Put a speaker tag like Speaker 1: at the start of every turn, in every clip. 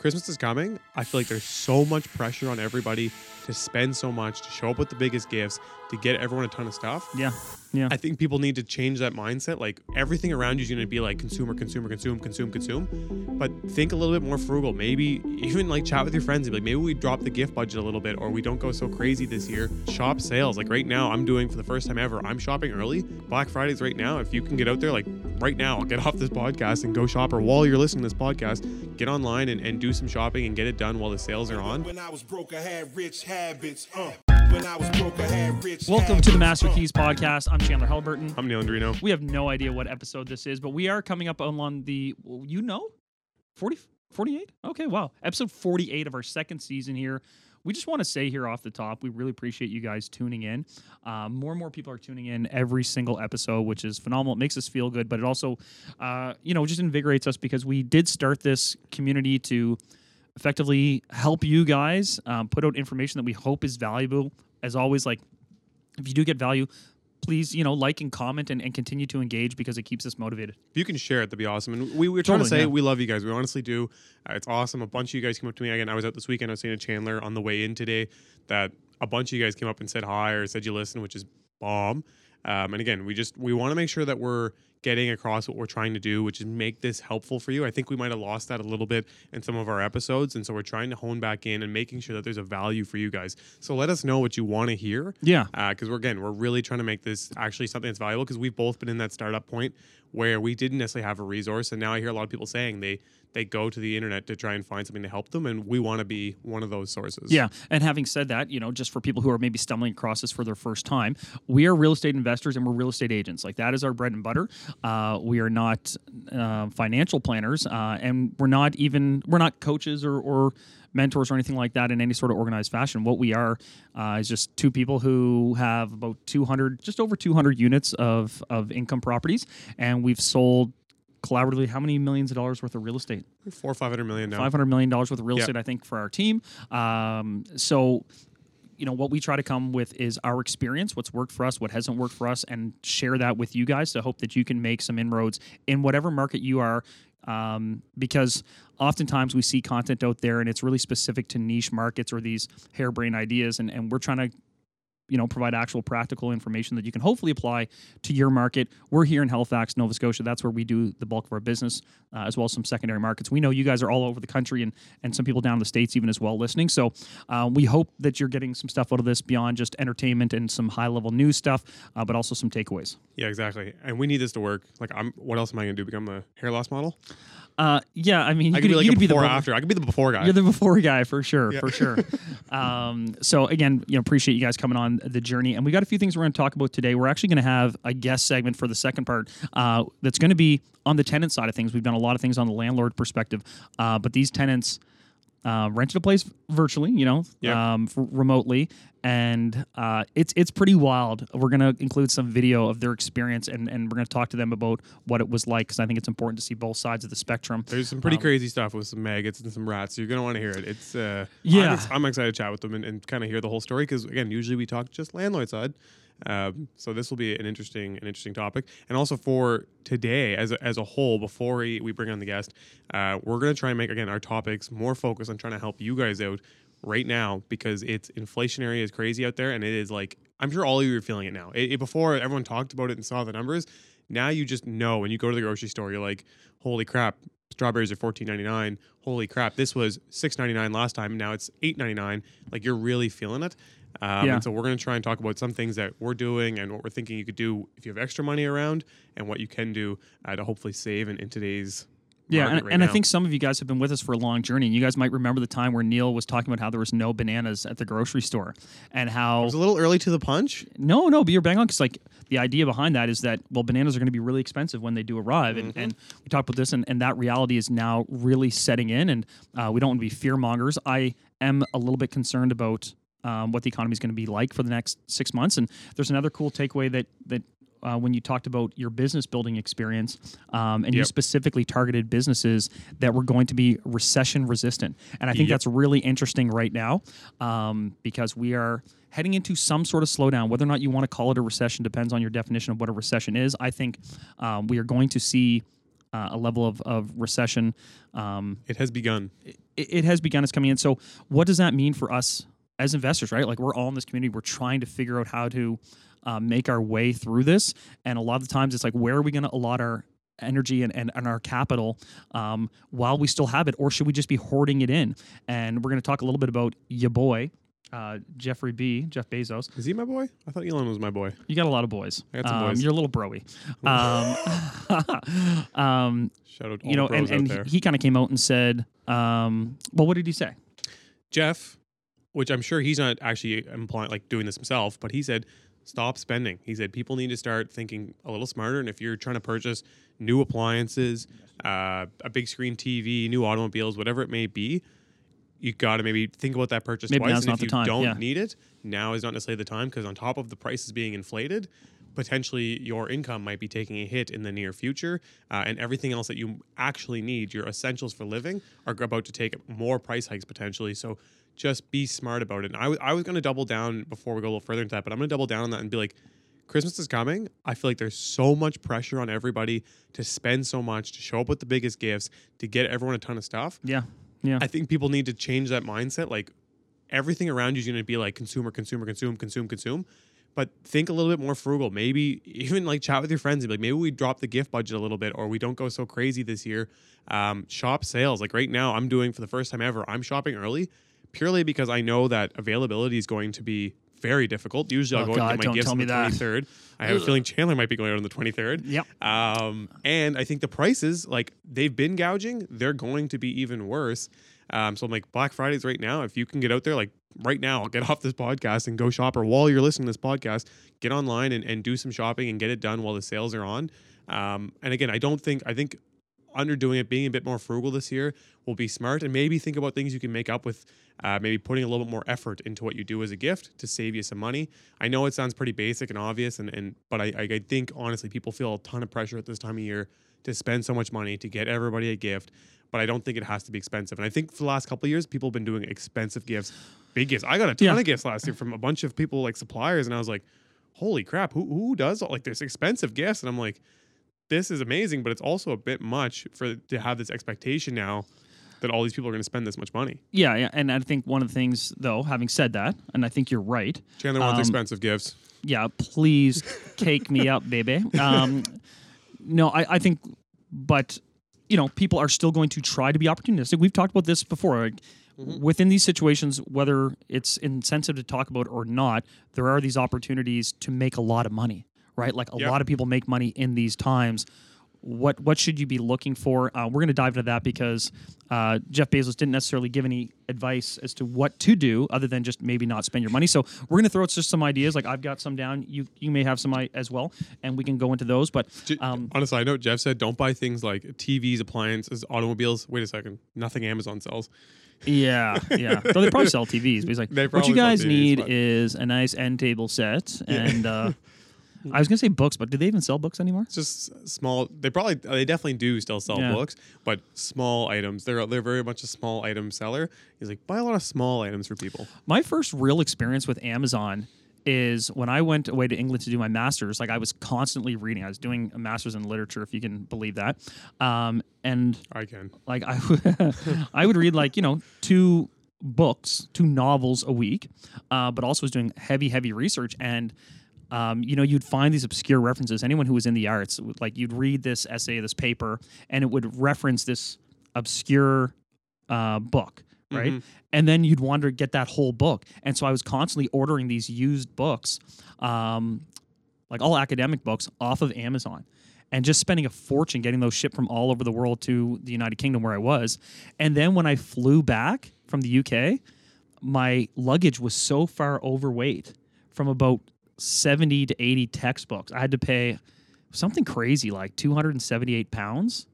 Speaker 1: Christmas is coming. I feel like there's so much pressure on everybody to spend so much, to show up with the biggest gifts, to get everyone a ton of stuff.
Speaker 2: Yeah. Yeah.
Speaker 1: I think people need to change that mindset. Like everything around you is going to be like consumer, consumer, consume, consume, consume. But think a little bit more frugal. Maybe even like chat with your friends. and be Like maybe we drop the gift budget a little bit, or we don't go so crazy this year. Shop sales. Like right now, I'm doing for the first time ever. I'm shopping early. Black Friday's right now. If you can get out there, like right now, get off this podcast and go shop. Or while you're listening to this podcast, get online and, and do some shopping and get it done while the sales are on.
Speaker 3: When I was broke, I had rich habits. Uh. When I was broke, I had rich
Speaker 2: Welcome to the
Speaker 3: habits,
Speaker 2: Master
Speaker 3: uh.
Speaker 2: Keys podcast. I'm Chandler Haliburton.
Speaker 1: I'm Neal Andreino.
Speaker 2: We have no idea what episode this is, but we are coming up on on the, you know, 40, 48? Okay, wow. Episode 48 of our second season here. We just want to say here off the top, we really appreciate you guys tuning in. Um, more and more people are tuning in every single episode, which is phenomenal. It makes us feel good, but it also, uh, you know, just invigorates us because we did start this community to effectively help you guys um, put out information that we hope is valuable. As always, like if you do get value, please, you know, like and comment and, and continue to engage because it keeps us motivated.
Speaker 1: If you can share it, that'd be awesome. And we were trying to say
Speaker 2: yeah.
Speaker 1: we love you guys. We honestly do. Uh, it's awesome. A bunch of you guys came up to me again. I was out this weekend. I was saying to Chandler on the way in today that a bunch of you guys came up and said hi or said you listen, which is bomb. Um, and again, we just we want to make sure that we're getting across what we're trying to do, which is make this helpful for you. I think we might have lost that a little bit in some of our episodes, and so we're trying to hone back in and making sure that there's a value for you guys. So let us know what you want to hear
Speaker 2: Yeah.
Speaker 1: Uh, because we're again we're really trying to make this actually something that's valuable because we've both been in that startup point where we didn't necessarily have a resource and now i hear a lot of people saying they they go to the internet to try and find something to help them and we want to be one of those sources
Speaker 2: Yeah. And having said that, you know, just for people who are maybe stumbling across this for their first time, we are real estate investors and we're real estate agents. Like that is our bread and butter. Uh, we are not uh, financial planners uh, and we're not even, we're not coaches or, or mentors or anything like that in any sort of organized fashion. What we are uh, is just two people who have about 200, just over 200 units of, of income properties. And we've sold collaboratively how many millions of dollars worth of real estate?
Speaker 1: four or five hundred million now
Speaker 2: five hundred million dollars worth of real
Speaker 1: Yeah.
Speaker 2: estate, I think, for our team. Um, so, you know, what we try to come with is our experience, what's worked for us, what hasn't worked for us, and share that with you guys to hope that you can make some inroads in whatever market you are. Um, because oftentimes we see content out there and it's really specific to niche markets or these harebrained ideas, and, and we're trying to you know provide actual practical information that you can hopefully apply to your market. We're here in halifax nova scotia. That's where we do the bulk of our business uh, as well as some secondary markets. We know you guys are all over the country and and some people down in the states even as well listening. So uh, we hope that you're getting some stuff out of this beyond just entertainment and some high level news stuff uh, but also some takeaways.
Speaker 1: Yeah exactly. And we need this to work. Like i'm what else am i going to do? Become a hair loss model?
Speaker 2: Uh, yeah i mean you
Speaker 1: i could be like
Speaker 2: you
Speaker 1: a
Speaker 2: could be the
Speaker 1: before. after. I could be the before guy.
Speaker 2: You're the before guy for sure,
Speaker 1: Yeah.
Speaker 2: for sure. um, so again, you know, appreciate you guys coming on the journey, and we got a few things we're going to talk about today. We're actually going to have a guest segment for the second part uh, that's going to be on the tenant side of things. We've done a lot of things on the landlord perspective, uh, but these tenants uh, rented a place virtually, you know,
Speaker 1: Yeah.
Speaker 2: um, f- remotely, and uh, it's it's pretty wild. We're gonna include some video of their experience, and and we're gonna talk to them about what it was like because I think it's important to see both sides of the spectrum.
Speaker 1: there's some pretty
Speaker 2: Um,
Speaker 1: crazy stuff with some maggots and some rats. So you're gonna want to hear it. It's uh,
Speaker 2: Yeah.
Speaker 1: I'm, I'm excited to chat with them and, and kind of hear the whole story because again, usually we talk just landlord side. Um, so this will be an interesting, an interesting topic. And also for today, as a, as a whole, before we, we bring on the guest, uh, we're gonna try and make again our topics more focused on trying to help you guys out right now because it's inflationary is crazy out there, and it is like I'm sure all of you are feeling it now. It, it- before everyone talked about it and saw the numbers, now you just know when you go to the grocery store, you're like, holy crap, strawberries are fourteen ninety nine. Holy crap, this was six ninety nine last time. Now it's eight ninety nine. Like you're really feeling it. Um,
Speaker 2: Yeah.
Speaker 1: And so we're going to try and talk about some things that we're doing and what we're thinking you could do if you have extra money around, and what you can do uh, to hopefully save in, in today's
Speaker 2: Yeah, and,
Speaker 1: right
Speaker 2: and I think some of you guys have been with us for a long journey, and you guys might remember the time where Neal was talking about how there was no bananas at the grocery store, and how
Speaker 1: it was a little early to the punch.
Speaker 2: no, no, but you're bang on because like the idea behind that is that well, bananas are going to be really expensive when they do arrive, and, and we talked about this, and, and that reality is now really setting in, and uh, we don't want to be fear mongers. I am a little bit concerned about um, what the economy is going to be like for the next six months, and there's another cool takeaway that that. Uh, when you talked about your business building experience, um, and you specifically targeted businesses that were going to be recession resistant, and I think
Speaker 1: Yep.
Speaker 2: that's really interesting right now um, because we are heading into some sort of slowdown. Whether or not you want to call it a recession depends on your definition of what a recession is. I think um, we are going to see uh, a level of, of recession. Um,
Speaker 1: It has begun.
Speaker 2: it, it has begun It's coming in. So, what does that mean for us as investors, right? Like, we're all in this community. We're trying to figure out how to uh, make our way through this. And a lot of the times, it's like, where are we going to allot our energy and, and, and our capital um, while we still have it? Or should we just be hoarding it in? And we're going to talk a little bit about your boy. Uh, Jeffrey B. Jeff Bezos.
Speaker 1: Is he my boy? I thought Elon was my boy.
Speaker 2: You got a lot of boys.
Speaker 1: I got some
Speaker 2: um,
Speaker 1: boys.
Speaker 2: You're a little broy. Um, um,
Speaker 1: Shout out to all
Speaker 2: you know,
Speaker 1: the
Speaker 2: and, and
Speaker 1: out there.
Speaker 2: he, he kind of came out and said, um, well, what did he say?
Speaker 1: Jeff, which I'm sure he's not actually implying like doing this himself, but he said, stop spending. He said people need to start thinking a little smarter. And if you're trying to purchase new appliances, uh, a big screen TV, new automobiles, whatever it may be, you got to maybe think about that purchase
Speaker 2: Maybe
Speaker 1: twice. and if you
Speaker 2: time,
Speaker 1: don't
Speaker 2: yeah.
Speaker 1: need it, now is not necessarily the time because on top of the prices being inflated, potentially your income might be taking a hit in the near future, uh, and everything else that you actually need, your essentials for living, are about to take more price hikes potentially. So just be smart about it. And I was I was going to double down before we go a little further into that, but I'm going to double down on that and be like. Christmas is coming. I feel like there's so much pressure on everybody to spend so much, to show up with the biggest gifts, to get everyone a ton of stuff.
Speaker 2: Yeah. Yeah.
Speaker 1: I think people need to change that mindset. Like everything around you is going to be like consumer, consumer, consume, consume, consume. But think a little bit more frugal. Maybe even like chat with your friends and be like, maybe we drop the gift budget a little bit, or we don't go so crazy this year. Um, shop sales. Like right now, I'm doing for the first time ever. I'm shopping early, purely because I know that availability is going to be very difficult. Usually, I'll
Speaker 2: Oh,
Speaker 1: go
Speaker 2: God,
Speaker 1: and get my gifts on the 23rd. I have a feeling Chandler might be going out on the 23rd.
Speaker 2: Yep.
Speaker 1: Um, and I think the prices, like they've been gouging, they're going to be even worse. Um, so I'm like Black Fridays right now. If you can get out there, like right now, I'll get off this podcast and go shop, or while you're listening to this podcast, get online and, and do some shopping and get it done while the sales are on. Um, and again, I don't think I think underdoing it, being a bit more frugal this year will be smart, and maybe think about things you can make up with. Uh, maybe putting a little bit more effort into what you do as a gift to save you some money. I know it sounds pretty basic and obvious, and, and but I, I think honestly people feel a ton of pressure at this time of year to spend so much money to get everybody a gift. But I don't think it has to be expensive. And I think for the last couple of years, people have been doing expensive gifts, big gifts. I got a ton
Speaker 2: Yeah.
Speaker 1: of gifts last year from a bunch of people like suppliers, and I was like, holy crap, who who does all, like this expensive gifts? And I'm like, this is amazing, but it's also a bit much for to have this expectation now that all these people are going to spend this much money.
Speaker 2: Yeah, yeah, and I think one of the things, though, having said that, and I think you're right.
Speaker 1: Chandler wants
Speaker 2: Um,
Speaker 1: expensive gifts.
Speaker 2: Yeah, please cake me up, baby. Um, no, I, I think, but you know, people are still going to try to be opportunistic. We've talked about this before. Like, Within these situations, whether it's insensitive to talk about or not, there are these opportunities to make a lot of money, right? Like a
Speaker 1: Yep.
Speaker 2: lot of people make money in these times. What what should you be looking for? Uh, we're going to dive into that because uh, Jeff Bezos didn't necessarily give any advice as to what to do, other than just maybe not spend your money. So we're going to throw out just some ideas. Like I've got some down. You you may have some as well, and we can go into those. But um,
Speaker 1: on a side note, Jeff said don't buy things like TVs, appliances, automobiles. Wait a second, nothing Amazon sells.
Speaker 2: Yeah, yeah. Though they probably sell TVs. But he's like, what you guys
Speaker 1: TVs,
Speaker 2: need
Speaker 1: but-
Speaker 2: is a nice end table set, and uh, I was gonna say books, but do they even sell books anymore?
Speaker 1: It's just small. They probably, they definitely do still sell
Speaker 2: Yeah.
Speaker 1: books, but small items. They're they're very much a small item seller. He's like buy a lot of small items for people.
Speaker 2: My first real experience with Amazon is when I went away to England to do my master's. Like I was constantly reading. I was doing a master's in literature, if you can believe that. Um, and
Speaker 1: I can.
Speaker 2: like I, I would read like you know two books, two novels a week, uh, but also was doing heavy, heavy research and. Um, you know, you'd find these obscure references. Anyone who was in the arts, would- like you'd read this essay, this paper, and it would reference this obscure uh, book, right?
Speaker 1: Mhm.
Speaker 2: And then you'd want to get that whole book. And so I was constantly ordering these used books, um, like all academic books, off of Amazon. And just spending a fortune getting those shipped from all over the world to the United Kingdom where I was. And then when I flew back from the UK, my luggage was so far overweight from about 70 to 80 textbooks. I had to pay something crazy like 278 pounds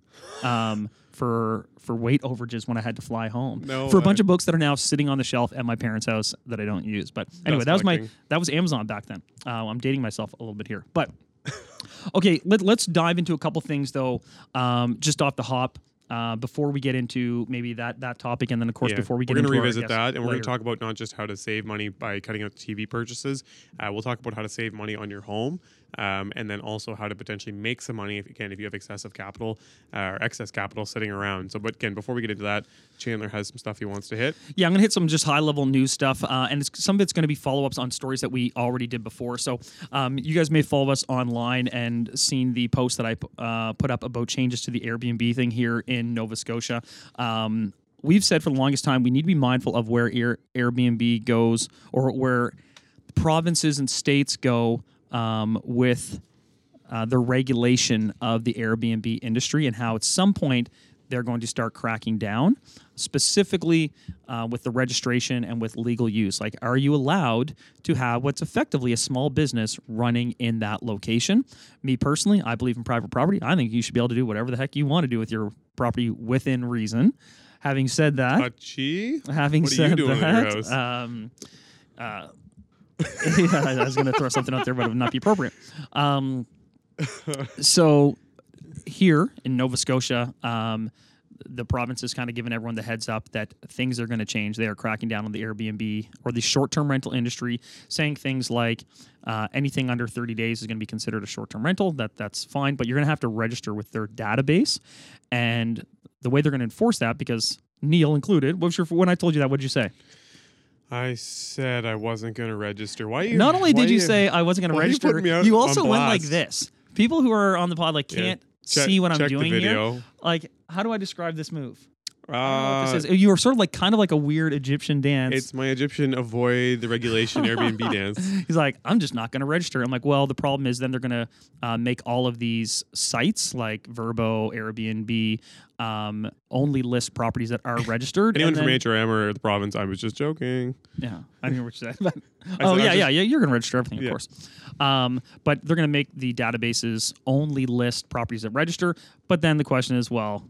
Speaker 2: um, for for weight overages when I had to fly home
Speaker 1: No
Speaker 2: for a bunch of books that are now sitting on the shelf at my parents' house that I don't use. But anyway, that was my that was Amazon back then. Uh, I'm dating myself a little bit here, but okay. Let, let's dive into a couple things though, um, just off the hop. Uh, before we get into maybe that that topic, and then of course
Speaker 1: Yeah,
Speaker 2: before we get
Speaker 1: we're
Speaker 2: into
Speaker 1: gonna
Speaker 2: our
Speaker 1: revisit
Speaker 2: guest
Speaker 1: that, and we're going to talk about not just how to save money by cutting out TV purchases. Uh, we'll talk about how to save money on your home. Um, and then also how to potentially make some money if you can, if you have excessive capital uh, or excess capital sitting around. So, but again, before we get into that, Chandler has some stuff he wants to hit.
Speaker 2: Yeah, I'm to hit some just high level news stuff, uh, and some of it's to be follow ups on stories that we already did before. So um, you guys may follow us online and seen the post that I uh, put up about changes to the Airbnb thing here in Nova Scotia. Um, we've said for the longest time we need to be mindful of where Air, Airbnb goes or where provinces and states go um, with uh, the regulation of the Airbnb industry and how at some point they're going to start cracking down, specifically uh, with the registration and with legal use. Like, are you allowed to have what's effectively a small business running in that location? Me personally, I believe in private property. I think you should be able to do whatever the heck you want to do with your property within reason. Having said that,
Speaker 1: Hachi?
Speaker 2: having
Speaker 1: What are
Speaker 2: said
Speaker 1: you doing
Speaker 2: that, um, uh, yeah, I was going to throw something out there, but it would not be appropriate. Um, so here in Nova Scotia, um, the province is kind of giving everyone the heads up that things are going to change. They are cracking down on the Airbnb or the short-term rental industry, saying things like uh, anything under 30 days is going to be considered a short-term rental. That that's fine, but you're going to have to register with their database, and the way they're going to enforce that, because Neal included, what was your when I told you that? What did you say?
Speaker 1: I said I wasn't going to register. Why? You,
Speaker 2: Not only
Speaker 1: why
Speaker 2: did you say I wasn't going to
Speaker 1: why you
Speaker 2: register,
Speaker 1: putting me out
Speaker 2: you
Speaker 1: on
Speaker 2: also went like
Speaker 1: blast?
Speaker 2: this. People who are on the pod like
Speaker 1: Yeah.
Speaker 2: can't
Speaker 1: Check-
Speaker 2: see what I'm
Speaker 1: check the
Speaker 2: doing here.
Speaker 1: video.
Speaker 2: Like, how do I describe this move?
Speaker 1: Uh,
Speaker 2: this is. You were sort of like kind of like a weird Egyptian dance.
Speaker 1: it's my Egyptian avoid the regulation Airbnb dance.
Speaker 2: He's like, I'm just not going to register. I'm like, well, the problem is then they're going to uh, make all of these sites like Vrbo, Airbnb, um, only list properties that are registered.
Speaker 1: Anyone
Speaker 2: and
Speaker 1: from
Speaker 2: then-
Speaker 1: HRM or the province, I was just joking.
Speaker 2: Yeah, I didn't hear what you said. But, oh yeah,
Speaker 1: just-
Speaker 2: yeah, yeah. You're going to register everything, of
Speaker 1: Yeah.
Speaker 2: course. Um, but they're going to make the databases only list properties that register. But then the question is, well,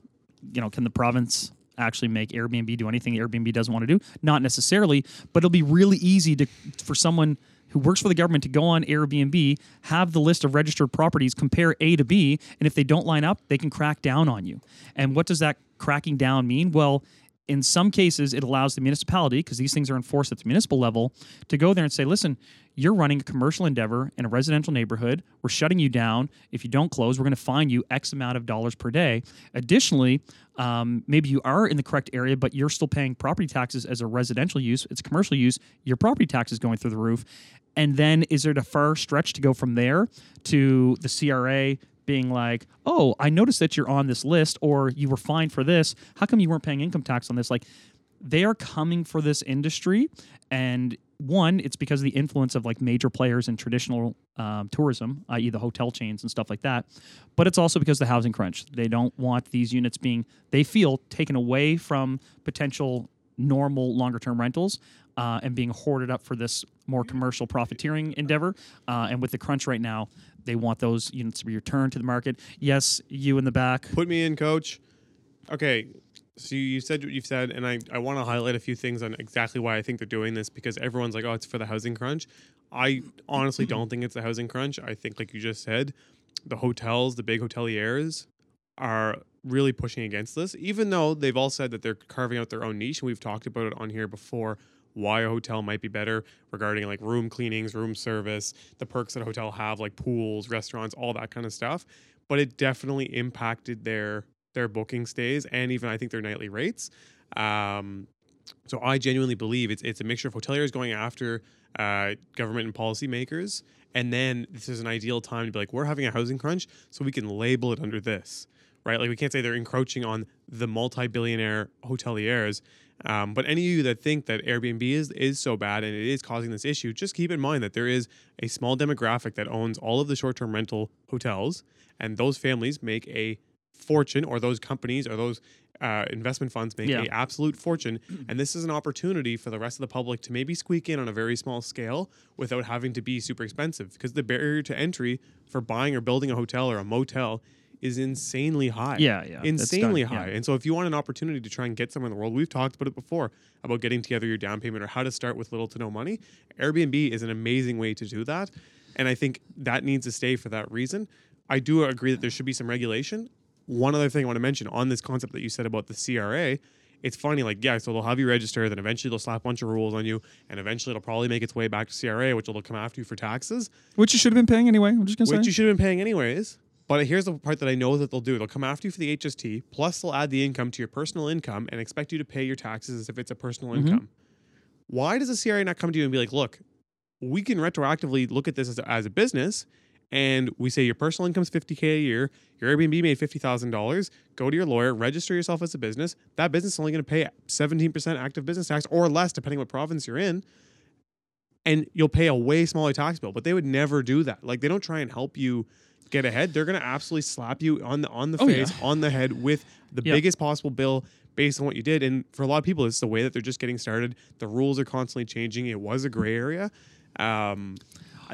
Speaker 2: you know, can the province actually make Airbnb do anything Airbnb doesn't want to do? Not necessarily, but it'll be really easy to for someone who works for the government to go on Airbnb, have the list of registered properties, compare A to B, and if they don't line up, they can crack down on you. And what does that cracking down mean? Well, in some cases, it allows the municipality, because these things are enforced at the municipal level, to go there and say, listen, you're running a commercial endeavor in a residential neighborhood. We're shutting you down. If you don't close, we're going to fine you X amount of dollars per day. Additionally, um, maybe you are in the correct area, but you're still paying property taxes as a residential use. It's commercial use. Your property tax is going through the roof. And then is there a far stretch to go from there to the CRA being like, oh, I noticed that you're on this list or you were fined for this. How come you weren't paying income tax on this? Like, they are coming for this industry. And one, it's because of the influence of like major players in traditional um, tourism, i.e., the hotel chains and stuff like that. But it's also because the housing crunch. They don't want these units being, they feel, taken away from potential normal longer term rentals uh, and being hoarded up for this more commercial profiteering endeavor. Uh, and with the crunch right now, they want those units to be returned to the market. Yes, you in the back.
Speaker 1: Put me in, coach. Okay. So you said what you've said, and I, I want to highlight a few things on exactly why I think they're doing this because everyone's like, oh, it's for the housing crunch. I honestly don't think it's the housing crunch. I think, like you just said, the hotels, the big hoteliers are really pushing against this, even though they've all said that they're carving out their own niche. And we've talked about it on here before why a hotel might be better regarding like room cleanings, room service, the perks that a hotel have, like pools, restaurants, all that kind of stuff. But it definitely impacted their their booking stays and even I think their nightly rates. Um, so I genuinely believe it's it's a mixture of hoteliers going after uh, government and policymakers, and then this is an ideal time to be like, we're having a housing crunch, so we can label it under this, right? Like we can't say they're encroaching on the multi-billionaire hoteliers. Um, but any of you that think that Airbnb is is so bad and it is causing this issue, just keep in mind that there is a small demographic that owns all of the short-term rental hotels, and those families make a fortune, or those companies or those uh, investment funds make
Speaker 2: Yeah.
Speaker 1: a absolute fortune. And this is an opportunity for the rest of the public to maybe squeak in on a very small scale without having to be super expensive, because the barrier to entry for buying or building a hotel or a motel is insanely high.
Speaker 2: Yeah, yeah,
Speaker 1: Insanely
Speaker 2: done, yeah.
Speaker 1: high. And so if you want an opportunity to try and get somewhere in the world, we've talked about it before about getting together your down payment or how to start with little to no money. Airbnb is an amazing way to do that. And I think that needs to stay for that reason. I do agree that there should be some regulation. One other thing I want to mention on this concept that you said about the CRA it's funny. Like, yeah, so they'll have you register, then eventually they'll slap a bunch of rules on you, and eventually it'll probably make its way back to CRA, which will come after you for taxes,
Speaker 2: Which you should have been paying anyway. I'm just gonna
Speaker 1: which
Speaker 2: say.
Speaker 1: you should have been paying anyways. But here's the part that I know that they'll do. They'll come after you for the HST, plus they'll add the income to your personal income and expect you to pay your taxes as if it's a personal
Speaker 2: Mm-hmm.
Speaker 1: income. Why does the CRA not come to you and be like, look, we can retroactively look at this as a, as a business and we say your personal income is 50K a year, your Airbnb made $50,000, go to your lawyer, register yourself as a business. That business is only going to pay 17% active business tax or less, depending what province you're in. And you'll pay a way smaller tax bill, but they would never do that. Like they don't try and help you get ahead. They're going to absolutely slap you on the on the
Speaker 2: Oh,
Speaker 1: face,
Speaker 2: yeah.
Speaker 1: on the head with the
Speaker 2: Yeah.
Speaker 1: biggest possible bill based on what you did. And for a lot of people, it's the way that they're just getting started. The rules are constantly changing. It was a gray area. Um,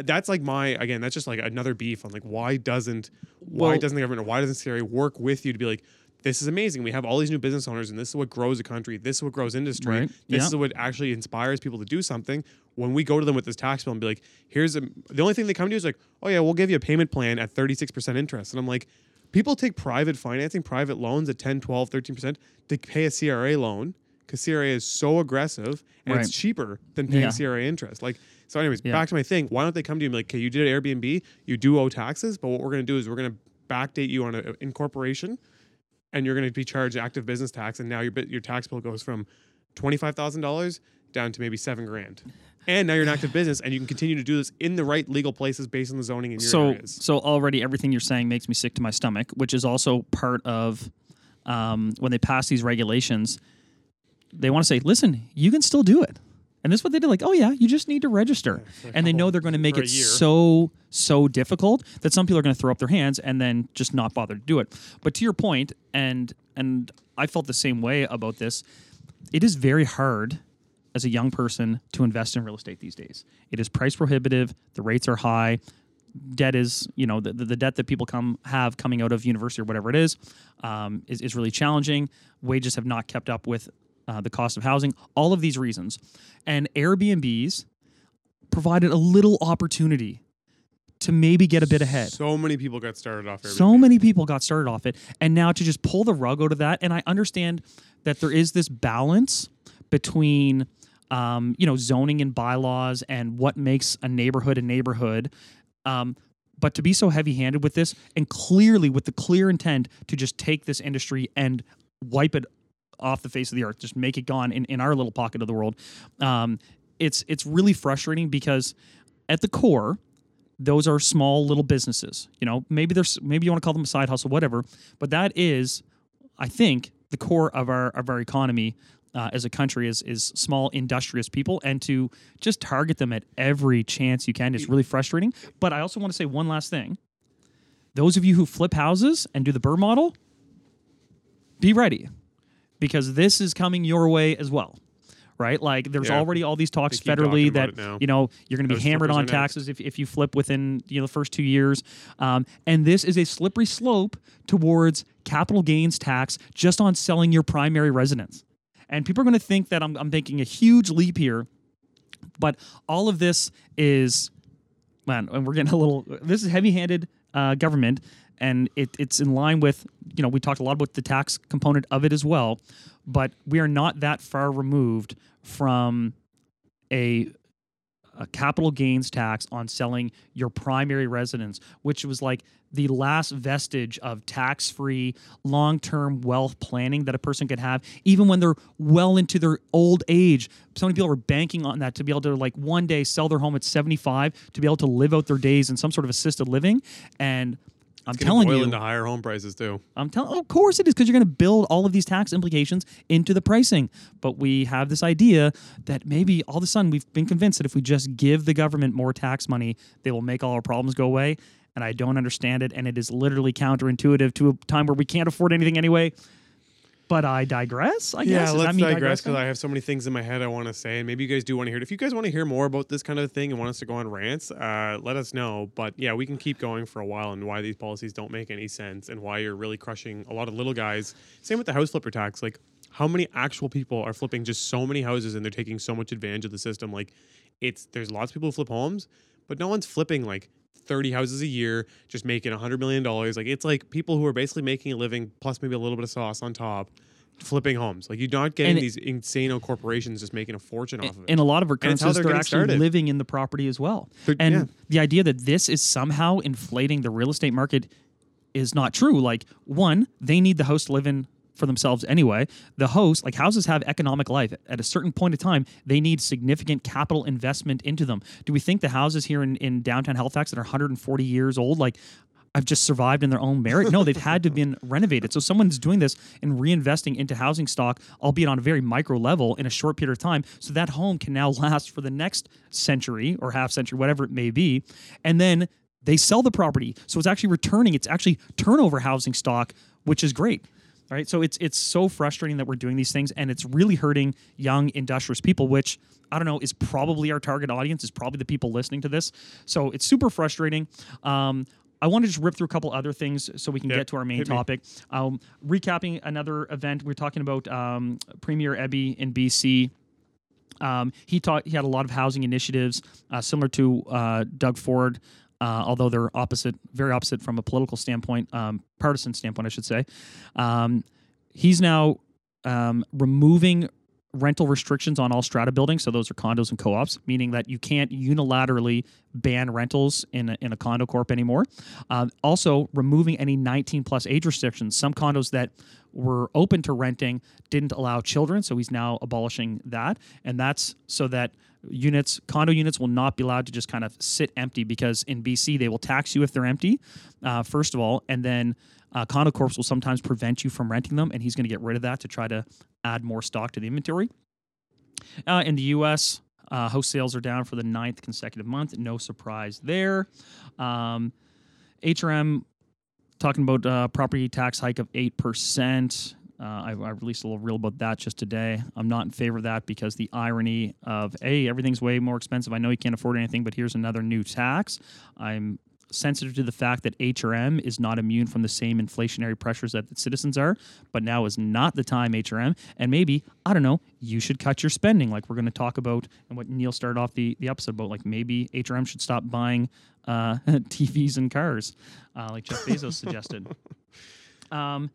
Speaker 1: that's like my again. That's just like another beef on like why doesn't why
Speaker 2: Well-
Speaker 1: doesn't the government or why doesn't CRA work with you to be like this is amazing. We have all these new business owners, and this is what grows a country. This is what grows industry.
Speaker 2: Right.
Speaker 1: This is what actually inspires people to do something. When we go to them with this tax bill and be like, "Here's a," the only thing they come to you is like, "Oh yeah, we'll give you a payment plan at 36 percent interest," and I'm like, people take private financing, private loans at 10, 12, 13 percent to pay a CRA loan because CRA is so aggressive and
Speaker 2: Right.
Speaker 1: it's cheaper than paying
Speaker 2: Yeah.
Speaker 1: CRA interest. Like, so, anyways,
Speaker 2: Yeah.
Speaker 1: back to my thing. Why don't they come to you and be like, "Okay, you did Airbnb, you do owe taxes, but what we're going to do is we're going to backdate you on an incorporation." And you're going to be charged active business tax, and now your your tax bill goes from twenty five thousand dollars down to maybe seven grand. And now you're an active business, and you can continue to do this in the right legal places based on the zoning in your
Speaker 2: so
Speaker 1: areas.
Speaker 2: so already everything you're saying makes me sick to my stomach, which is also part of um, when they pass these regulations. They want to say, "Listen, you can still do it," and this is what they did. Like, "Oh yeah, you just need to register," and they know they're going to make it so so difficult that some people are going to throw up their hands and then just not bother to do it. But to your point, and and I felt the same way about this. It is very hard as a young person to invest in real estate these days. It is price prohibitive. The rates are high. Debt is, you know, the, the, the debt that people come have coming out of university or whatever it is, um, is, is really challenging. Wages have not kept up with uh, the cost of housing. All of these reasons, and Airbnbs provided a little opportunity to maybe get a bit ahead.
Speaker 1: So many people got started off. Airbnb.
Speaker 2: So many people got started off it, and now to just pull the rug out of that. And I understand that there is this balance between, um, you know, zoning and bylaws and what makes a neighborhood a neighborhood. Um, but to be so heavy-handed with this, and clearly with the clear intent to just take this industry and wipe it off the face of the earth, just make it gone in, in our little pocket of the world, um, it's it's really frustrating because at the core, those are small little businesses. You know, maybe there's maybe you want to call them a side hustle, whatever. But that is, I think, the core of our of our economy uh, as a country is is small industrious people, and to just target them at every chance you can is really frustrating. But I also want to say one last thing: those of you who flip houses and do the BRRRR model, be ready, because this is coming your way as well. Right, like there's
Speaker 1: Yeah.
Speaker 2: already all these talks
Speaker 1: They keep talking
Speaker 2: federally that you know you're going to be hammered on taxes if, if you flip within you know the first two years. Um, and this is a slippery slope towards capital gains tax just on selling your primary residence. And people are going to think that I'm, I'm making a huge leap here but all of this is man and we're getting a little this is heavy-handed uh, government and it, it's in line with you know we talked a lot about the tax component of it as well but we are not that far removed from a a capital gains tax on selling your primary residence, which was like the last vestige of tax free long term wealth planning that a person could have, even when they're well into their old age. So many people are banking on that to be able to, like, one day sell their home at 75 to be able to live out their days in some sort of assisted living. And I'm telling
Speaker 1: boil
Speaker 2: you,
Speaker 1: into higher home prices too.
Speaker 2: I'm telling. Of course it is, because you're going to build all of these tax implications into the pricing. But we have this idea that maybe all of a sudden we've been convinced that if we just give the government more tax money, they will make all our problems go away. And I don't understand it, and it is literally counterintuitive to a time where we can't afford anything anyway. But I digress. I
Speaker 1: Yeah,
Speaker 2: guess. That
Speaker 1: let's digress because I have so many things in my head I want to say, and maybe you guys do want to hear it. If you guys want to hear more about this kind of thing and want us to go on rants, uh, let us know. But yeah, we can keep going for a while and why these policies don't make any sense and why you're really crushing a lot of little guys. Same with the house flipper tax. Like, how many actual people are flipping just so many houses and they're taking so much advantage of the system? Like, it's there's lots of people who flip homes, but no one's flipping like 30 houses a year, just making $100 million. Like, it's like people who are basically making a living plus maybe a little bit of sauce on top flipping homes. Like you're not getting
Speaker 2: it-
Speaker 1: these insane corporations just making a fortune off of it.
Speaker 2: And a lot of
Speaker 1: it's they're
Speaker 2: they're actually
Speaker 1: started.
Speaker 2: living in the property as well.
Speaker 1: They're-
Speaker 2: and
Speaker 1: yeah.
Speaker 2: the idea that this is somehow inflating the real estate market is not true. Like, one, they need the house to live in for themselves anyway. The host, like houses have economic life. At a certain point of time, they need significant capital investment into them. Do we think the houses here in, in downtown Halifax that are 140 years old, like, I've just survived in their own merit. No, they've had to have been renovated. So someone's doing this and reinvesting into housing stock, albeit on a very micro level in a short period of time. So that home can now last for the next century or half century, whatever it may be. And then they sell the property. So it's actually returning. It's actually turnover housing stock, which is great. Right. So it's it's so frustrating that we're doing these things and it's really hurting young industrious people, which I don't know, is probably our target audience, is probably the people listening to this. So it's super frustrating. Um, I want to just rip through a couple other things so we can
Speaker 1: Yeah,
Speaker 2: get to our main
Speaker 1: hit
Speaker 2: topic. Um, recapping another event, we are talking about um, Premier Eby in BC. Um, he taught he had a lot of housing initiatives uh, similar to uh, Doug Ford, uh, although they're opposite, very opposite from a political standpoint, um, partisan standpoint, I should say. Um, he's now um, removing rental restrictions on all strata buildings. So those are condos and co-ops, meaning that you can't unilaterally ban rentals in a, in a condo corp anymore. Um, also, removing any 19 plus age restrictions. Some condos that were open to renting didn't allow children, so he's now abolishing that, and that's so that units condo units will not be allowed to just kind of sit empty because in BC they will tax you if they're empty uh, first of all. And then uh, condo corps will sometimes prevent you from renting them and he's going to get rid of that to try to add more stock to the inventory. Uh, in the us uh, house sales are down for the ninth consecutive month. No surprise there. Um, hrm talking about uh, property tax hike of 8% uh, I, I released a little reel about that just today. I'm not in favor of that because the irony of, hey, everything's way more expensive. I know you can't afford anything, but here's another new tax. I'm sensitive to the fact that HRM is not immune from the same inflationary pressures that the citizens are, but now is not the time, HRM. And maybe, I don't know, you should cut your spending, like we're going to talk about and what Neal started off the, the episode about. Like maybe HRM should stop buying uh, TVs and cars, uh, like Jeff Bezos suggested. Um,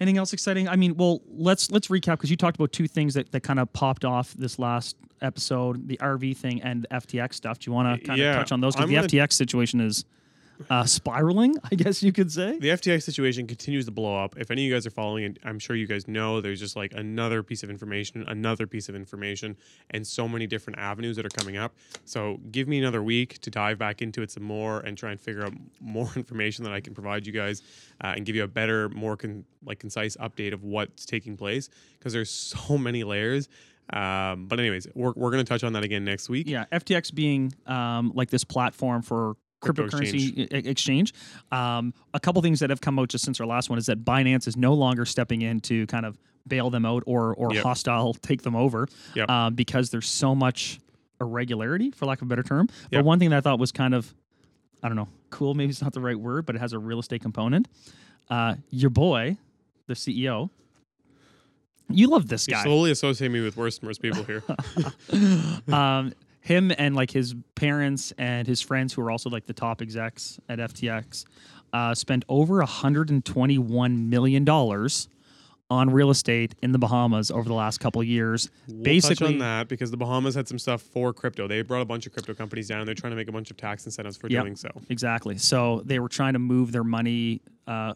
Speaker 2: anything else exciting? I mean, well, let's let's recap because you talked about two things that, that kind of popped off this last episode: the RV thing and the FTX stuff. Do you want to kind of
Speaker 1: Yeah,
Speaker 2: touch on those? Because the
Speaker 1: gonna-
Speaker 2: FTX situation is uh, spiraling, I guess you could say.
Speaker 1: the FTX situation continues to blow up. If any of you guys are following it, I'm sure you guys know there's just like another piece of information, another piece of information, and so many different avenues that are coming up. So give me another week to dive back into it some more and try and figure out more information that I can provide you guys uh, and give you a better, more con- like concise update of what's taking place because there's so many layers. Um, but anyways, we're, we're going to touch on that again next week.
Speaker 2: Yeah, FTX being um, like this platform for
Speaker 1: Crypto
Speaker 2: cryptocurrency exchange. exchange. Um, a couple things that have come out just since our last one is that Binance is no longer stepping in to kind of bail them out or or
Speaker 1: Yep.
Speaker 2: hostile take them over
Speaker 1: Yep.
Speaker 2: um, because there's so much irregularity, for lack of a better term. But one thing that I thought was kind of, I don't know, cool. Maybe it's not the right word, but it has a real estate component. Uh, your boy, the CEO. You love this guy.
Speaker 1: slowly associate me with worse and worse people here.
Speaker 2: um, him and like his parents and his friends who are also like the top execs at FTX uh, spent over 121 million dollars on real estate in the Bahamas over the last couple of years.
Speaker 1: We'll
Speaker 2: Basically,
Speaker 1: touch on that because the Bahamas had some stuff for crypto. They brought a bunch of crypto companies down. They're trying to make a bunch of tax incentives for
Speaker 2: Yep.
Speaker 1: doing so.
Speaker 2: exactly. So they were trying to move their money uh,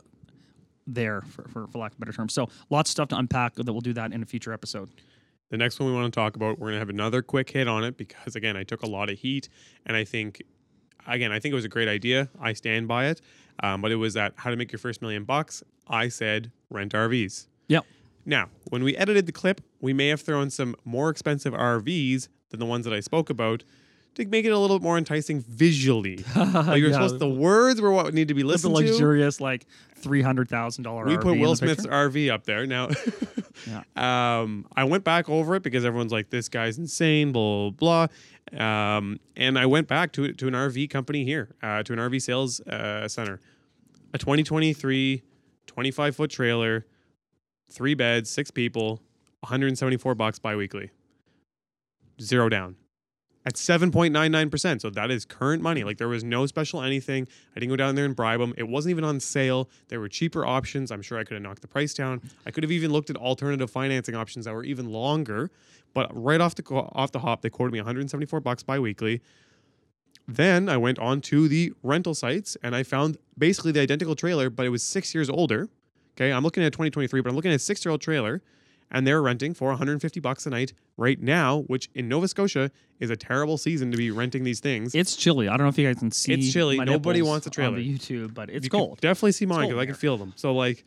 Speaker 2: there, for, for, for lack of a better term. So lots of stuff to unpack. That we'll do that in a future episode.
Speaker 1: The next one we want to talk about, we're going to have another quick hit on it because again, I took a lot of heat, and I think, again, I think it was a great idea. I stand by it. Um, but it was that how to make your first million bucks. I said rent RVs.
Speaker 2: Yep.
Speaker 1: Now, when we edited the clip, we may have thrown some more expensive RVs than the ones that I spoke about to make it a little bit more enticing visually. like you're
Speaker 2: Yeah.
Speaker 1: supposed the words were what need to be
Speaker 2: The
Speaker 1: listened to.
Speaker 2: luxurious, like three hundred thousand dollar.
Speaker 1: We put Will Smith's RV up there. Now, um, I went back over it because everyone's like, "This guy's insane," blah blah blah. Um, and I went back to to an RV company here, uh, to an RV sales uh, center, a 2023 25 foot trailer, three beds, six people, 174 bucks biweekly, zero down. At 7.99%. So that is current money. Like there was no special anything. I didn't go down there and bribe them. It wasn't even on sale. There were cheaper options. I'm sure I could have knocked the price down. I could have even looked at alternative financing options that were even longer. But right off the off the hop, they quoted me 174 bucks biweekly. Then I went on to the rental sites and I found basically the identical trailer, but it was six years older. Okay, I'm looking at 2023, but I'm looking at a six year old trailer, and they're renting for 150 bucks a night right now, which in Nova Scotia is a terrible season to be renting these things.
Speaker 2: It's chilly. I don't know if you guys can see.
Speaker 1: It's chilly. Nobody wants a trailer.
Speaker 2: on the YouTube, but it's
Speaker 1: you
Speaker 2: cold.
Speaker 1: definitely see mine because I can feel them. So like,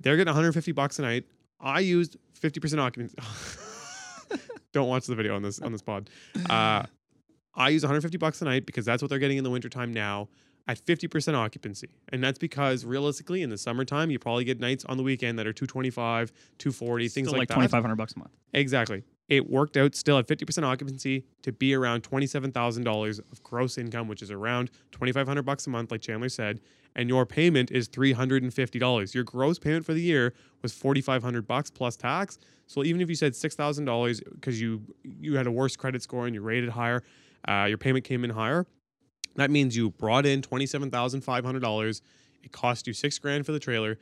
Speaker 1: they're getting 150 bucks a night. I used 50% occupancy. Don't watch the video on this on this pod. Uh, I use 150 bucks a night because that's what they're getting in the wintertime now at 50% occupancy. And that's because realistically in the summertime you probably get nights on the weekend that are 225, 240, things like
Speaker 2: like,
Speaker 1: that.
Speaker 2: twenty five hundred bucks a month.
Speaker 1: Exactly. It worked out still at 50% occupancy to be around $27,000 of gross income, which is around 2,500 bucks a month, like Chandler said. And your payment is $350. Your gross payment for the year was 4,500 bucks plus tax. So even if you said $6,000 because you you had a worse credit score and you rated higher, uh, your payment came in higher. That means you brought in $27,500. It cost you six grand for the trailer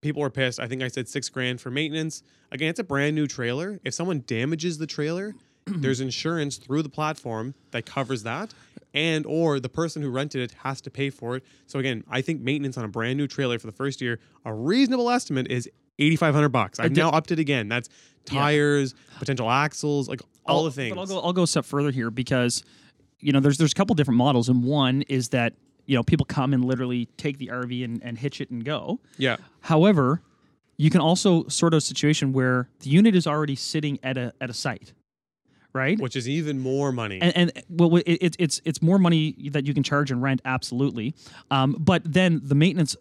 Speaker 1: people were pissed. I think I said six grand for maintenance. Again, it's a brand new trailer. If someone damages the trailer, there's insurance through the platform that covers that, and or the person who rented it has to pay for it. So again, I think maintenance on a brand new trailer for the first year, a reasonable estimate is eighty five hundred bucks. I've now upped it again. That's tires, potential axles, like all
Speaker 2: I'll-
Speaker 1: the things.
Speaker 2: But I'll go. I'll go a step further here because you know there's there's a couple different models, and one is that you know people come and literally take the RV and, and hitch it and go.
Speaker 1: yeah,
Speaker 2: However, you can also sort of a situation where the unit is already sitting at a at a site, right?
Speaker 1: which is even more money.
Speaker 2: and, and well, it, it's it's it's more money that you can charge and rent, absolutely. Um, but then the maintenance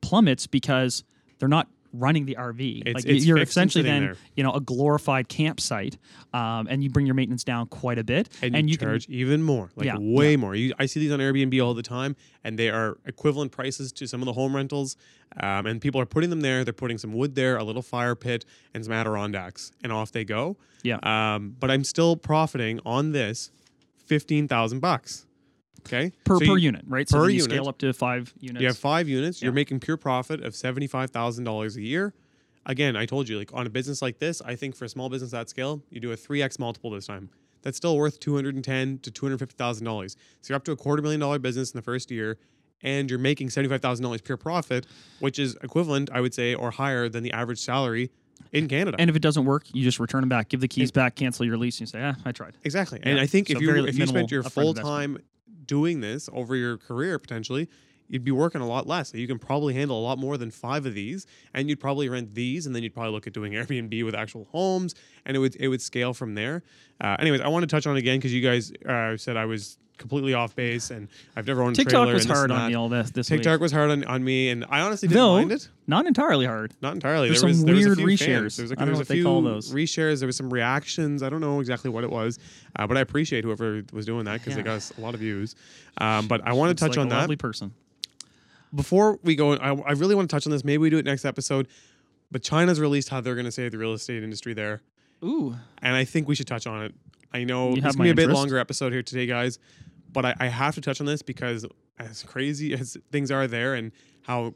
Speaker 2: plummets because they're not running the RV.
Speaker 1: It's-
Speaker 2: like
Speaker 1: it's
Speaker 2: you're essentially then
Speaker 1: there.
Speaker 2: you know a glorified campsite, um, and you bring your maintenance down quite a bit,
Speaker 1: and you,
Speaker 2: can
Speaker 1: charge even more, like
Speaker 2: Yeah,
Speaker 1: way
Speaker 2: yeah.
Speaker 1: more. You, I see these on Airbnb all the time, and they are equivalent prices to some of the home rentals. Um, and people are putting them there. They're putting some wood there, a little fire pit, and some Adirondacks, and off they go.
Speaker 2: Yeah.
Speaker 1: Um, but I'm still profiting on this fifteen thousand bucks. Okay.
Speaker 2: per
Speaker 1: So
Speaker 2: per
Speaker 1: you-
Speaker 2: unit, right? So
Speaker 1: per
Speaker 2: you
Speaker 1: unit.
Speaker 2: scale up to five units.
Speaker 1: You have five units. You're making pure profit of seventy five thousand dollars a year. Again, I told you, like on a business like this, I think for a small business that scale, you do a three x multiple this time. That's still worth two hundred and ten to two hundred fifty thousand dollars. So you're up to a quarter million dollar business in the first year, and you're making seventy five thousand dollars pure profit, which is equivalent, I would say, or higher than the average salary in Canada.
Speaker 2: and if it doesn't work, you just return them back, give the keys back, cancel your lease, and you say, "Ah, I tried."
Speaker 1: Exactly. And I think
Speaker 2: So
Speaker 1: if you if you spent your full time doing this over your career potentially, you'd be working a lot less. You can probably handle a lot more than five of these, and you'd probably rent these, and then you'd probably look at doing Airbnb with actual homes, and it would it would scale from there. Uh, anyways, I want to touch on again because you guys uh, said I was completely off base, and I've never owned a
Speaker 2: TikTok was hard on me all this this
Speaker 1: TikTok
Speaker 2: week.
Speaker 1: was hard on, on me, and I honestly didn't
Speaker 2: Though,
Speaker 1: mind it.
Speaker 2: not entirely hard.
Speaker 1: Not entirely.
Speaker 2: There's
Speaker 1: there was,
Speaker 2: some
Speaker 1: there was a
Speaker 2: weird
Speaker 1: few
Speaker 2: reshares.
Speaker 1: fans. There was, a,
Speaker 2: I don't know what they call those.
Speaker 1: reshares. There was some reactions. I don't know exactly what it was, uh, but I appreciate whoever was doing that because they
Speaker 2: Yeah.
Speaker 1: got us a lot of views. Um, but I want to touch
Speaker 2: like
Speaker 1: on
Speaker 2: a
Speaker 1: that
Speaker 2: lovely person.
Speaker 1: before we go. I, I really want to touch on this. Maybe we do it next episode. But China's released how they're going to save the real estate industry there,
Speaker 2: Ooh,
Speaker 1: and I think we should touch on it. I know it's gonna be a bit longer episode here today, guys, but I, I have to touch on this because as crazy as things are there, and how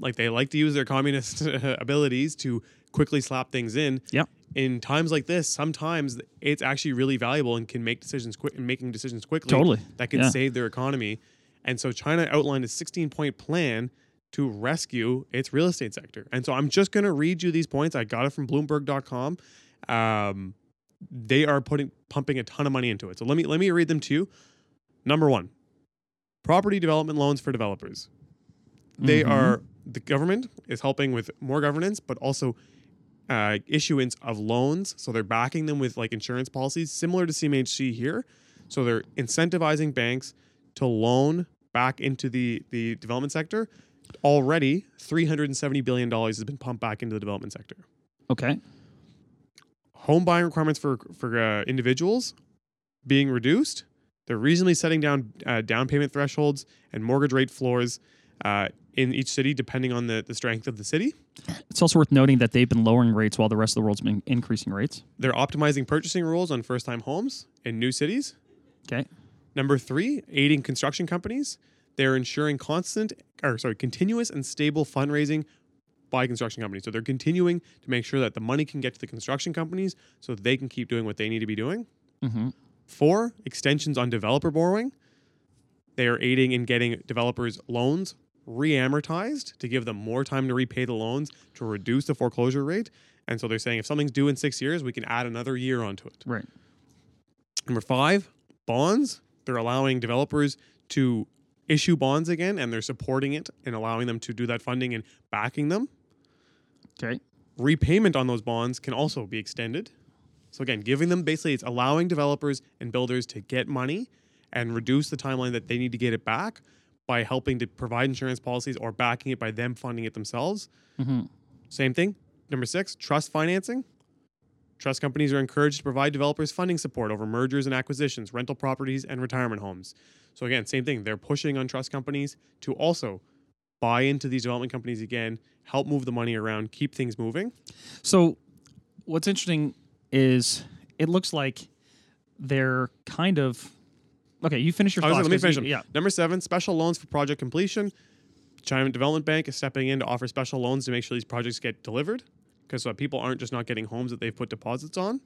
Speaker 1: like they like to use their communist abilities to quickly slap things in.
Speaker 2: Yep.
Speaker 1: In times like this, sometimes it's actually really valuable and can make decisions quick and making decisions quickly.
Speaker 2: Totally.
Speaker 1: That can
Speaker 2: Yeah.
Speaker 1: save their economy. And so China outlined a 16 point plan to rescue its real estate sector. And so I'm just going to read you these points. I got it from bloomberg.com. Um, they are putting pumping a ton of money into it. So let me let me read them to you. Number 1. Property development loans for developers. They
Speaker 2: Mhm.
Speaker 1: are the government is helping with more governance, but also uh, issuance of loans. So they're backing them with like insurance policies, similar to CMHC here. So they're incentivizing banks to loan back into the the development sector. Already, three hundred and seventy billion dollars has been pumped back into the development sector.
Speaker 2: okay.
Speaker 1: Home buying requirements for for uh, individuals being reduced. They're reasonably setting down uh, down payment thresholds and mortgage rate floors uh, in each city, depending on the, the strength of the city.
Speaker 2: It's also worth noting that they've been lowering rates while the rest of the world's been increasing rates.
Speaker 1: They're optimizing purchasing rules on first time homes in new cities.
Speaker 2: Okay.
Speaker 1: Number three, aiding construction companies. They're ensuring constant, or sorry, continuous and stable fundraising by construction companies. So they're continuing to make sure that the money can get to the construction companies so they can keep doing what they need to be doing.
Speaker 2: Mm-hmm.
Speaker 1: Four, extensions on developer borrowing. They are aiding in getting developers loans re-amortized to give them more time to repay the loans to reduce the foreclosure rate. And so they're saying if something's due in six years, we can add another year onto it.
Speaker 2: Right.
Speaker 1: Number five, bonds. They're allowing developers to issue bonds again and they're supporting it and allowing them to do that funding and backing them.
Speaker 2: Okay.
Speaker 1: Repayment on those bonds can also be extended. So again, giving them basically it's allowing developers and builders to get money and reduce the timeline that they need to get it back by helping to provide insurance policies or backing it by them funding it themselves.
Speaker 2: Mm-hmm.
Speaker 1: Same thing. Number six, trust financing. Trust companies are encouraged to provide developers funding support over mergers and acquisitions, rental properties, and retirement homes. So, again, same thing. They're pushing on trust companies to also buy into these development companies again, help move the money around, keep things moving.
Speaker 2: So, what's interesting is it looks like they're kind of okay. You finish your thoughts.
Speaker 1: let me finish
Speaker 2: you-
Speaker 1: them.
Speaker 2: Yeah.
Speaker 1: Number seven, special loans for project completion. China Development Bank is stepping in to offer special loans to make sure these projects get delivered because uh, people aren't just not getting homes that they've put deposits on.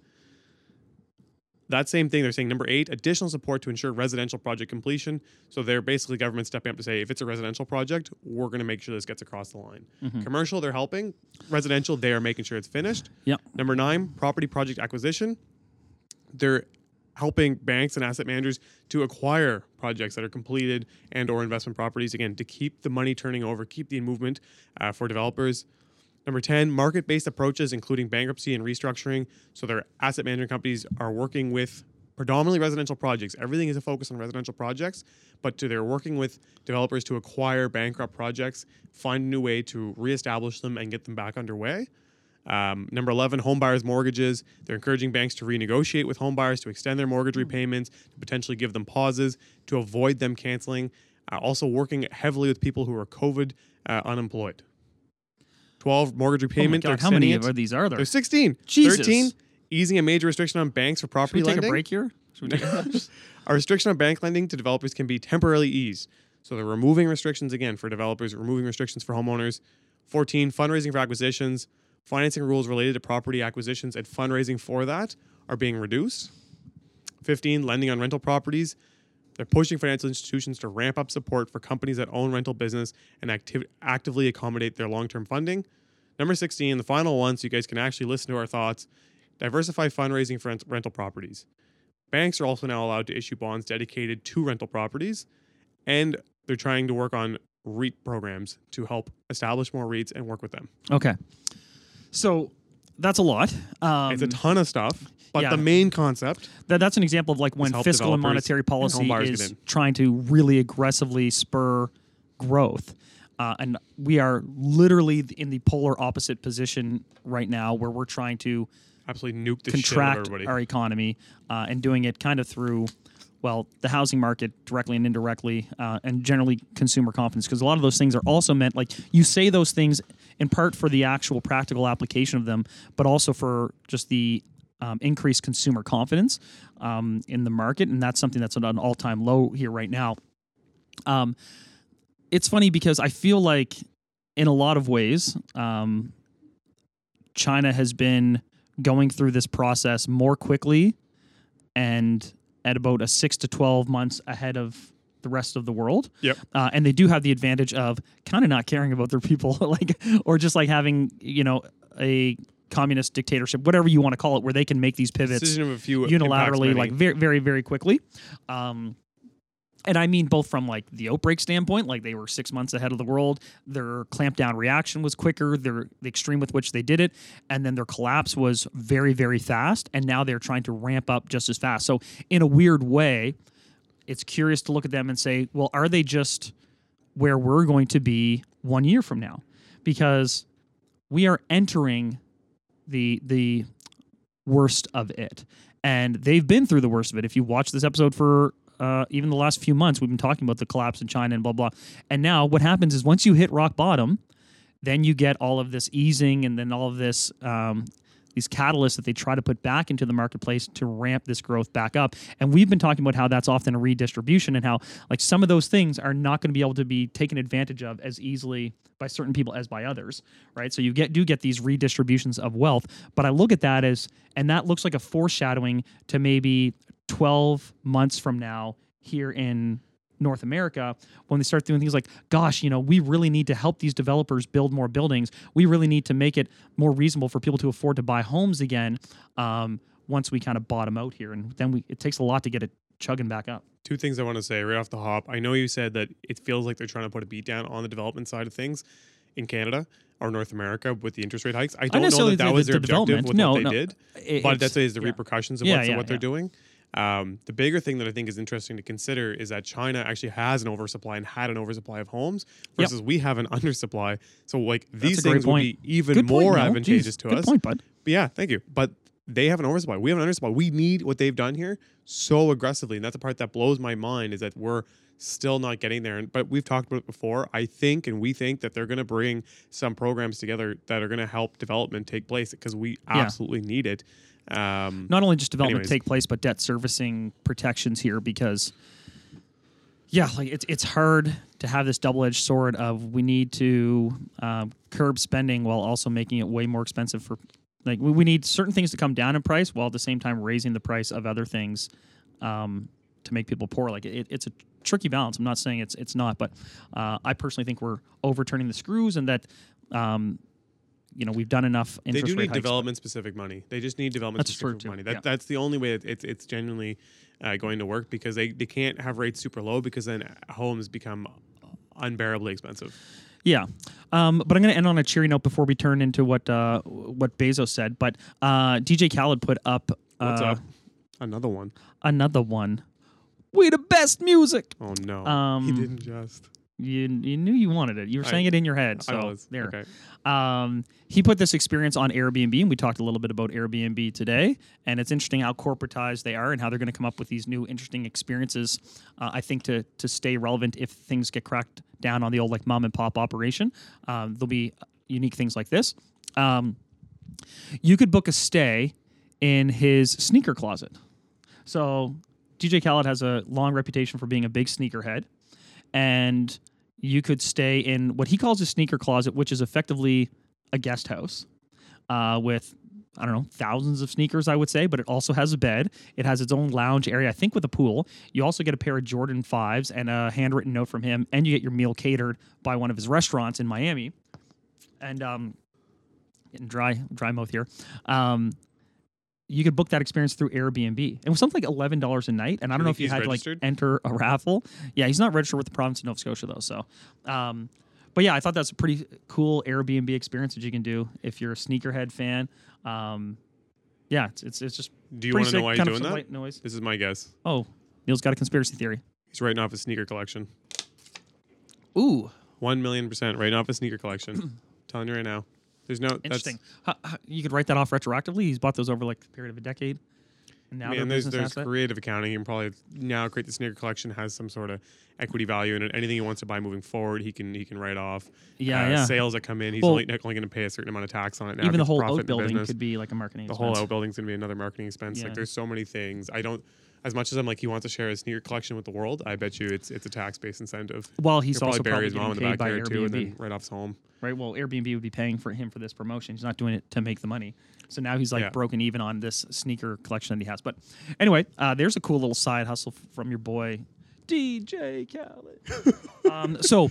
Speaker 1: That same thing, they're saying number eight, additional support to ensure residential project completion. So they're basically government stepping up to say, if it's a residential project, we're going to make sure this gets across the line. Commercial, they're helping. Residential, they are making sure it's finished.
Speaker 2: Yep.
Speaker 1: Number nine, property project acquisition. They're helping banks and asset managers to acquire projects that are completed and or investment properties again to keep the money turning over, keep the movement uh, for developers. Number 10, market based approaches, including bankruptcy and restructuring. So their asset management companies are working with predominantly residential projects. Everything is a focus on residential projects, but to, they're working with developers to acquire bankrupt projects, find a new way to reestablish them and get them back underway. Um, number 11, home buyers' mortgages. They're encouraging banks to renegotiate with home buyers to extend their mortgage repayments, to potentially give them pauses, to avoid them canceling. Uh, also, working heavily with people who are COVID uh, unemployed. 12, mortgage
Speaker 2: Oh
Speaker 1: repayment.
Speaker 2: God,
Speaker 1: they're
Speaker 2: how many
Speaker 1: extending
Speaker 2: of these are there?
Speaker 1: There's 16.
Speaker 2: Jesus.
Speaker 1: 13, easing a major restriction on banks for
Speaker 2: Should
Speaker 1: property
Speaker 2: we take
Speaker 1: lending.
Speaker 2: a break here? Should we take a-
Speaker 1: A restriction on bank lending to developers can be temporarily eased. So they're removing restrictions again for developers, removing restrictions for homeowners. 14, fundraising for acquisitions. Financing rules related to property acquisitions and fundraising for that are being reduced. 15, lending on rental properties. They're pushing financial institutions to ramp up support for companies that own rental business and activ- actively accommodate their long term funding. Number 16, the final one, so you guys can actually listen to our thoughts diversify fundraising for rent- rental properties. Banks are also now allowed to issue bonds dedicated to rental properties, and they're trying to work on REIT programs to help establish more REITs and work with them.
Speaker 2: okay. So that's a lot. Um,
Speaker 1: It's a ton of stuff, but
Speaker 2: yeah.
Speaker 1: the main concept
Speaker 2: that, that's an example of like when fiscal and monetary policy
Speaker 1: get
Speaker 2: is trying to really aggressively spur growth. Uh, and we are literally in the polar opposite position right now where we're trying to
Speaker 1: absolutely nuke the shit out of
Speaker 2: contract
Speaker 1: everybody.
Speaker 2: our economy uh, and doing it kind of through well the housing market directly and indirectly uh, and generally consumer confidence because a lot of those things are also meant like you say those things in part for the actual practical application of them but also for just the um, increased consumer confidence um, in the market and that's something that's at an all-time low here right now. Um, it's funny because i feel like in a lot of ways um, china has been going through this process more quickly and at about a six to 12 months ahead of the rest of the world.
Speaker 1: Yep.
Speaker 2: Uh, and they do have the advantage of kind of not caring about their people, like, or just like having, you know, a communist dictatorship, whatever you want to call it, where they can make these pivots unilaterally, like very, very, very quickly. Um, and I mean both from like the outbreak standpoint, like they were six months ahead of the world. Their clamp down reaction was quicker. Their the extreme with which they did it, and then their collapse was very, very fast. And now they're trying to ramp up just as fast. So in a weird way, it's curious to look at them and say, well, are they just where we're going to be one year from now? Because we are entering the the worst of it. And they've been through the worst of it. If you watch this episode for uh, even the last few months, we've been talking about the collapse in China and blah, blah. And now what happens is once you hit rock bottom, then you get all of this easing and then all of this um, these catalysts that they try to put back into the marketplace to ramp this growth back up. And we've been talking about how that's often a redistribution and how like some of those things are not going to be able to be taken advantage of as easily by certain people as by others, right? So you get do get these redistributions of wealth, but I look at that as and that looks like a foreshadowing to maybe 12 months from now here in North America when they start doing things like, gosh, you know, we really need to help these developers build more buildings. We really need to make it more reasonable for people to afford to buy homes again. Um, once we kind of bottom out here, and then we it takes a lot to get it chugging back up.
Speaker 1: Two things I want to say right off the hop. I know you said that it feels like they're trying to put a beat down on the development side of things in Canada or North America with the interest rate hikes. I don't know that that
Speaker 2: the-
Speaker 1: was
Speaker 2: the
Speaker 1: their objective
Speaker 2: development.
Speaker 1: with
Speaker 2: No,
Speaker 1: what they
Speaker 2: no.
Speaker 1: did,
Speaker 2: It-
Speaker 1: but
Speaker 2: it's-
Speaker 1: that's the
Speaker 2: yeah.
Speaker 1: repercussions of
Speaker 2: Yeah,
Speaker 1: what,
Speaker 2: yeah,
Speaker 1: what they're
Speaker 2: yeah.
Speaker 1: doing. Um, the bigger thing that I think is interesting to consider is that China actually has an oversupply and had an oversupply of homes
Speaker 2: Yep.
Speaker 1: versus we have an undersupply. So like these things would be even
Speaker 2: Good
Speaker 1: more
Speaker 2: Neal.
Speaker 1: advantageous
Speaker 2: Jeez,
Speaker 1: to us.
Speaker 2: point, bud.
Speaker 1: But yeah, thank you. But they have an oversupply. We have an undersupply. We need what they've done here so aggressively, and that's the part that blows my mind is that we're still not getting there. And but we've talked about it before. I think and we think that they're going to bring some programs together that are going to help development take place because we absolutely need it. Um,
Speaker 2: not only just development
Speaker 1: Anyways.
Speaker 2: take place, but debt servicing protections here because yeah, like it's it's hard to have this double edged sword of we need to um, curb spending while also making it way more expensive for like we, we need certain things to come down in price while at the same time raising the price of other things um, to make people poor. Like it, it's a tricky balance. I'm not saying it's it's not, but uh, I personally think we're overturning the screws and that. Um, you know, we've done enough
Speaker 1: they do need development specific money. They just need development
Speaker 2: that's
Speaker 1: specific money. That
Speaker 2: Yeah.
Speaker 1: that's the only way it's it's genuinely uh, going to work because they, they can't have rates super low because then homes become unbearably expensive.
Speaker 2: Yeah, um, but I'm going to end on a cheery note before we turn into what uh, what Bezos said. But uh, DJ Khaled put up uh,
Speaker 1: What's up? Another one.
Speaker 2: another one. We the best music.
Speaker 1: Oh no, he
Speaker 2: Um,
Speaker 1: didn't just.
Speaker 2: You you knew you wanted it. You were
Speaker 1: I-
Speaker 2: saying it in your head. So
Speaker 1: I was
Speaker 2: there.
Speaker 1: Okay.
Speaker 2: Um, he put this experience on Airbnb, and we talked a little bit about Airbnb today. And it's interesting how corporatized they are and how they're going to come up with these new interesting experiences. Uh, I think to to stay relevant if things get cracked down on the old like mom and pop operation, um, there'll be unique things like this. Um, you could book a stay in his sneaker closet. So DJ Khaled has a long reputation for being a big sneakerhead, and you could stay in what he calls a sneaker closet, which is effectively a guest house uh, with I don't know thousands of sneakers. I would say, but it also has a bed. It has its own lounge area, I think, with a pool. You also get a pair of Jordan fives and a handwritten note from him, and you get your meal catered by one of his restaurants in Miami. And um, getting dry, dry mouth here. Um, you could book that experience through Airbnb. It was something like eleven dollars a night, and I
Speaker 1: Do
Speaker 2: don't know if you had to like enter a raffle. Yeah, he's not registered with the province of Nova Scotia though. So, um, but yeah, I thought that's a pretty cool Airbnb experience that you can do if you're a sneakerhead fan. Um, yeah, it's it's, it's just
Speaker 1: Do you want to know why he's doing that?
Speaker 2: Noise.
Speaker 1: This is my guess.
Speaker 2: Oh, Neal's got a conspiracy theory.
Speaker 1: He's writing off his sneaker collection.
Speaker 2: Ooh,
Speaker 1: One million percent writing off his sneaker collection. telling you right now. There's no
Speaker 2: interesting. How- how- you could write that off retroactively. He's bought those over like a period of a decade. And now they're
Speaker 1: there's there's
Speaker 2: asset.
Speaker 1: creative accounting. You can probably now create the sneaker collection has some sort of equity value, and anything he wants to buy moving forward, he can he can write off.
Speaker 2: Yeah,
Speaker 1: Uh,
Speaker 2: yeah.
Speaker 1: Sales that come in, he's
Speaker 2: Well-
Speaker 1: only, only going to pay a certain amount of tax on it. Now
Speaker 2: Even the whole
Speaker 1: in
Speaker 2: outbuilding could be like a marketing.
Speaker 1: the
Speaker 2: expense.
Speaker 1: whole outbuilding's gonna be another marketing expense.
Speaker 2: Yeah.
Speaker 1: Like there's so many things. I don't. As much as I'm like he wants to share his sneaker collection with the world, I bet you it's it's a tax based incentive.
Speaker 2: Well, he's
Speaker 1: He'll
Speaker 2: also
Speaker 1: probably bury
Speaker 2: probably
Speaker 1: his mom in the
Speaker 2: paid by
Speaker 1: backyard too, and
Speaker 2: Airbnb.
Speaker 1: then write off his home.
Speaker 2: right? Well, Airbnb would be paying for him for this promotion. He's not doing it to make the money. So now he's like
Speaker 1: Yeah.
Speaker 2: broken even on this sneaker collection that he has. But anyway, uh, there's a cool little side hustle f- from your boy DJ Khaled. um, so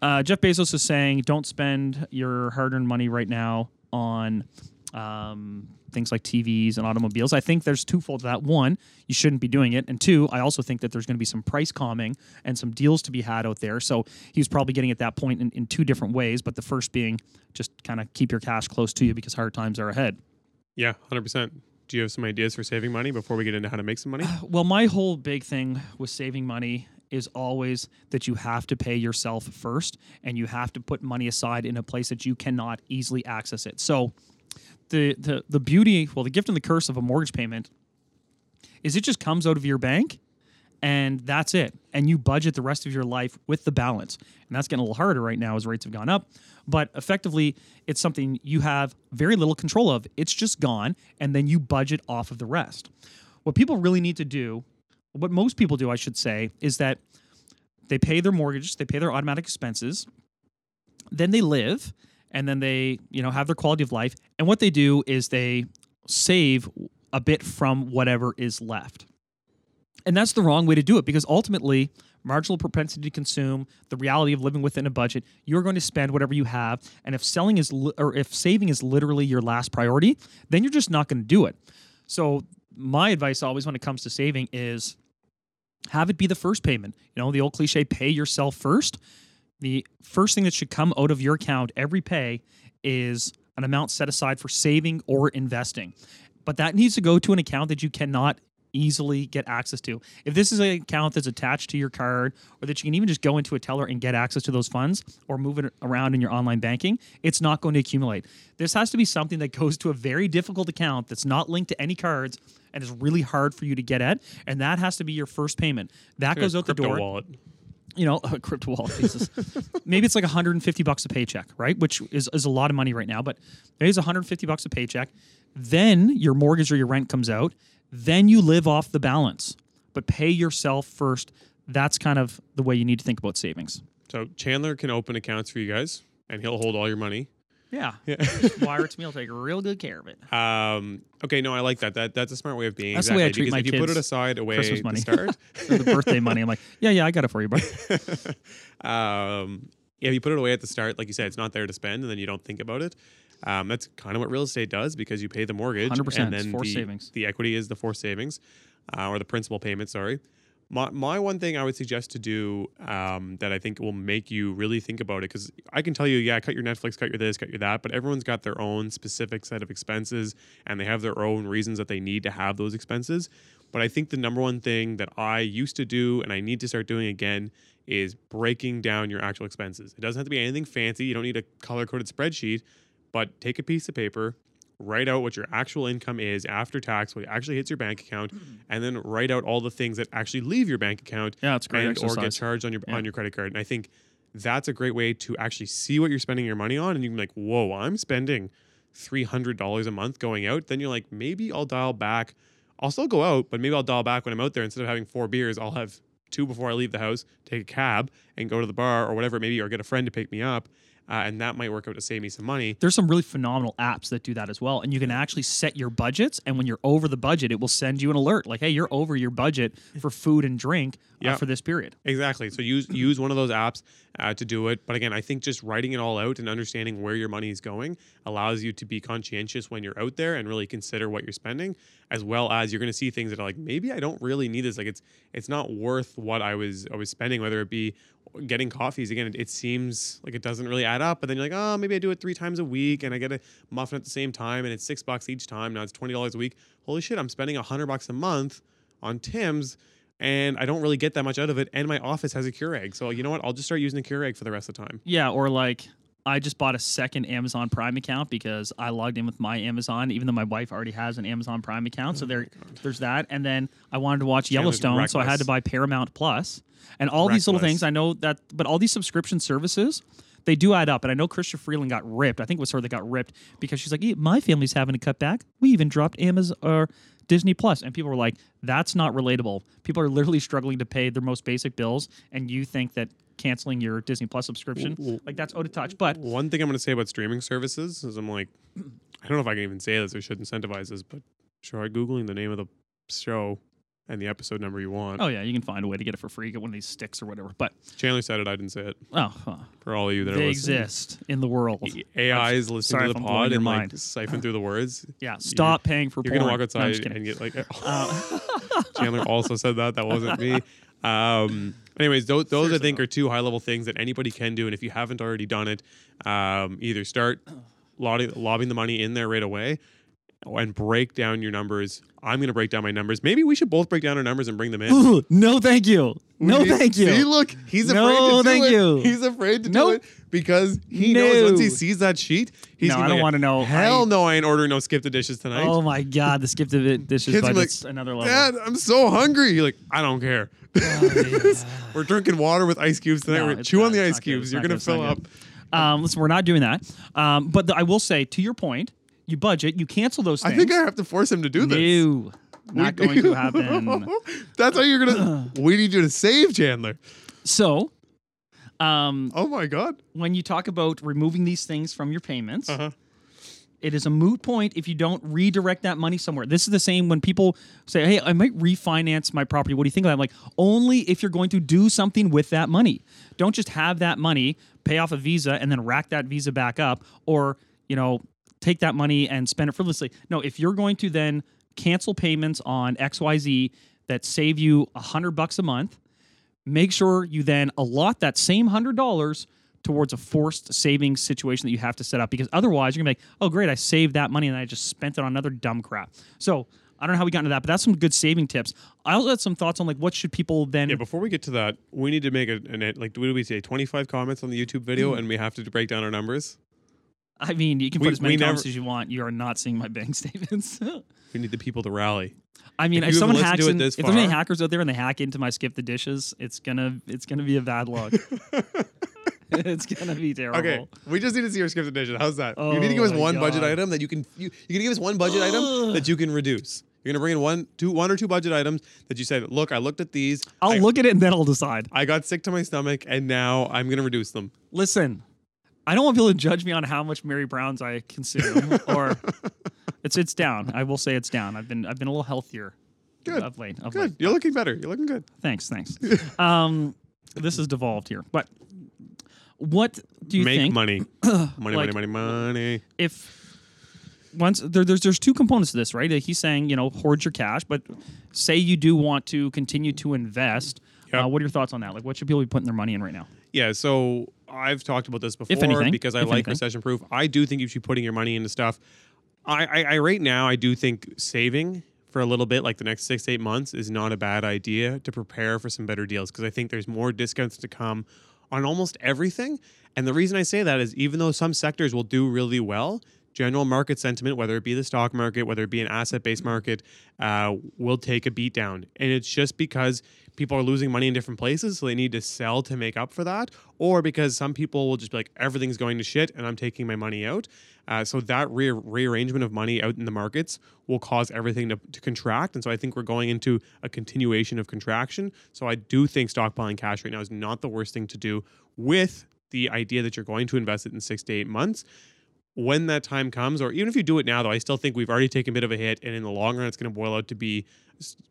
Speaker 2: uh, Jeff Bezos is saying, don't spend your hard-earned money right now on um, things like TVs and automobiles. I think there's twofold to that. One, you shouldn't be doing it, and two, I also think that there's going to be some price calming and some deals to be had out there. So he was probably getting at that point in, in two different ways. But the first being just kind of keep your cash close to you because hard times are ahead.
Speaker 1: Yeah, hundred percent. Do you have some ideas for saving money before we get into how to make some money?
Speaker 2: Well, my whole big thing with saving money is always that you have to pay yourself first and you have to put money aside in a place that you cannot easily access it. So the the the beauty, well, the gift and the curse of a mortgage payment is it just comes out of your bank and that's it. And you budget the rest of your life with the balance. And that's getting a little harder right now as rates have gone up. But effectively, it's something you have very little control of. It's just gone, and then you budget off of the rest. What people really need to do, what most people do, I should say, is that they pay their mortgage, they pay their automatic expenses, then they live, and then they, you know, have their quality of life. And what they do is they save a bit from whatever is left. And that's the wrong way to do it because ultimately, marginal propensity to consume, the reality of living within a budget, you're going to spend whatever you have. And if selling is li- or if saving is literally your last priority, then you're just not going to do it. So my advice always when it comes to saving is have it be the first payment. You know, the old cliche pay yourself first. The first thing that should come out of your account every pay is an amount set aside for saving or investing. But that needs to go to an account that you cannot easily get access to. If this is an account that's attached to your card or that you can even just go into a teller and get access to those funds or move it around in your online banking, it's not going to accumulate. This has to be something that goes to a very difficult account that's not linked to any cards and is really hard for you to get at and that has to be your first payment. That goes out the door
Speaker 1: wallet.
Speaker 2: You know, a crypto wallet pieces. maybe it's like 150 bucks a paycheck, right? Which is, is a lot of money right now, but maybe it's 150 bucks a paycheck. Then your mortgage or your rent comes out. Then you live off the balance, but pay yourself first. That's kind of the way you need to think about savings.
Speaker 1: So Chandler can open accounts for you guys, and he'll hold all your money.
Speaker 2: Yeah. Wire it to me. I'll take real good care of it.
Speaker 1: Um, okay, no, I like that. That that's a smart way of being.
Speaker 2: That's the way I treat
Speaker 1: because
Speaker 2: my
Speaker 1: if you put it aside away
Speaker 2: Christmas
Speaker 1: to
Speaker 2: money.
Speaker 1: start,
Speaker 2: the birthday money. I'm like, yeah, yeah, I got it for you, bro.
Speaker 1: um, yeah, if you put it away at the start, like you said, it's not there to spend, and then you don't think about it. Um, that's kind of what real estate does because you pay the mortgage,
Speaker 2: 100%,
Speaker 1: and
Speaker 2: it's
Speaker 1: then
Speaker 2: forced
Speaker 1: the,
Speaker 2: savings.
Speaker 1: the equity is the forced savings, uh, or the principal payment. Sorry. My, my one thing I would suggest to do um, that I think will make you really think about it because I can tell you, yeah, cut your Netflix, cut your this, cut your that, but everyone's got their own specific set of expenses and they have their own reasons that they need to have those expenses. But I think the number one thing that I used to do and I need to start doing again is breaking down your actual expenses. It doesn't have to be anything fancy. You don't need a color coded spreadsheet, but take a piece of paper, write out what your actual income is after tax, what actually hits your bank account, mm-hmm. and then write out all the things that actually leave your bank account
Speaker 2: Yeah, it's great
Speaker 1: and or get charged on your
Speaker 2: Yeah.
Speaker 1: on your credit card. And I think that's a great way to actually see what you're spending your money on, and you can be like, whoa, I'm spending three hundred dollars a month going out. Then you're like, maybe I'll dial back. I'll still go out, but maybe I'll dial back when I'm out there. Instead of having four beers, I'll have two before I leave the house, take a cab, and go to the bar or whatever, maybe, or get a friend to pick me up. Uh, and that might work out to save me some money.
Speaker 2: There's some really phenomenal apps that do that as well. And you can actually set your budgets. And when you're over the budget, it will send you an alert like, hey, you're over your budget for food and drink uh,
Speaker 1: Yeah.
Speaker 2: for this period.
Speaker 1: Exactly. So use use one of those apps uh, to do it. But again, I think just writing it all out and understanding where your money is going allows you to be conscientious when you're out there and really consider what you're spending, as well as you're going to see things that are like maybe I don't really need this. Like it's it's not worth what I was I was spending. Whether it be getting coffees again, it, seems like it doesn't really add up. But then you're like, oh, maybe I do it three times a week and I get a muffin at the same time and it's six bucks each time. Now it's twenty dollars a week. Holy shit! I'm spending a hundred bucks a month on Tim's and I don't really get that much out of it. And my office has a Keurig, so you know what? I'll just start using the Keurig for the rest of the time.
Speaker 2: Yeah. Or like, I just bought a second Amazon Prime account because I logged in with my Amazon, even though my wife already has an Amazon Prime account. So there, there's that. And then I wanted to watch Yellowstone, so I had to buy Paramount Plus, and all these little things. I know that, but all these subscription services. They do add up, and I know Chrystia Freeland got ripped. I think it was her that got ripped because she's like, "My family's having to cut back. We even dropped Amazon or Disney Plus," and people were like, "That's not relatable." People are literally struggling to pay their most basic bills, and you think that canceling your Disney Plus subscription, like that's out of touch. But
Speaker 1: One thing I'm going to say about streaming services is I'm like, I don't know if I can even say this. I should incentivize this, but try googling the name of the show and the episode number you want.
Speaker 2: oh yeah, you can find a way to get it for free, get one of these sticks or whatever. But
Speaker 1: Chandler said it. I didn't say it.
Speaker 2: oh, huh.
Speaker 1: For all of you that
Speaker 2: they exist in the world.
Speaker 1: AI is listening to the pod and like
Speaker 2: mind.
Speaker 1: siphon through the words.
Speaker 2: Yeah, stop paying for
Speaker 1: You're
Speaker 2: porn.
Speaker 1: gonna walk outside
Speaker 2: kidding.
Speaker 1: and get like.
Speaker 2: Uh,
Speaker 1: Chandler also said that. That wasn't me. Um, anyways, those, those I think are two high level things that anybody can do. And if you haven't already done it, um, either start lobbying, lobbying the money in there right away. And break down your numbers. I'm going to break down my numbers. Maybe we should both break down our numbers and bring them in.
Speaker 2: Ooh, no, thank you. No,
Speaker 1: We-
Speaker 2: thank you.
Speaker 1: See, look, he's afraid
Speaker 2: No,
Speaker 1: to do
Speaker 2: thank
Speaker 1: it.
Speaker 2: you.
Speaker 1: He's afraid to
Speaker 2: Nope.
Speaker 1: do it because he knows once he sees that sheet, he's
Speaker 2: No,
Speaker 1: gonna
Speaker 2: I don't wanna know.
Speaker 1: Hell
Speaker 2: I-
Speaker 1: no, I ain't ordering no skip the dishes tonight.
Speaker 2: Oh my god, the skip the dishes
Speaker 1: Kids be
Speaker 2: budget's
Speaker 1: like,
Speaker 2: another level.
Speaker 1: Dad, I'm so hungry. You're like, I don't care. We're drinking water with ice cubes tonight.
Speaker 2: No,
Speaker 1: We're
Speaker 2: it's
Speaker 1: chew
Speaker 2: not-
Speaker 1: on the ice
Speaker 2: not good.
Speaker 1: cubes. You're gonna
Speaker 2: good. It's not
Speaker 1: fill up.
Speaker 2: Um, listen, we're not doing that. Um, but the, I will say, to your point, you budget, you cancel those things.
Speaker 1: I think I have to force him to do this.
Speaker 2: No, not
Speaker 1: We-
Speaker 2: going to happen.
Speaker 1: That's how you're gonna. we need you to save Chandler.
Speaker 2: So, um,
Speaker 1: Oh my god.
Speaker 2: when you talk about removing these things from your payments,
Speaker 1: Uh huh.
Speaker 2: it is a moot point if you don't redirect that money somewhere. This is the same when people say, "Hey, I might refinance my property." What do you think of that? I'm like, only if you're going to do something with that money. Don't just have that money, pay off a visa, and then rack that visa back up, or you know, take that money and spend it frivolously. No, if you're going to then cancel payments on X, Y, Z that save you a hundred bucks a month, make sure you then allot that same hundred dollars towards a forced savings situation that you have to set up because otherwise you're gonna be like, oh great, I saved that money and I just spent it on another dumb crap. So I don't know how we got into that, but that's some good saving tips. I also had some thoughts on like what should people then
Speaker 1: Yeah, before we get to that, we need to make a, an like. What do we say? Twenty five comments on the YouTube video, mm. and we have to break down our numbers.
Speaker 2: I mean, you can put
Speaker 1: We-
Speaker 2: as many
Speaker 1: we never-
Speaker 2: as you want. You are not seeing my bank statements.
Speaker 1: We need the people to rally.
Speaker 2: I mean,
Speaker 1: If
Speaker 2: if, someone hacks in, if there's any hackers out there and they hack into my skip the dishes, it's gonna it's gonna be a bad look. it's gonna be terrible.
Speaker 1: Okay, we just need to see your skip the dishes. How's that? you
Speaker 2: Oh
Speaker 1: need to give oh us
Speaker 2: my
Speaker 1: one budget item that you can. You, you're gonna give us one budget item that you can reduce. You're gonna bring in one, two, one or two budget items that you said, look, I looked at these.
Speaker 2: I'll
Speaker 1: I,
Speaker 2: look at it and then I'll decide.
Speaker 1: I got sick to my stomach, and now I'm gonna reduce them.
Speaker 2: Listen, I don't want people to judge me on how much Mary Brown's I consume, or it's it's down. I will say it's down. I've been I've been a little healthier
Speaker 1: Good.
Speaker 2: of late. Of
Speaker 1: Good.
Speaker 2: late.
Speaker 1: You're looking better. You're looking good.
Speaker 2: Thanks, thanks. um, this is devolved here, but what do you
Speaker 1: Make
Speaker 2: think
Speaker 1: money. money, money,
Speaker 2: Like-
Speaker 1: money, money.
Speaker 2: if once there, there's there's two components to this, right? He's saying you know hoard your cash, but say you do want to continue to invest.
Speaker 1: Yep.
Speaker 2: Uh, what are your thoughts on that? Like, what should people be putting their money in right now?
Speaker 1: Yeah, so I've talked about this before
Speaker 2: anything,
Speaker 1: because I like
Speaker 2: anything.
Speaker 1: recession proof. I do think you should be putting your money into stuff. I, I, I right now I do think saving for a little bit, like the next six eight months, is not a bad idea to prepare for some better deals because I think there's more discounts to come on almost everything. And the reason I say that is even though some sectors will do really well, general market sentiment, whether it be the stock market, whether it be an asset based market, uh, will take a beat down. And it's just because people are losing money in different places, so they need to sell to make up for that, or because some people will just be like, everything's going to shit and I'm taking my money out. Uh, so that re- rearrangement of money out in the markets will cause everything to, to contract. And so I think we're going into a continuation of contraction. So I do think stockpiling cash right now is not the worst thing to do with the idea that you're going to invest it in six to eight months when that time comes, or even if you do it now, though, I still think we've already taken a bit of a hit, and in the long run, it's going to boil out to be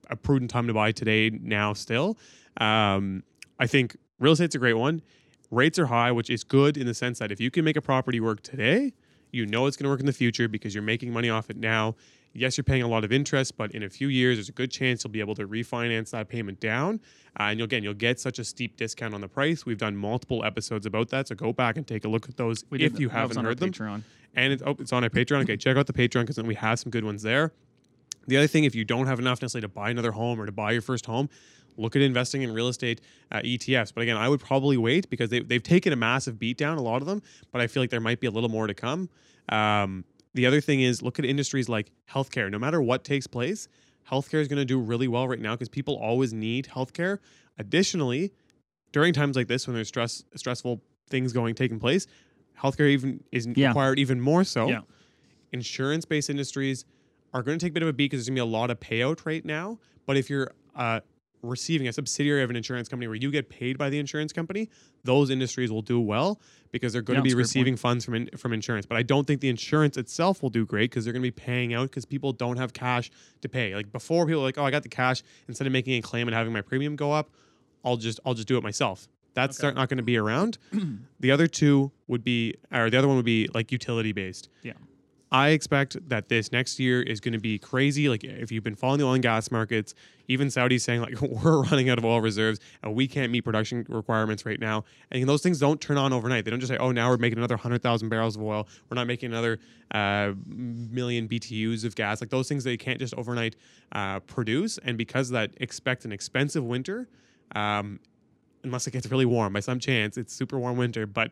Speaker 1: a prudent time to buy today. Now, still, um, I think real estate's a great one. Rates are high, which is good in the sense that if you can make a property work today, you know it's going to work in the future because you're making money off it now. Yes, you're paying a lot of interest, but in a few years, there's a good chance you'll be able to refinance that payment down. Uh, and you'll, again, you'll get such a steep discount on the price. We've done multiple episodes about that, so go back and take a look at those
Speaker 2: We
Speaker 1: if you haven't heard them
Speaker 2: Patreon.
Speaker 1: and it's, oh, it's on our Patreon. Okay, check out the Patreon because then we have some good ones there. The other thing, if you don't have enough necessarily to buy another home or to buy your first home, look at investing in real estate uh, ETFs. But again, I would probably wait because they, they've taken a massive beat down, a lot of them, but I feel like there might be a little more to come. Um, the other thing is look at industries like healthcare. No matter what takes place, healthcare is going to do really well right now because people always need healthcare. Additionally, during times like this when there's stress, stressful things going taking place, healthcare even is
Speaker 2: Yeah.
Speaker 1: required even more so
Speaker 2: Yeah.
Speaker 1: insurance based industries are going to take a bit of a beat because there's going to be a lot of payout right now. But if you're uh, receiving a subsidiary of an insurance company where you get paid by the insurance company, those industries will do well because they're going
Speaker 2: Yeah,
Speaker 1: to be
Speaker 2: that's a great
Speaker 1: receiving funds from in, from insurance. But I don't think the insurance itself will do great because they're going to be paying out because people don't have cash to pay. Like before, people were like, oh, I got the cash. Instead of making a claim and having my premium go up, I'll just I'll just do it myself. That's
Speaker 2: Okay.
Speaker 1: not going to be around. the other two would be, or the other one would be like utility based
Speaker 2: Yeah.
Speaker 1: I expect that this next year is going to be crazy. Like if you've been following the oil and gas markets, even Saudi's saying like we're running out of oil reserves and we can't meet production requirements right now. And those things don't turn on overnight. They don't just say, oh, now we're making another hundred thousand barrels of oil. We're not making another uh, million BTUs of gas. Like those things they can't just overnight uh, produce. And because of that, expect an expensive winter. Um, unless it gets really warm by some chance, it's super warm winter, but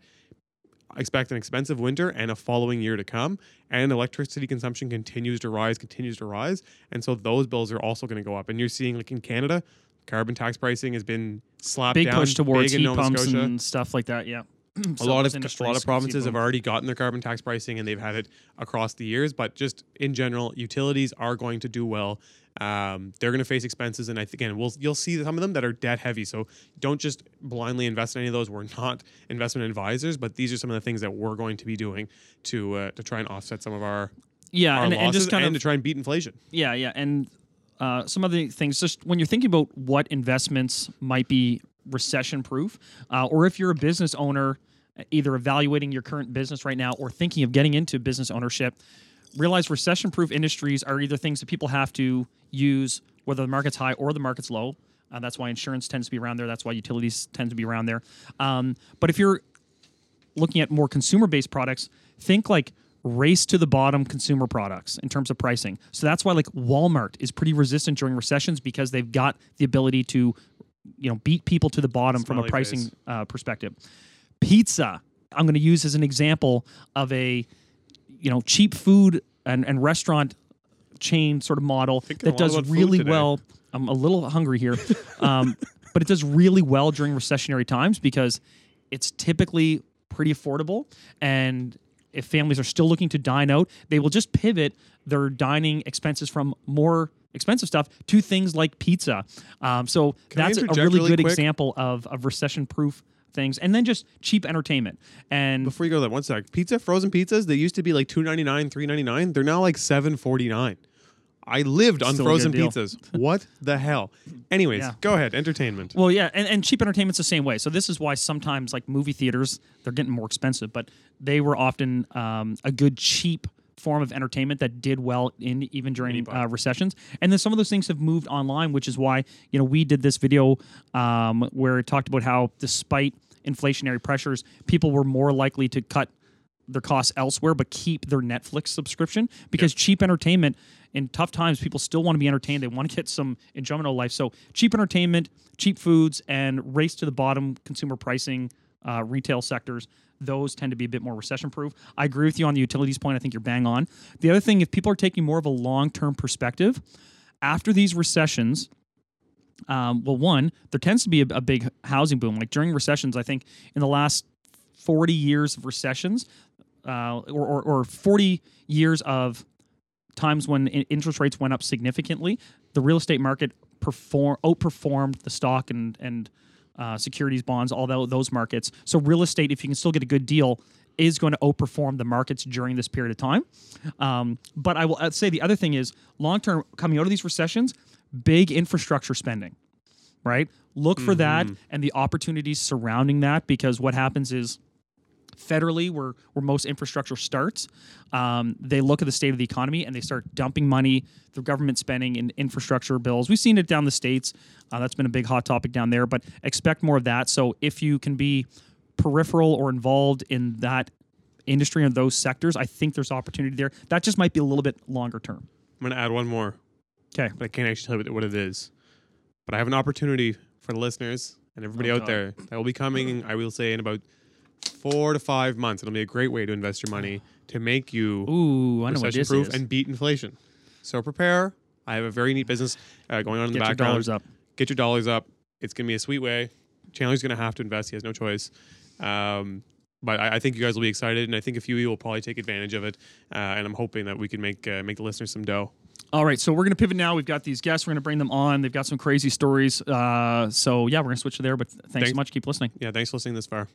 Speaker 1: expect an expensive winter and a following year to come and electricity consumption continues to rise continues to rise and so those bills are also going to go up and you're seeing like in canada carbon tax pricing has been slapped
Speaker 2: Big
Speaker 1: down
Speaker 2: push towards
Speaker 1: big
Speaker 2: heat
Speaker 1: Nova
Speaker 2: pumps
Speaker 1: Scotia.
Speaker 2: and stuff like that. Yeah.
Speaker 1: a lot of a lot of provinces have already gotten their carbon tax pricing and they've had it across the years but just in general utilities are going to do well um, they're going to face expenses and I think again we'll you'll see some of them that are debt heavy so don't just blindly invest in any of those we're not investment advisors but these are some of the things that we're going to be doing to uh, to try and offset some of our
Speaker 2: Yeah,
Speaker 1: our
Speaker 2: and,
Speaker 1: losses
Speaker 2: and just kind
Speaker 1: and
Speaker 2: of
Speaker 1: to try and beat inflation
Speaker 2: Yeah, yeah, and uh, some other things. Just when you're thinking about what investments might be recession proof, uh, or if you're a business owner, either evaluating your current business right now or thinking of getting into business ownership, realize recession proof industries are either things that people have to use whether the market's high or the market's low. Uh, that's why insurance tends to be around there. That's why utilities tend to be around there. Um, but if you're looking at more consumer based products, think like race to the bottom consumer products in terms of pricing. So that's why like Walmart is pretty resistant during recessions because they've got the ability to you know beat people to the bottom from a pricing uh, perspective. Pizza, I'm going to use as an example of a you know cheap food and, and restaurant chain sort of model that does really well. I'm a little hungry here, um, but it does really well during recessionary times because it's typically pretty affordable and if families are still looking to dine out, they will just pivot their dining expenses from more expensive stuff to things like pizza. Um, so
Speaker 1: Can
Speaker 2: that's a really,
Speaker 1: really
Speaker 2: good
Speaker 1: quick?
Speaker 2: example of, of recession proof things. And then just cheap entertainment. And
Speaker 1: before you go there one sec pizza frozen pizzas they used to be like 2.99 3.99 they're now like 7.49 I lived on
Speaker 2: Still
Speaker 1: frozen pizzas. What the hell? Anyways,
Speaker 2: Yeah.
Speaker 1: go ahead. Entertainment.
Speaker 2: Well, yeah, and, and cheap entertainment's the same way. So this is why sometimes like movie theaters they're getting more expensive, but they were often um, a good cheap form of entertainment that did well in even during uh, recessions. And then some of those things have moved online, which is why you know we did this video um, where it talked about how despite inflationary pressures, people were more likely to cut their costs elsewhere but keep their Netflix subscription. Because cheap entertainment in tough times people still want to be entertained. They want to get some enjoyment of life. So cheap entertainment cheap foods and race to the bottom consumer pricing uh, retail sectors those tend to be a bit more recession proof i agree with you on the utilities point. I think you're bang on. The other thing if people are taking more of a long-term perspective after these recessions um, well, one, there tends to be a, a big housing boom. Like during recessions, I think in the last 40 years of recessions, uh, or, or, or 40 years of times when interest rates went up significantly, the real estate market perform outperformed the stock and and uh, securities bonds, all tho- those markets. So real estate, if you can still get a good deal, is going to outperform the markets during this period of time. Um, but I will say the other thing is long term, coming out of these recessions, big infrastructure spending right? Look for that and the opportunities surrounding that because what happens is federally where where most infrastructure starts um, they look at the state of the economy and they start dumping money through government spending in infrastructure bills. We've seen it down the states. Uh, that's been a big hot topic down there but expect more of that. So if you can be peripheral or involved in that industry or those sectors i think there's opportunity there. That just might be a little bit longer term.
Speaker 1: I'm going to add one more,
Speaker 2: okay.
Speaker 1: But I can't actually tell you what it is. But I have an opportunity for the listeners and everybody
Speaker 2: Oh,
Speaker 1: out
Speaker 2: God.
Speaker 1: there that will be coming, I will say, in about four to five months. It'll be a great way to invest your money to make you
Speaker 2: ooh i know what
Speaker 1: recession
Speaker 2: this
Speaker 1: proof
Speaker 2: is
Speaker 1: and beat inflation. So prepare. I have a very neat business uh, going on in
Speaker 2: get
Speaker 1: the
Speaker 2: your
Speaker 1: background.
Speaker 2: dollars up
Speaker 1: Get your dollars up. It's going to be a sweet way. Chandler's going to have to invest. He has no choice. Um, but I, I think you guys will be excited, and I think a few of you will probably take advantage of it. Uh, and I'm hoping that we can make uh, make the listeners some dough.
Speaker 2: All right, so we're going to pivot now. We've got these guests. We're going to bring them on. They've got some crazy stories. Uh, so yeah, we're going to switch to there. But thanks,
Speaker 1: Thanks.
Speaker 2: so much. Keep listening.
Speaker 1: Yeah, thanks for listening this far.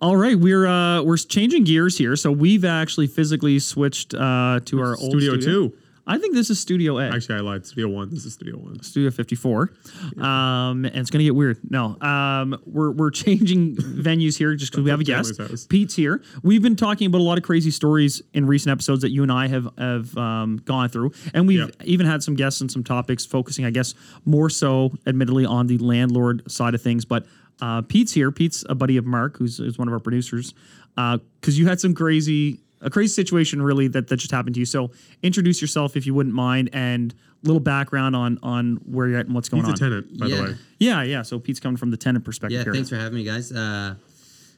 Speaker 2: All right, we're uh, we're changing gears here. So we've actually physically switched uh, to our old
Speaker 4: Studio two.
Speaker 2: I think this is Studio A.
Speaker 1: Actually, I lied. Studio One. This is Studio One.
Speaker 2: Studio 54. Um, and it's going to get weird. No, um, we're, we're changing venues here just because we have a guest. Pete's here. We've been talking about a lot of crazy stories in recent episodes that you and I have, have um, gone through. And we've
Speaker 1: Yep.
Speaker 2: even had some guests and some topics focusing, I guess, more so, admittedly, on the landlord side of things. But uh, Pete's here. Pete's a buddy of Mark, who's, who's one of our producers. Because you had some crazy, a crazy situation really that, that just happened to you. So introduce yourself if you wouldn't mind and a little background on on where you're at and what's going
Speaker 1: He's a
Speaker 2: on.
Speaker 1: tenant, by
Speaker 4: Yeah.
Speaker 1: the way.
Speaker 2: Yeah, yeah. So Pete's coming from the tenant perspective
Speaker 4: Yeah,
Speaker 2: here.
Speaker 4: thanks for having me, guys. Uh,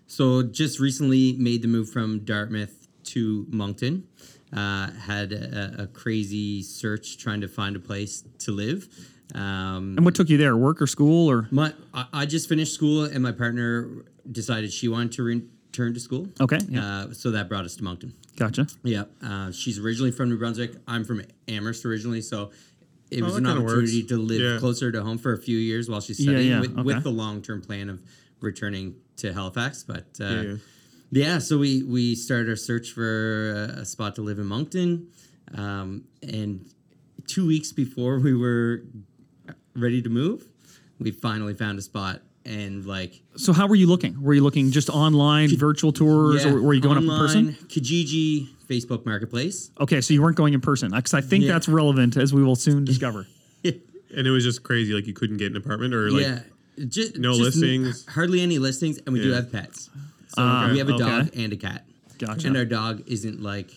Speaker 4: so just recently made the move from Dartmouth to Moncton. Uh, had a, a crazy search trying to find a place to live. Um,
Speaker 2: and what took you there? Work or school or?
Speaker 4: my, I, I just finished school, and my partner decided she wanted to return to school.
Speaker 2: Okay, yeah.
Speaker 4: Uh, so that brought us to Moncton.
Speaker 2: Gotcha.
Speaker 4: Yeah, uh, she's originally from New Brunswick. I'm from Amherst originally, so it was
Speaker 1: that
Speaker 4: an opportunity to live
Speaker 1: Yeah.
Speaker 4: closer to home for a few years while she's studying,
Speaker 2: yeah,
Speaker 4: with,
Speaker 2: okay.
Speaker 4: with the long term plan of returning to Halifax. But uh,
Speaker 1: Yeah,
Speaker 4: yeah,
Speaker 1: yeah.
Speaker 4: so we we started our search for a, a spot to live in Moncton, um, and two weeks before we were ready to move, we finally found a spot. And like
Speaker 2: So how were you looking? Were you looking just online, virtual tours, or were you going up in person?
Speaker 4: Kijiji, Facebook Marketplace.
Speaker 2: Okay, so you weren't going in person because I think
Speaker 4: Yeah.
Speaker 2: that's relevant as we will soon discover.
Speaker 1: And it was just crazy. Like you couldn't get an apartment or like.
Speaker 4: yeah, just,
Speaker 1: no
Speaker 4: just n-
Speaker 1: listings?
Speaker 4: hardly any listings, and we do have pets. So
Speaker 2: Ah,
Speaker 4: we have a dog
Speaker 2: okay.
Speaker 4: and a cat.
Speaker 2: Gotcha.
Speaker 4: And our dog isn't like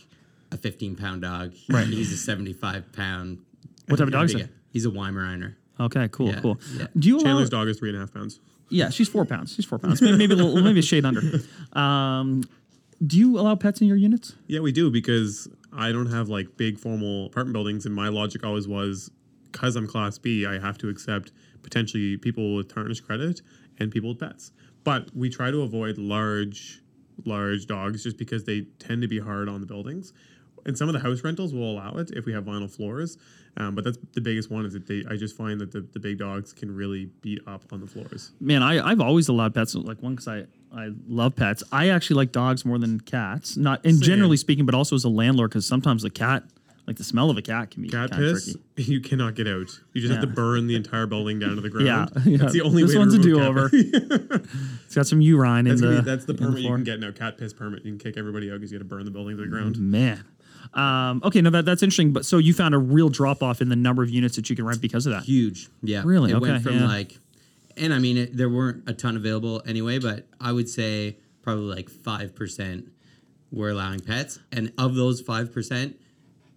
Speaker 4: a 15 pound dog.
Speaker 2: Right.
Speaker 4: He's a 75 pound.
Speaker 2: What type of dog is
Speaker 4: Yeah,
Speaker 2: it?
Speaker 4: He's a Weimaraner.
Speaker 2: Okay, cool,
Speaker 4: Yeah,
Speaker 2: cool.
Speaker 4: yeah.
Speaker 2: Do you allow?
Speaker 1: Chandler's dog is three and a half pounds.
Speaker 2: Yeah, she's four pounds. She's four pounds. Maybe, maybe a little, maybe a shade under. Um, do you allow pets in your units?
Speaker 1: Yeah, we do because I don't have like big formal apartment buildings, and my logic always was because I'm Class B, I have to accept potentially people with tarnished credit and people with pets. But we try to avoid large, large dogs just because they tend to be hard on the buildings. And some of the house rentals will allow it if we have vinyl floors, um, but that's the biggest one. Is that they? I just find that the, the big dogs can really beat up on the floors.
Speaker 2: Man, I, I've always allowed pets. Like one, because I, I love pets. I actually like dogs more than cats. Not in
Speaker 1: Same.
Speaker 2: generally speaking, but also as a landlord, because sometimes the cat, like the smell of a cat, can be
Speaker 1: Cat piss,
Speaker 2: tricky.
Speaker 1: you cannot get out. You just have to burn the entire building down to the ground.
Speaker 2: Yeah, yeah.
Speaker 1: That's the only
Speaker 2: This
Speaker 1: way.
Speaker 2: one's
Speaker 1: to
Speaker 2: a do-over. It's got some urine
Speaker 1: That's,
Speaker 2: in the.
Speaker 1: be, that's the permit you can get now. Cat piss permit. You can kick everybody out because you got to burn the building to the ground.
Speaker 2: Man. Um, okay, no, that, that's interesting. But so you found a real drop off in the number of units that you can rent because of that.
Speaker 4: Huge. Yeah.
Speaker 2: Really?
Speaker 4: It
Speaker 2: Okay,
Speaker 4: went from
Speaker 2: yeah.
Speaker 4: like, and I mean, it, there weren't a ton available anyway, but I would say probably like 5% were allowing pets. And of those 5%,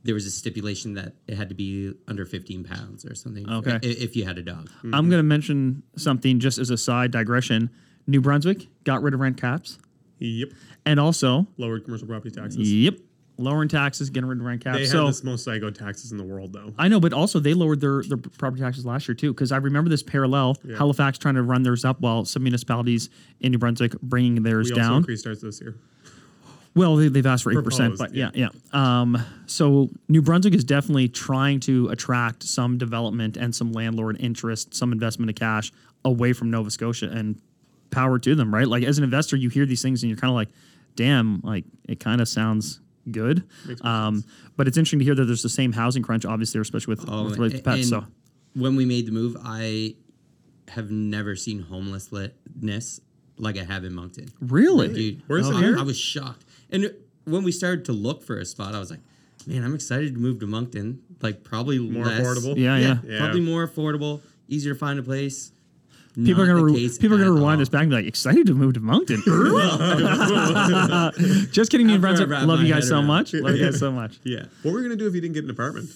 Speaker 4: there was a stipulation that it had to be under 15 pounds or something.
Speaker 2: Okay.
Speaker 4: If you had a dog.
Speaker 2: I'm going to mention something just as a side digression. New Brunswick got rid of rent caps,
Speaker 1: Yep.
Speaker 2: and also,
Speaker 1: Lowered commercial property taxes.
Speaker 2: yep, lowering taxes, getting rid of rent caps.
Speaker 1: They
Speaker 2: so
Speaker 1: have the most psycho taxes in the world, though.
Speaker 2: I know, but also they lowered their, their property taxes last year too. Because I remember this parallel: Halifax trying to run theirs up, while some municipalities in New Brunswick bringing theirs
Speaker 1: We also
Speaker 2: down.
Speaker 1: increased ours this year.
Speaker 2: Well, they, they've asked for eight percent, but yeah, yeah. Um, so New Brunswick is definitely trying to attract some development and some landlord interest, some investment of cash away from Nova Scotia, and power to them, right? Like as an investor, you hear these things and you're kind of like, "Damn!" Like it kind of sounds good. Um, but it's interesting to hear that there's the same housing crunch, obviously, especially with,
Speaker 4: Oh,
Speaker 2: with related to pets. So
Speaker 4: when we made the move, I have never seen homelessness like I have in Moncton.
Speaker 2: really,
Speaker 4: Dude,
Speaker 1: Where's it
Speaker 4: I,
Speaker 1: here?
Speaker 4: I was shocked. And when we started to look for a spot, I was like, man, I'm excited to move to Moncton. Like probably
Speaker 1: More
Speaker 4: less,
Speaker 1: affordable.
Speaker 2: Yeah, yeah.
Speaker 1: Yeah.
Speaker 4: Probably more affordable, easier to find a place.
Speaker 2: People are gonna re- people are gonna rewind
Speaker 4: all.
Speaker 2: this back and be like, excited to move to Moncton. Just kidding, New
Speaker 4: After I
Speaker 2: Brunswick. Love you guys so
Speaker 4: around.
Speaker 2: much. Love you guys so much.
Speaker 4: Yeah.
Speaker 1: What were we gonna do if you didn't get an apartment?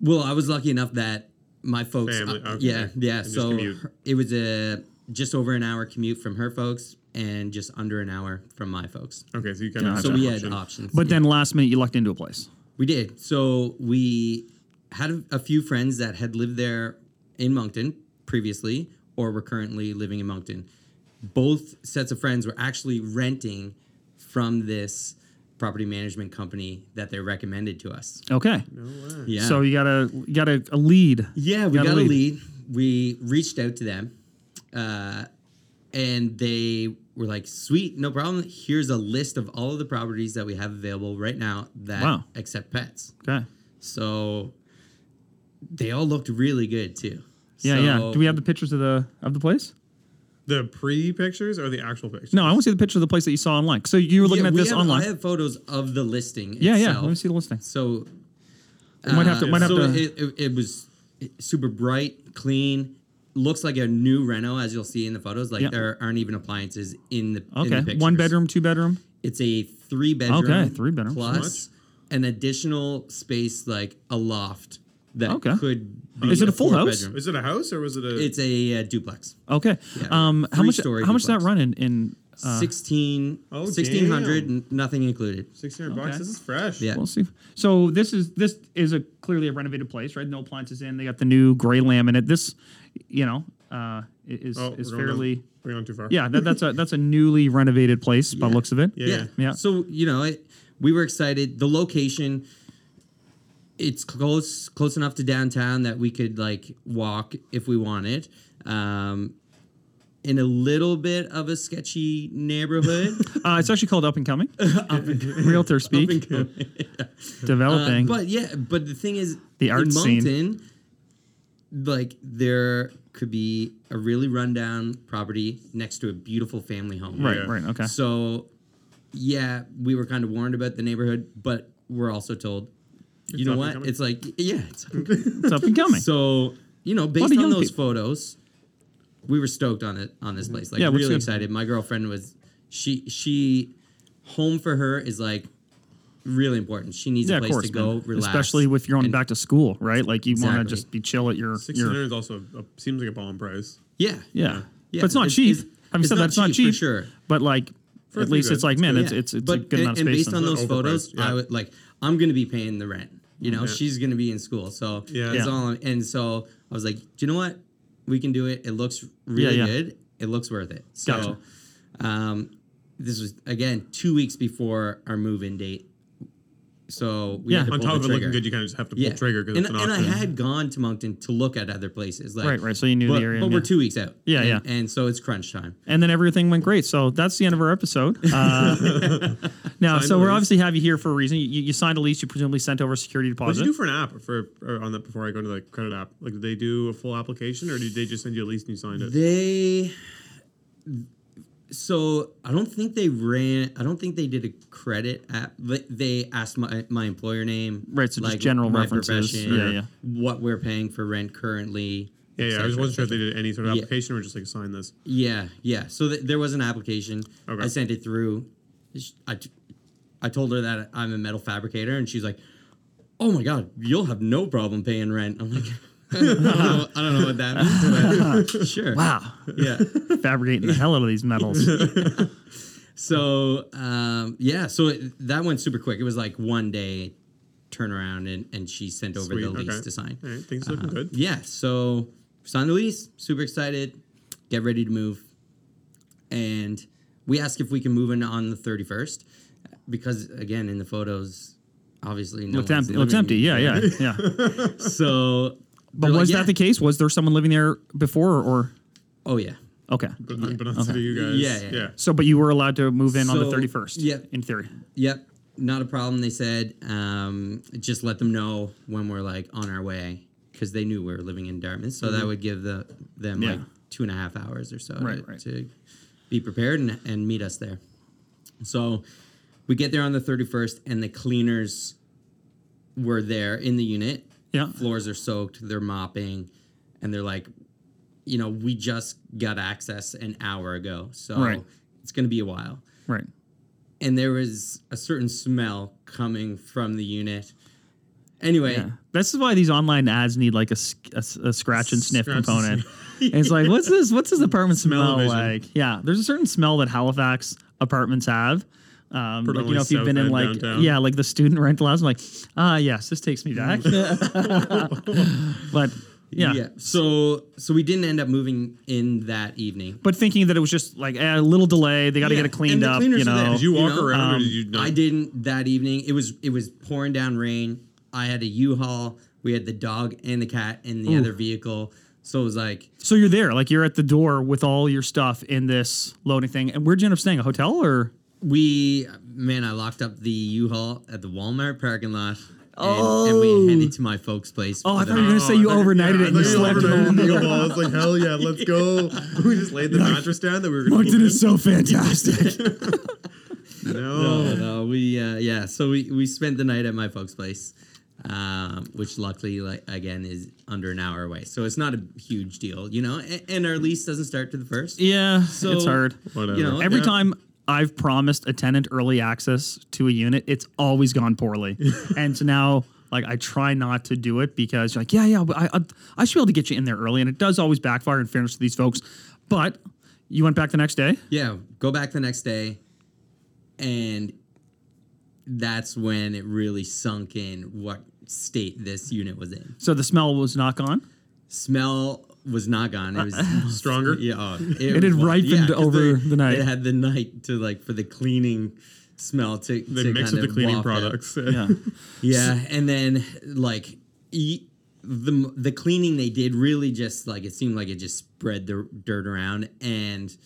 Speaker 4: Well, I was lucky enough that my folks,
Speaker 1: Family,
Speaker 4: uh,
Speaker 1: okay.
Speaker 4: yeah, yeah.
Speaker 1: And
Speaker 4: So her- it was a just over an hour commute from her folks, and just under an hour from my folks.
Speaker 1: Okay, so you kind of
Speaker 2: Gotcha.
Speaker 4: So we had
Speaker 1: option.
Speaker 4: options.
Speaker 2: But
Speaker 4: yeah.
Speaker 2: then last minute, you lucked into a place.
Speaker 4: We did. So we had a, a few friends that had lived there in Moncton previously or we were currently living in Moncton. Both sets of friends were actually renting from this property management company that they recommended to us.
Speaker 2: Okay.
Speaker 4: No Yeah.
Speaker 2: So you got a you got a, a lead.
Speaker 4: yeah, we
Speaker 2: got
Speaker 4: got,
Speaker 2: a
Speaker 4: a
Speaker 2: lead.
Speaker 4: lead. We reached out to them. Uh, and they were like, "Sweet, no problem. Here's a list of all of the properties that we have available right now that
Speaker 2: Wow.
Speaker 4: accept pets."
Speaker 2: Okay.
Speaker 4: So they all looked really good too.
Speaker 2: Yeah, yeah. Do we have the pictures of the of the place?
Speaker 1: The pre pictures or the actual pictures?
Speaker 2: No, I want to see the picture of the place that you saw online. So you were looking
Speaker 4: Yeah,
Speaker 2: at
Speaker 4: we
Speaker 2: this
Speaker 4: have-
Speaker 2: online.
Speaker 4: I have photos of the listing.
Speaker 2: yeah, yeah. Let me see the listing.
Speaker 4: So
Speaker 2: might have to-
Speaker 4: uh,
Speaker 2: might have
Speaker 4: so
Speaker 2: to-
Speaker 4: It, it, it was super bright, clean. Looks like a new reno, as you'll see in the photos. Like
Speaker 2: Yeah.
Speaker 4: there aren't even appliances in the in
Speaker 2: Okay,
Speaker 4: the
Speaker 2: one bedroom, two bedroom.
Speaker 4: It's a three bedroom.
Speaker 2: Okay, three bedroom.
Speaker 4: plus an additional space like a loft that
Speaker 2: Okay.
Speaker 4: could. Be
Speaker 2: Is it a full house?
Speaker 4: bedroom.
Speaker 1: Is it a house or was it a?
Speaker 4: It's a uh, duplex.
Speaker 2: Okay.
Speaker 4: Yeah.
Speaker 2: Um, how much?
Speaker 4: Three-story
Speaker 2: How much does that
Speaker 4: duplex.
Speaker 2: run in? in uh,
Speaker 4: 16,
Speaker 1: Oh,
Speaker 4: 1600,
Speaker 1: damn.
Speaker 4: nothing included.
Speaker 1: sixteen hundred bucks.
Speaker 2: Okay.
Speaker 1: This is fresh.
Speaker 4: Yeah.
Speaker 2: We'll see. So this is this is a clearly a renovated place, right? No appliances in. They got the new gray laminate. This, you know, uh, is
Speaker 1: Oh,
Speaker 2: is
Speaker 1: we're
Speaker 2: fairly.
Speaker 1: Down, we're going too far.
Speaker 2: Yeah, that, that's a that's a newly renovated place by the looks of it.
Speaker 1: Yeah.
Speaker 4: yeah.
Speaker 2: Yeah.
Speaker 4: So you know, it, we were excited. The location, it's close close enough to downtown that we could like walk if we wanted. Um, in a little bit of a sketchy neighborhood,
Speaker 2: Uh, it's actually called Up and Coming. Realtor speak. Developing.
Speaker 4: Uh, but yeah, but the thing is,
Speaker 2: The art
Speaker 4: in
Speaker 2: scene.
Speaker 4: Moncton, like there could be a really rundown property next to a beautiful family home.
Speaker 2: right.
Speaker 1: Yeah.
Speaker 2: Right. Okay.
Speaker 4: So, yeah, we were kind of warned about the neighborhood, but we're also told, you know what? It's like, yeah, it's
Speaker 2: It's up and coming.
Speaker 4: so you know, based on those
Speaker 2: people.
Speaker 4: photos, we were stoked on it on this mm-hmm. place. Like
Speaker 2: Yeah, it
Speaker 4: really excited. My girlfriend was she she home for her is like really important. She needs
Speaker 2: yeah,
Speaker 4: a place
Speaker 2: course,
Speaker 4: to go,
Speaker 2: man.
Speaker 4: relax,
Speaker 2: Especially if you're on
Speaker 4: and-
Speaker 2: back to school, right? Like you want to just be chill at your
Speaker 1: Sixteen
Speaker 2: your
Speaker 1: hundred is also a, seems like a bomb price.
Speaker 4: yeah,
Speaker 2: yeah.
Speaker 4: Yeah,
Speaker 2: But it's not
Speaker 4: it's-
Speaker 2: cheap.
Speaker 4: it's-
Speaker 2: Having
Speaker 4: it's
Speaker 2: said that,
Speaker 4: not cheap, for sure.
Speaker 2: But like,
Speaker 1: For
Speaker 2: at least
Speaker 1: beds,
Speaker 2: it's like,
Speaker 1: it's
Speaker 2: man,
Speaker 1: good.
Speaker 2: it's it's it's
Speaker 4: but
Speaker 2: a good
Speaker 4: and,
Speaker 2: amount of space.
Speaker 4: and
Speaker 2: space.
Speaker 4: based on those photos,
Speaker 1: yeah.
Speaker 4: I would like I'm gonna be paying the rent. You know,
Speaker 1: Yeah.
Speaker 4: she's gonna be in school, so
Speaker 1: Yeah.
Speaker 4: that's
Speaker 2: Yeah.
Speaker 4: all. And so I was like, do you know what? We can do it. It looks really
Speaker 2: yeah.
Speaker 4: good. It looks worth it. So,
Speaker 2: Gotcha.
Speaker 4: um, this was again two weeks before our move-in date. So
Speaker 2: Yeah.
Speaker 1: On top of it looking good, you kind of just have to pull
Speaker 4: Yeah,
Speaker 1: trigger because
Speaker 4: and,
Speaker 1: it's an
Speaker 4: and I had gone to Moncton to look at other places, like
Speaker 2: right, right. So you knew
Speaker 4: But,
Speaker 2: the area.
Speaker 4: but
Speaker 2: and
Speaker 4: we're two weeks out.
Speaker 2: Yeah,
Speaker 4: and,
Speaker 2: yeah.
Speaker 4: And so it's crunch time.
Speaker 2: and then everything went great. So that's the end of our episode. Uh, now, so we're obviously have you here for a reason. You, you signed a lease. You presumably sent over a security
Speaker 1: What did
Speaker 2: deposit.
Speaker 1: you do for an app for or on that before I go to the credit app? Like, did they do a full application or did they just send you a lease and you signed it?
Speaker 4: They so I don't think they ran. I don't think they did a credit app. But they asked my my employer name,
Speaker 2: Right, so just general
Speaker 4: my
Speaker 2: references. Yeah, yeah.
Speaker 4: What we're paying for rent currently.
Speaker 1: yeah, yeah. I
Speaker 4: et
Speaker 1: just
Speaker 4: cetera,
Speaker 1: wasn't sure if they did any sort of
Speaker 4: Yeah.
Speaker 1: application or just like sign this.
Speaker 4: Yeah, yeah. So th- there was an application.
Speaker 1: Okay.
Speaker 4: I sent it through. Sh- I, t- I told her that I'm a metal fabricator, and she's like, "Oh my god, you'll have no problem paying rent." I'm like, I don't know, I don't know what that means, but sure.
Speaker 2: wow,
Speaker 4: Yeah.
Speaker 2: fabricating the hell out of these metals.
Speaker 4: So um, yeah, so it, that went super quick. It was like one day turnaround, and, and she sent over
Speaker 1: Sweet,
Speaker 4: the lease
Speaker 1: okay.
Speaker 4: to sign.
Speaker 1: All right, things looking good.
Speaker 4: Yeah, so signed the lease. Super excited. Get ready to move. And we asked if we can move in on the 31st because again, in the photos, obviously no
Speaker 2: Looked
Speaker 4: one's
Speaker 2: empty. Looks empty. Yeah, yeah, yeah.
Speaker 4: So,
Speaker 2: But
Speaker 4: they're like,
Speaker 2: was
Speaker 4: "Yeah."
Speaker 2: that the case? Was there someone living there before, or
Speaker 4: Oh yeah.
Speaker 2: okay?
Speaker 1: But, but not to you guys.
Speaker 4: Yeah, yeah.
Speaker 2: So, but you were allowed to move in on the thirty first.
Speaker 4: yeah.
Speaker 2: in theory.
Speaker 4: Yep, not a problem. They said um, just let them know when we're like on our way because they knew we were living in Dartmouth, so that would give the them
Speaker 2: Yeah.
Speaker 4: like two and a half hours or so
Speaker 2: Right,
Speaker 4: to,
Speaker 2: right.
Speaker 4: to be prepared and, and meet us there. So we get there on the thirty first, and the cleaners were there in the unit.
Speaker 2: Yeah.
Speaker 4: floors are soaked. They're mopping, and they're like, you know, we just got access an hour ago, so
Speaker 2: Right.
Speaker 4: it's gonna be a while
Speaker 2: Right.
Speaker 4: and there was a certain smell coming from the unit. Anyway,
Speaker 2: Yeah. This is why these online ads need like a scratch and sniff
Speaker 1: Scratch and
Speaker 2: component. it's like, what's this? What's this apartment smell
Speaker 1: Smell-o-vision.
Speaker 2: like? Yeah, there's a certain smell that Halifax apartments have. Um, like, you know, if you've been in like,
Speaker 1: downtown.
Speaker 2: yeah, like the student rental house, I'm like, ah, yes, this takes me back. but yeah.
Speaker 4: yeah. So so we didn't end up moving in that evening.
Speaker 2: but thinking that it was just like eh, a little delay, they got to
Speaker 4: Yeah,
Speaker 2: get it cleaned
Speaker 4: and the
Speaker 2: up. You know,
Speaker 1: Did you
Speaker 4: You
Speaker 1: walk
Speaker 4: know,
Speaker 1: around or
Speaker 2: um,
Speaker 1: did you not?
Speaker 4: I didn't that evening. It was it was pouring down rain. I had a U-Haul. We had the dog and the cat in the
Speaker 2: Ooh.
Speaker 4: other vehicle. So it was like
Speaker 2: so you're there, like you're at the door with all your stuff in this loading thing. And where'd you end up staying? A hotel or?
Speaker 4: We man, I locked up the U-Haul at the Walmart parking lot. and, and we headed to my folks' place.
Speaker 2: Oh, I thought you were gonna say you
Speaker 1: I
Speaker 2: overnighted
Speaker 1: yeah,
Speaker 2: it and
Speaker 1: I
Speaker 2: you slept in
Speaker 1: overnighted
Speaker 2: the
Speaker 1: in the I was like, hell yeah, let's go. We just laid the mattress down that we were going to.
Speaker 2: Moncton is so fantastic.
Speaker 1: No.
Speaker 4: No, no, we uh, yeah. So we we spent the night at my folks' place, um, which luckily, like again, is under an hour away. So it's not a huge deal, you know. And, and our lease doesn't start to the first.
Speaker 2: yeah,
Speaker 4: So
Speaker 2: it's hard.
Speaker 1: Whatever.
Speaker 4: You know,
Speaker 2: Every
Speaker 1: Yeah.
Speaker 2: time I've promised a tenant early access to a unit, it's always gone poorly. and so now, like, I try not to do it because you're like, yeah, yeah, but I, I, I should be able to get you in there early. And it does always backfire in fairness to these folks. But you went back the next day.
Speaker 4: Yeah, go back the next day, and that's when it really sunk in what state this unit was in.
Speaker 2: So the smell was not gone.
Speaker 4: Smell was not gone. It was
Speaker 1: Stronger?
Speaker 4: Yeah, oh,
Speaker 2: It had ripened
Speaker 4: 'cause
Speaker 2: over
Speaker 4: they-
Speaker 2: the night.
Speaker 4: It had the night to like for the cleaning smell to.
Speaker 1: They
Speaker 4: to
Speaker 1: mix with the cleaning products.
Speaker 2: Yeah.
Speaker 4: Yeah, and then like e- the the cleaning they did really just like it seemed like it just spread the dirt around and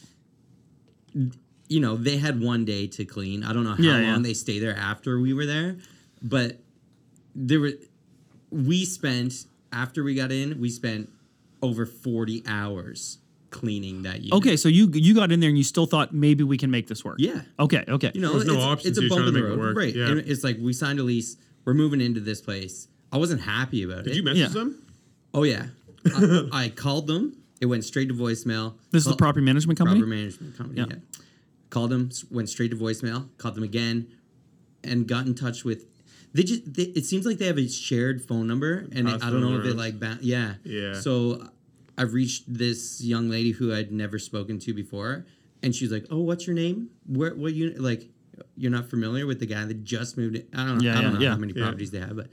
Speaker 4: you know they had one day to clean. I don't know how
Speaker 2: Yeah,
Speaker 4: long
Speaker 2: yeah.
Speaker 4: they stay there after we were there, but there were we spent after we got in we spent over forty hours cleaning that unit.
Speaker 2: Okay, so you you got in there and you still thought maybe we can make this work.
Speaker 4: Yeah.
Speaker 2: Okay. Okay.
Speaker 4: You know,
Speaker 1: There's no
Speaker 4: it's,
Speaker 1: option,
Speaker 4: it's a
Speaker 1: you're
Speaker 4: bump in the road,
Speaker 1: work.
Speaker 4: right?
Speaker 1: Yeah.
Speaker 4: And it's like we signed a lease. We're moving into this place. I wasn't happy about
Speaker 1: Did
Speaker 4: it.
Speaker 1: Did you message
Speaker 2: Yeah.
Speaker 1: them?
Speaker 4: Oh yeah, I, I called them. It went straight to voicemail.
Speaker 2: this is the property management company.
Speaker 4: property management company.
Speaker 2: Yeah.
Speaker 4: Yeah. Called them. Went straight to voicemail. Called them again, and got in touch with. They just. They, it seems like they have a shared phone number, and I don't know if
Speaker 1: they
Speaker 4: like. Ba- yeah.
Speaker 1: Yeah.
Speaker 4: So, I've reached this young lady who I'd never spoken to before, and she's like, "Oh, what's your name? Where? What you like? You're not familiar with the guy that just moved in? I don't know.
Speaker 2: Yeah,
Speaker 4: I don't
Speaker 2: yeah,
Speaker 4: know
Speaker 2: yeah.
Speaker 4: how many properties they have, but."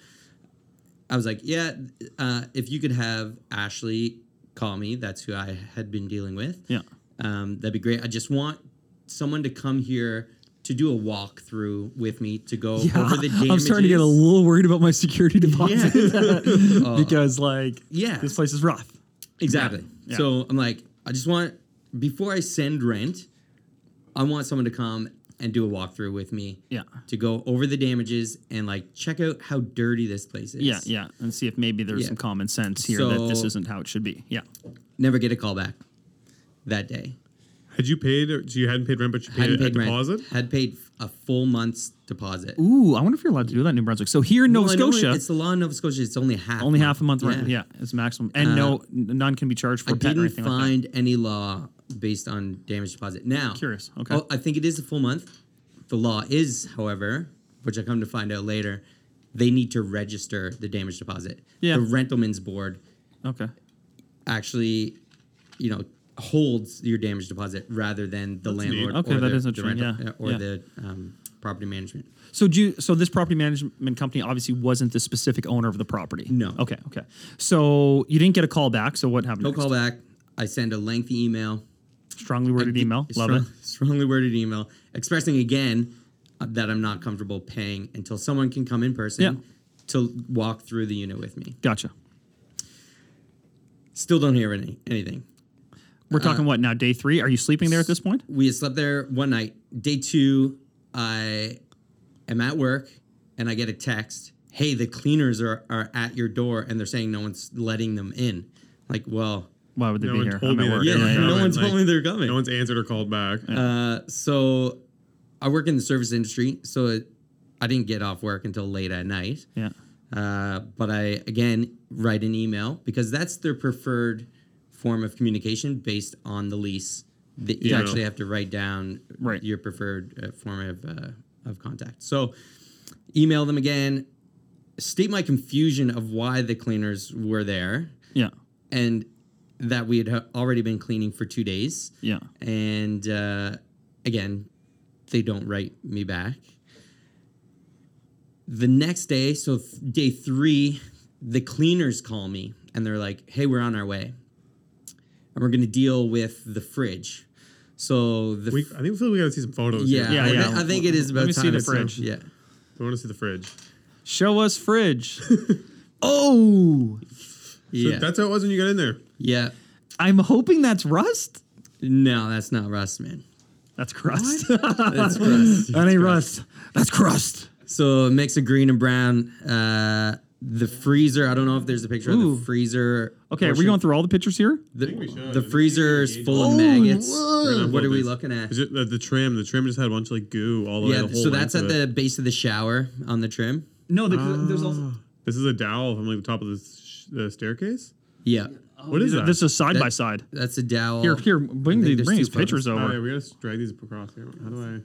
Speaker 4: I was like, yeah, uh, if you could have Ashley call me, that's who I had been dealing with.
Speaker 2: Yeah.
Speaker 4: Um, that'd be great. I just want someone to come here to do a walkthrough with me to go
Speaker 2: Yeah,
Speaker 4: over the damages.
Speaker 2: I'm starting to get a little worried about my security deposit
Speaker 4: Oh.
Speaker 2: because, like,
Speaker 4: Yeah.
Speaker 2: this place is rough.
Speaker 4: Exactly.
Speaker 2: Yeah.
Speaker 4: So I'm like, I just want before I send rent, I want someone to come and do a walkthrough with me.
Speaker 2: Yeah.
Speaker 4: To go over the damages and like check out how dirty this place is.
Speaker 2: Yeah, yeah, and see if maybe there's
Speaker 4: Yeah.
Speaker 2: some common sense here that this isn't how it should be. Yeah.
Speaker 4: Never get a call back that day.
Speaker 1: Had you paid, or so you hadn't paid rent, but you paid
Speaker 4: Hadn't
Speaker 1: a,
Speaker 4: paid rent.
Speaker 1: deposit?
Speaker 4: Had paid a full month's deposit.
Speaker 2: Ooh, I wonder if you're allowed to do that in New Brunswick. So here in Nova
Speaker 4: Well,
Speaker 2: Scotia,
Speaker 4: It's the law in Nova Scotia. It's only half.
Speaker 2: only half a month rent. Yeah, it's maximum, and uh, no, none can be charged for
Speaker 4: I
Speaker 2: a pet
Speaker 4: didn't
Speaker 2: anything like
Speaker 4: find any law based on damage deposit. Now,
Speaker 2: Curious, okay.
Speaker 4: Oh, I think it is a full month. The law is, however, which I come to find out later, they need to register the damage deposit.
Speaker 2: Yeah.
Speaker 4: The rentalman's board.
Speaker 2: Okay.
Speaker 4: actually, you know, holds your damage deposit rather than the
Speaker 1: neat.
Speaker 4: landlord.
Speaker 2: Okay,
Speaker 4: or
Speaker 2: that
Speaker 4: the,
Speaker 2: is
Speaker 4: the rental-
Speaker 2: yeah,
Speaker 4: or
Speaker 2: yeah.
Speaker 4: the um, property management.
Speaker 2: So do you, so this property management company obviously wasn't the specific owner of the property.
Speaker 4: No.
Speaker 2: Okay. Okay. So you didn't get a call back. So what happened?
Speaker 4: No
Speaker 2: next?
Speaker 4: call back. I send a lengthy email.
Speaker 2: Strongly worded email. Love
Speaker 4: Strong-
Speaker 2: it.
Speaker 4: Strongly worded email expressing again uh, that I'm not comfortable paying until someone can come in person
Speaker 2: Yeah.
Speaker 4: to walk through the unit with me.
Speaker 2: Gotcha.
Speaker 4: Still don't hear any, anything.
Speaker 2: We're
Speaker 4: Uh,
Speaker 2: talking what now? Day three? Are you sleeping there at this point?
Speaker 4: We slept there one night. Day two, I am at work and I get a text. Hey, the cleaners are, are at your door and they're saying no one's letting them in. Like, well,
Speaker 2: Why would they
Speaker 1: No
Speaker 2: be
Speaker 1: one
Speaker 2: here?
Speaker 1: told
Speaker 2: I'm at work.
Speaker 4: yeah,
Speaker 2: Yeah, yeah.
Speaker 4: no
Speaker 1: coming,
Speaker 4: one
Speaker 1: like,
Speaker 4: told me they're coming.
Speaker 1: No one's answered or called back.
Speaker 4: Uh, so I work in the service industry, so it, I didn't get off work until late at night.
Speaker 2: Yeah.
Speaker 4: Uh, but I again write an email because that's their preferred form of communication based on the lease. That you actually have to write down
Speaker 2: Right.
Speaker 4: your preferred uh, form of uh, of contact. So email them again, state my confusion of why the cleaners were there
Speaker 2: Yeah.
Speaker 4: and that we had already been cleaning for two days.
Speaker 2: Yeah.
Speaker 4: And uh, again, they don't write me back. The next day, so day three, the cleaners call me and they're like, hey, we're on our way. And we're going to deal with the fridge. So the.
Speaker 1: we,
Speaker 4: f-
Speaker 1: I think we feel we got to see some photos.
Speaker 4: yeah,
Speaker 1: here.
Speaker 2: Yeah,
Speaker 4: I,
Speaker 2: yeah.
Speaker 4: I think it is
Speaker 2: Let
Speaker 4: about
Speaker 2: me see
Speaker 4: time
Speaker 2: the
Speaker 4: to-
Speaker 2: fridge.
Speaker 4: Yeah.
Speaker 1: We want to see the fridge.
Speaker 2: Show us fridge. oh,
Speaker 1: So
Speaker 4: Yeah.
Speaker 1: that's how it was when you got in there.
Speaker 4: yeah.
Speaker 2: I'm hoping that's rust.
Speaker 4: No, that's not rust, man.
Speaker 2: That's crust.
Speaker 4: That's crust.
Speaker 2: that ain't rust. That's crust.
Speaker 4: So a mix of green and brown. Uh, the freezer. I don't know if there's a picture
Speaker 2: Ooh.
Speaker 4: of the freezer.
Speaker 2: Okay, are we going through all the pictures here?
Speaker 4: The,
Speaker 1: think we should.
Speaker 4: the
Speaker 1: We
Speaker 4: freezer's
Speaker 1: should
Speaker 4: full of
Speaker 2: Oh,
Speaker 4: maggots.
Speaker 2: whoa.
Speaker 4: What are we looking at?
Speaker 1: Is it the, the trim? The trim just had a bunch of like goo all the way.
Speaker 4: Yeah,
Speaker 1: the whole
Speaker 4: so that's at the base of the shower on the trim.
Speaker 2: No, ah. there's also.
Speaker 1: This is a dowel from like the top of the, sh- the staircase.
Speaker 4: Yeah, oh,
Speaker 1: what is that?
Speaker 2: This is side
Speaker 4: That-
Speaker 2: by side.
Speaker 4: that's a dowel.
Speaker 2: Here, here, bring, the, bring these pictures
Speaker 4: photos.
Speaker 1: Oh,
Speaker 2: over.
Speaker 1: yeah, we gotta drag these across here. How do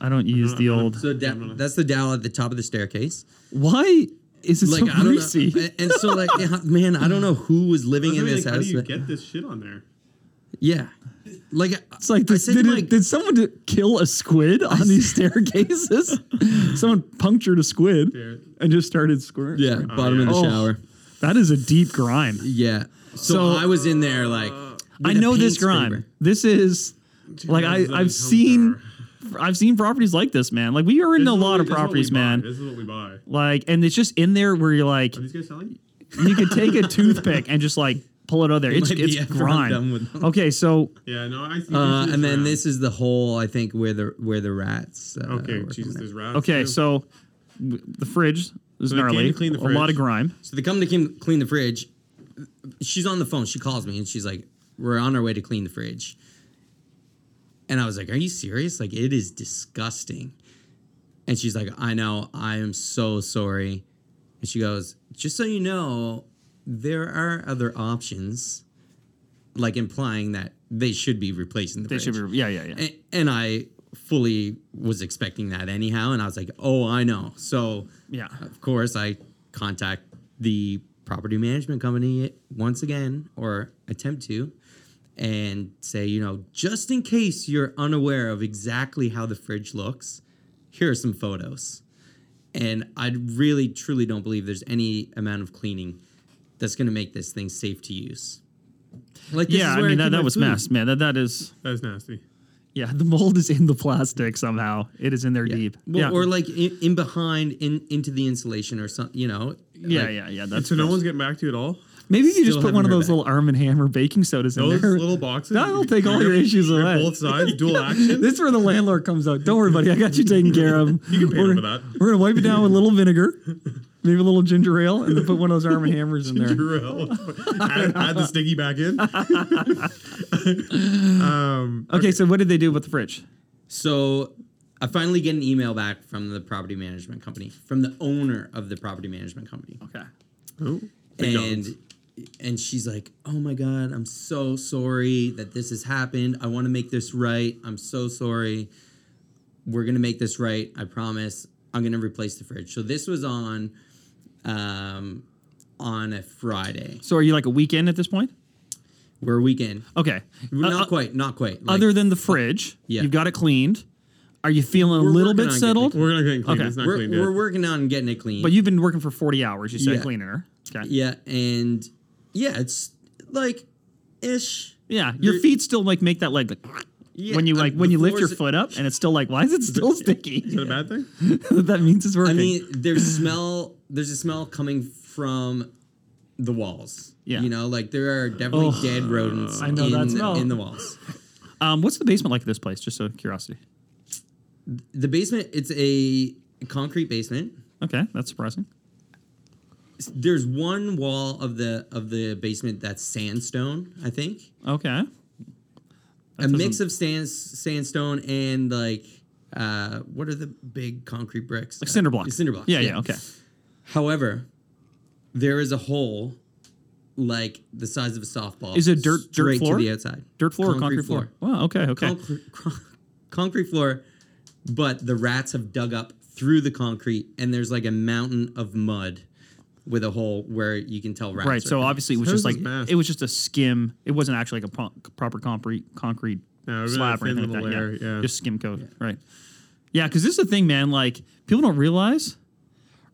Speaker 1: I?
Speaker 2: I don't use the old.
Speaker 4: So da- that's the dowel at the top of the staircase.
Speaker 2: Why is it
Speaker 4: Like
Speaker 2: so
Speaker 4: I don't
Speaker 2: greasy?
Speaker 4: know, and so like man, I don't know who was living in this
Speaker 1: like, how
Speaker 4: house.
Speaker 1: do you get this shit on there?
Speaker 4: yeah, like
Speaker 2: It's like, this, did,
Speaker 4: to
Speaker 2: it, did someone kill a squid on these staircases? someone punctured a squid and just started squirting.
Speaker 4: yeah, oh, bottom of the
Speaker 2: Oh.
Speaker 4: shower.
Speaker 2: That is a deep grime.
Speaker 4: Yeah. So,
Speaker 2: So-
Speaker 4: I was in there like
Speaker 2: I know this
Speaker 4: paint
Speaker 2: grime.
Speaker 4: scraper.
Speaker 2: This is like I I've seen
Speaker 1: sounds
Speaker 2: I've seen properties like this, man. Like we are in
Speaker 1: This
Speaker 2: a lot
Speaker 1: we-
Speaker 2: of
Speaker 1: this is
Speaker 2: properties,
Speaker 1: buy.
Speaker 2: man.
Speaker 1: This is what we buy.
Speaker 2: Like, and it's just in there where you're like,
Speaker 1: Are these guys selling?
Speaker 2: you could take a toothpick and just like pull it out of there. It's it's
Speaker 4: after
Speaker 2: grime. Okay, so
Speaker 1: Yeah, no, I see.
Speaker 4: Uh,
Speaker 1: these
Speaker 4: and then
Speaker 1: around.
Speaker 4: this is the hole I think where the where the rats. Uh,
Speaker 1: Okay, Jesus,
Speaker 4: coming
Speaker 1: there's rats.
Speaker 2: okay,
Speaker 1: too.
Speaker 2: so the fridge is
Speaker 1: So they to
Speaker 2: gnarly.
Speaker 1: clean the
Speaker 2: a lot of grime.
Speaker 4: So they come to clean, clean the fridge. She's on the phone. She calls me and she's like, "We're on our way to clean the fridge." And I was like, "Are you serious? Like it is disgusting." And she's like, "I know. I am so sorry." And she goes, "Just so you know, there are other options." Like implying that they should be replacing the
Speaker 2: They
Speaker 4: fridge.
Speaker 2: should be. Yeah, yeah, yeah.
Speaker 4: A- and I fully was expecting that anyhow and i was like oh i know so
Speaker 2: Yeah.
Speaker 4: of course i contact the property management company once again or attempt to and say you know just in case you're unaware of exactly how the fridge looks here are some photos and i really truly don't believe there's any amount of cleaning that's going to make this thing safe to use like this
Speaker 2: yeah,
Speaker 4: is
Speaker 2: I mean
Speaker 4: keep
Speaker 2: that, that was
Speaker 4: food.
Speaker 2: mess, man. That that is
Speaker 1: That's nasty.
Speaker 2: yeah. The mold is in the plastic somehow. It is in there
Speaker 4: Yeah.
Speaker 2: deep.
Speaker 4: Well,
Speaker 2: yeah,
Speaker 4: or like in, in behind in into the insulation or something, you know.
Speaker 2: yeah,
Speaker 4: like-
Speaker 2: yeah, yeah. That's
Speaker 1: So no one's getting back to you at all.
Speaker 2: Maybe if you just put one of those
Speaker 4: heard
Speaker 2: little Arm and Hammer baking sodas in there.
Speaker 1: Those little boxes.
Speaker 2: That'll take all your issues
Speaker 1: They're
Speaker 2: away.
Speaker 1: Both sides, dual action.
Speaker 2: This is where the landlord comes out. Don't worry, buddy. I got you taken care of.
Speaker 1: You can pay
Speaker 2: we're,
Speaker 1: for that.
Speaker 2: We're gonna wipe it down with a little vinegar, maybe a little ginger ale, and then put one of those Arm and Hammers in there.
Speaker 1: Drill. add, add the sticky back in. um,
Speaker 2: Okay, so what did they do with the fridge?
Speaker 4: So I finally get an email back from the property management company, from the owner of the property management company.
Speaker 2: Okay.
Speaker 1: oh,
Speaker 4: and
Speaker 1: McDonald's.
Speaker 4: And she's like, "Oh my god, I'm so sorry that this has happened. I want to make this right. I'm so sorry. We're gonna make this right. I promise. I'm gonna replace the fridge." So this was on, um, on a Friday.
Speaker 2: So are you like a weekend at this point?
Speaker 4: We're a weekend.
Speaker 2: Okay.
Speaker 4: Not
Speaker 2: Uh, uh,
Speaker 4: quite. Not quite. Like,
Speaker 2: other than the fridge,
Speaker 4: Yeah.
Speaker 2: you've got it cleaned. Are you feeling a
Speaker 4: We're
Speaker 2: little bit
Speaker 4: on getting
Speaker 2: settled?
Speaker 1: we're gonna get clean.
Speaker 2: Okay.
Speaker 1: It's not
Speaker 4: we're,
Speaker 1: clean
Speaker 4: we're
Speaker 1: yet.
Speaker 4: working on getting it clean.
Speaker 2: But you've been working for 40 hours, you said,
Speaker 4: Yeah.
Speaker 2: cleaning her. Okay.
Speaker 4: yeah, and yeah, it's like ish.
Speaker 2: Yeah, your
Speaker 4: There-
Speaker 2: feet still like make that like
Speaker 4: Yeah,
Speaker 2: when you like when you lift your foot up and it's still like why is it still sticky?
Speaker 1: Is that a bad thing?
Speaker 2: that means it's working.
Speaker 4: I mean, there's smell. There's a smell coming from the walls.
Speaker 2: Yeah.
Speaker 4: you know, like there are definitely
Speaker 2: Oh,
Speaker 4: dead rodents.
Speaker 2: I know
Speaker 4: in,
Speaker 2: that smell.
Speaker 4: in the walls.
Speaker 2: um, what's the basement like of this place? Just out of curiosity.
Speaker 4: The basement. It's a concrete basement.
Speaker 2: Okay, that's surprising.
Speaker 4: There's one wall of the of the basement that's sandstone. I think
Speaker 2: Okay.
Speaker 4: a mix of sand, sandstone and like uh, what are the big concrete bricks?
Speaker 2: Like cinder blocks.
Speaker 4: Cinder blocks.
Speaker 2: Yeah, yeah, okay.
Speaker 4: However, there is a hole like the size of a softball.
Speaker 2: Is it dirt- dirt floor?
Speaker 4: to the outside?
Speaker 2: Dirt floor or concrete floor? Wow, okay, okay.
Speaker 4: Concrete, concrete floor, but the rats have dug up through the concrete, and there's like a mountain of mud with a hole where you can tell rats.
Speaker 2: right. So obviously it was just like it was just a skim. It wasn't actually like a pro- proper concrete concrete
Speaker 1: No, it was a
Speaker 2: slab or anything like that.
Speaker 1: layer,
Speaker 2: yeah.
Speaker 1: yeah.
Speaker 2: just skim coat. Right. Yeah, because this is the thing, man. Like people don't realize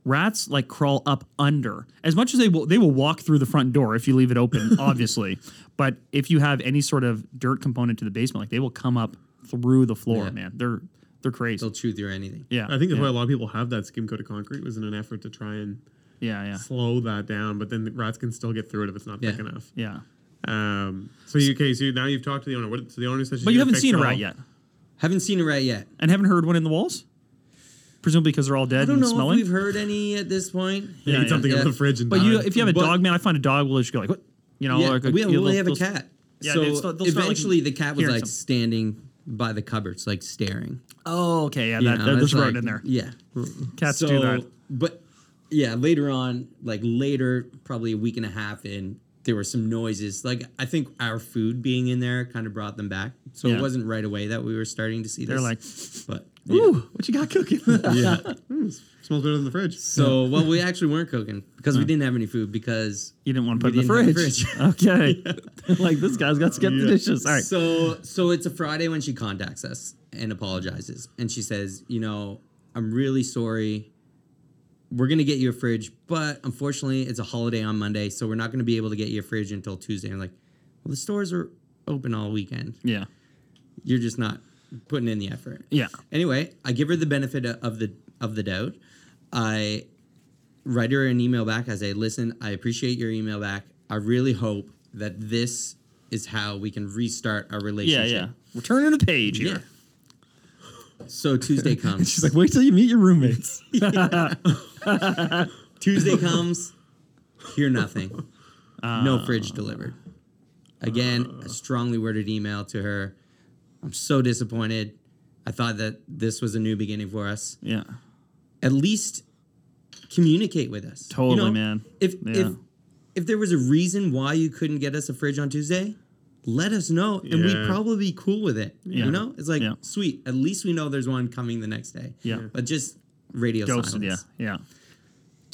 Speaker 2: rats like crawl up under as much as they will. They will walk through the front door if you leave it open, obviously. But if you have any sort of dirt component to the basement, like they will come up through the floor,
Speaker 4: Yeah.
Speaker 2: man. They're they're crazy.
Speaker 4: they'll chew through anything.
Speaker 2: yeah,
Speaker 1: I think that's
Speaker 2: yeah.
Speaker 1: why a lot of people have that skim coat of concrete was in an effort to try and
Speaker 2: Yeah, yeah,
Speaker 1: slow that down. But then the rats can still get through it if it's not
Speaker 4: Yeah.
Speaker 1: thick enough.
Speaker 2: yeah.
Speaker 1: Um, so you okay? So now you've talked to the owner. What, so the owner says,
Speaker 2: But you haven't seen a rat
Speaker 1: all.
Speaker 2: yet,
Speaker 4: Haven't seen a rat yet.
Speaker 2: and haven't heard one in the walls. presumably because they're all dead
Speaker 4: I don't
Speaker 2: and
Speaker 4: know
Speaker 2: smelling.
Speaker 4: if we've heard any at this point.
Speaker 1: Yeah, eat something
Speaker 4: yeah.
Speaker 1: out of the fridge and
Speaker 2: but you, if you have a
Speaker 4: But-
Speaker 2: dog, man, I find a dog will just go like, what? You know,
Speaker 4: Yeah,
Speaker 2: like a,
Speaker 4: we,
Speaker 2: you
Speaker 4: well,
Speaker 2: know,
Speaker 4: we have a cat.
Speaker 2: Yeah,
Speaker 4: so
Speaker 2: they'll they'll start, like,
Speaker 4: eventually, the cat was like
Speaker 2: something.
Speaker 4: standing by the cupboards, like staring.
Speaker 2: Oh, okay, yeah,
Speaker 4: You
Speaker 2: that,
Speaker 4: know,
Speaker 2: there's a
Speaker 4: like-
Speaker 2: rodent in there.
Speaker 4: Yeah,
Speaker 2: Cats
Speaker 4: so,
Speaker 2: do that.
Speaker 4: But yeah, later on, like later, probably a week and a half in, there were some noises. Like I think our food being in there kind of brought them back. So
Speaker 2: Yeah.
Speaker 4: it wasn't right away that we were starting to see
Speaker 2: They're
Speaker 4: this.
Speaker 2: like,
Speaker 4: but
Speaker 2: ooh, what you got cooking?
Speaker 4: yeah.
Speaker 1: Hmm, smells better than the fridge.
Speaker 4: So well, we actually weren't cooking because we didn't have any food because
Speaker 2: you didn't want to put it in the
Speaker 4: didn't
Speaker 2: fridge. okay, like this guy's got to get the dishes. All right,
Speaker 4: So so it's a Friday when she contacts us and apologizes. And she says, you know, I'm really sorry. We're gonna get you a fridge, but unfortunately it's a holiday on Monday, so we're not gonna be able to get you a fridge until Tuesday. I'm like, well, the stores are open all weekend.
Speaker 2: yeah,
Speaker 4: You're just not putting in the effort.
Speaker 2: yeah,
Speaker 4: Anyway, I give her the benefit of the of the doubt. I write her an email back. I say, listen, I appreciate your email back. I really hope that this is how we can restart our
Speaker 2: yeah,
Speaker 4: relationship.
Speaker 2: yeah. We're turning the page here.
Speaker 4: Yeah. So Tuesday comes.
Speaker 2: She's like, wait till you meet your roommates.
Speaker 4: Tuesday comes. Hear nothing. No fridge delivered. Again, a strongly worded email to her. I'm so disappointed. I thought that this was a new beginning for us.
Speaker 2: yeah,
Speaker 4: At least communicate with us.
Speaker 2: Totally, You
Speaker 4: know,
Speaker 2: man.
Speaker 4: If
Speaker 2: Yeah.
Speaker 4: if if there was a reason why you couldn't get us a fridge on Tuesday, let us know, and we'd
Speaker 1: Yeah.
Speaker 4: probably be cool with it.
Speaker 2: Yeah.
Speaker 4: You know, it's like
Speaker 2: Yeah.
Speaker 4: sweet. At least we know there's one coming the next day.
Speaker 2: Yeah.
Speaker 4: But just radio
Speaker 2: ghosted. Yeah, yeah.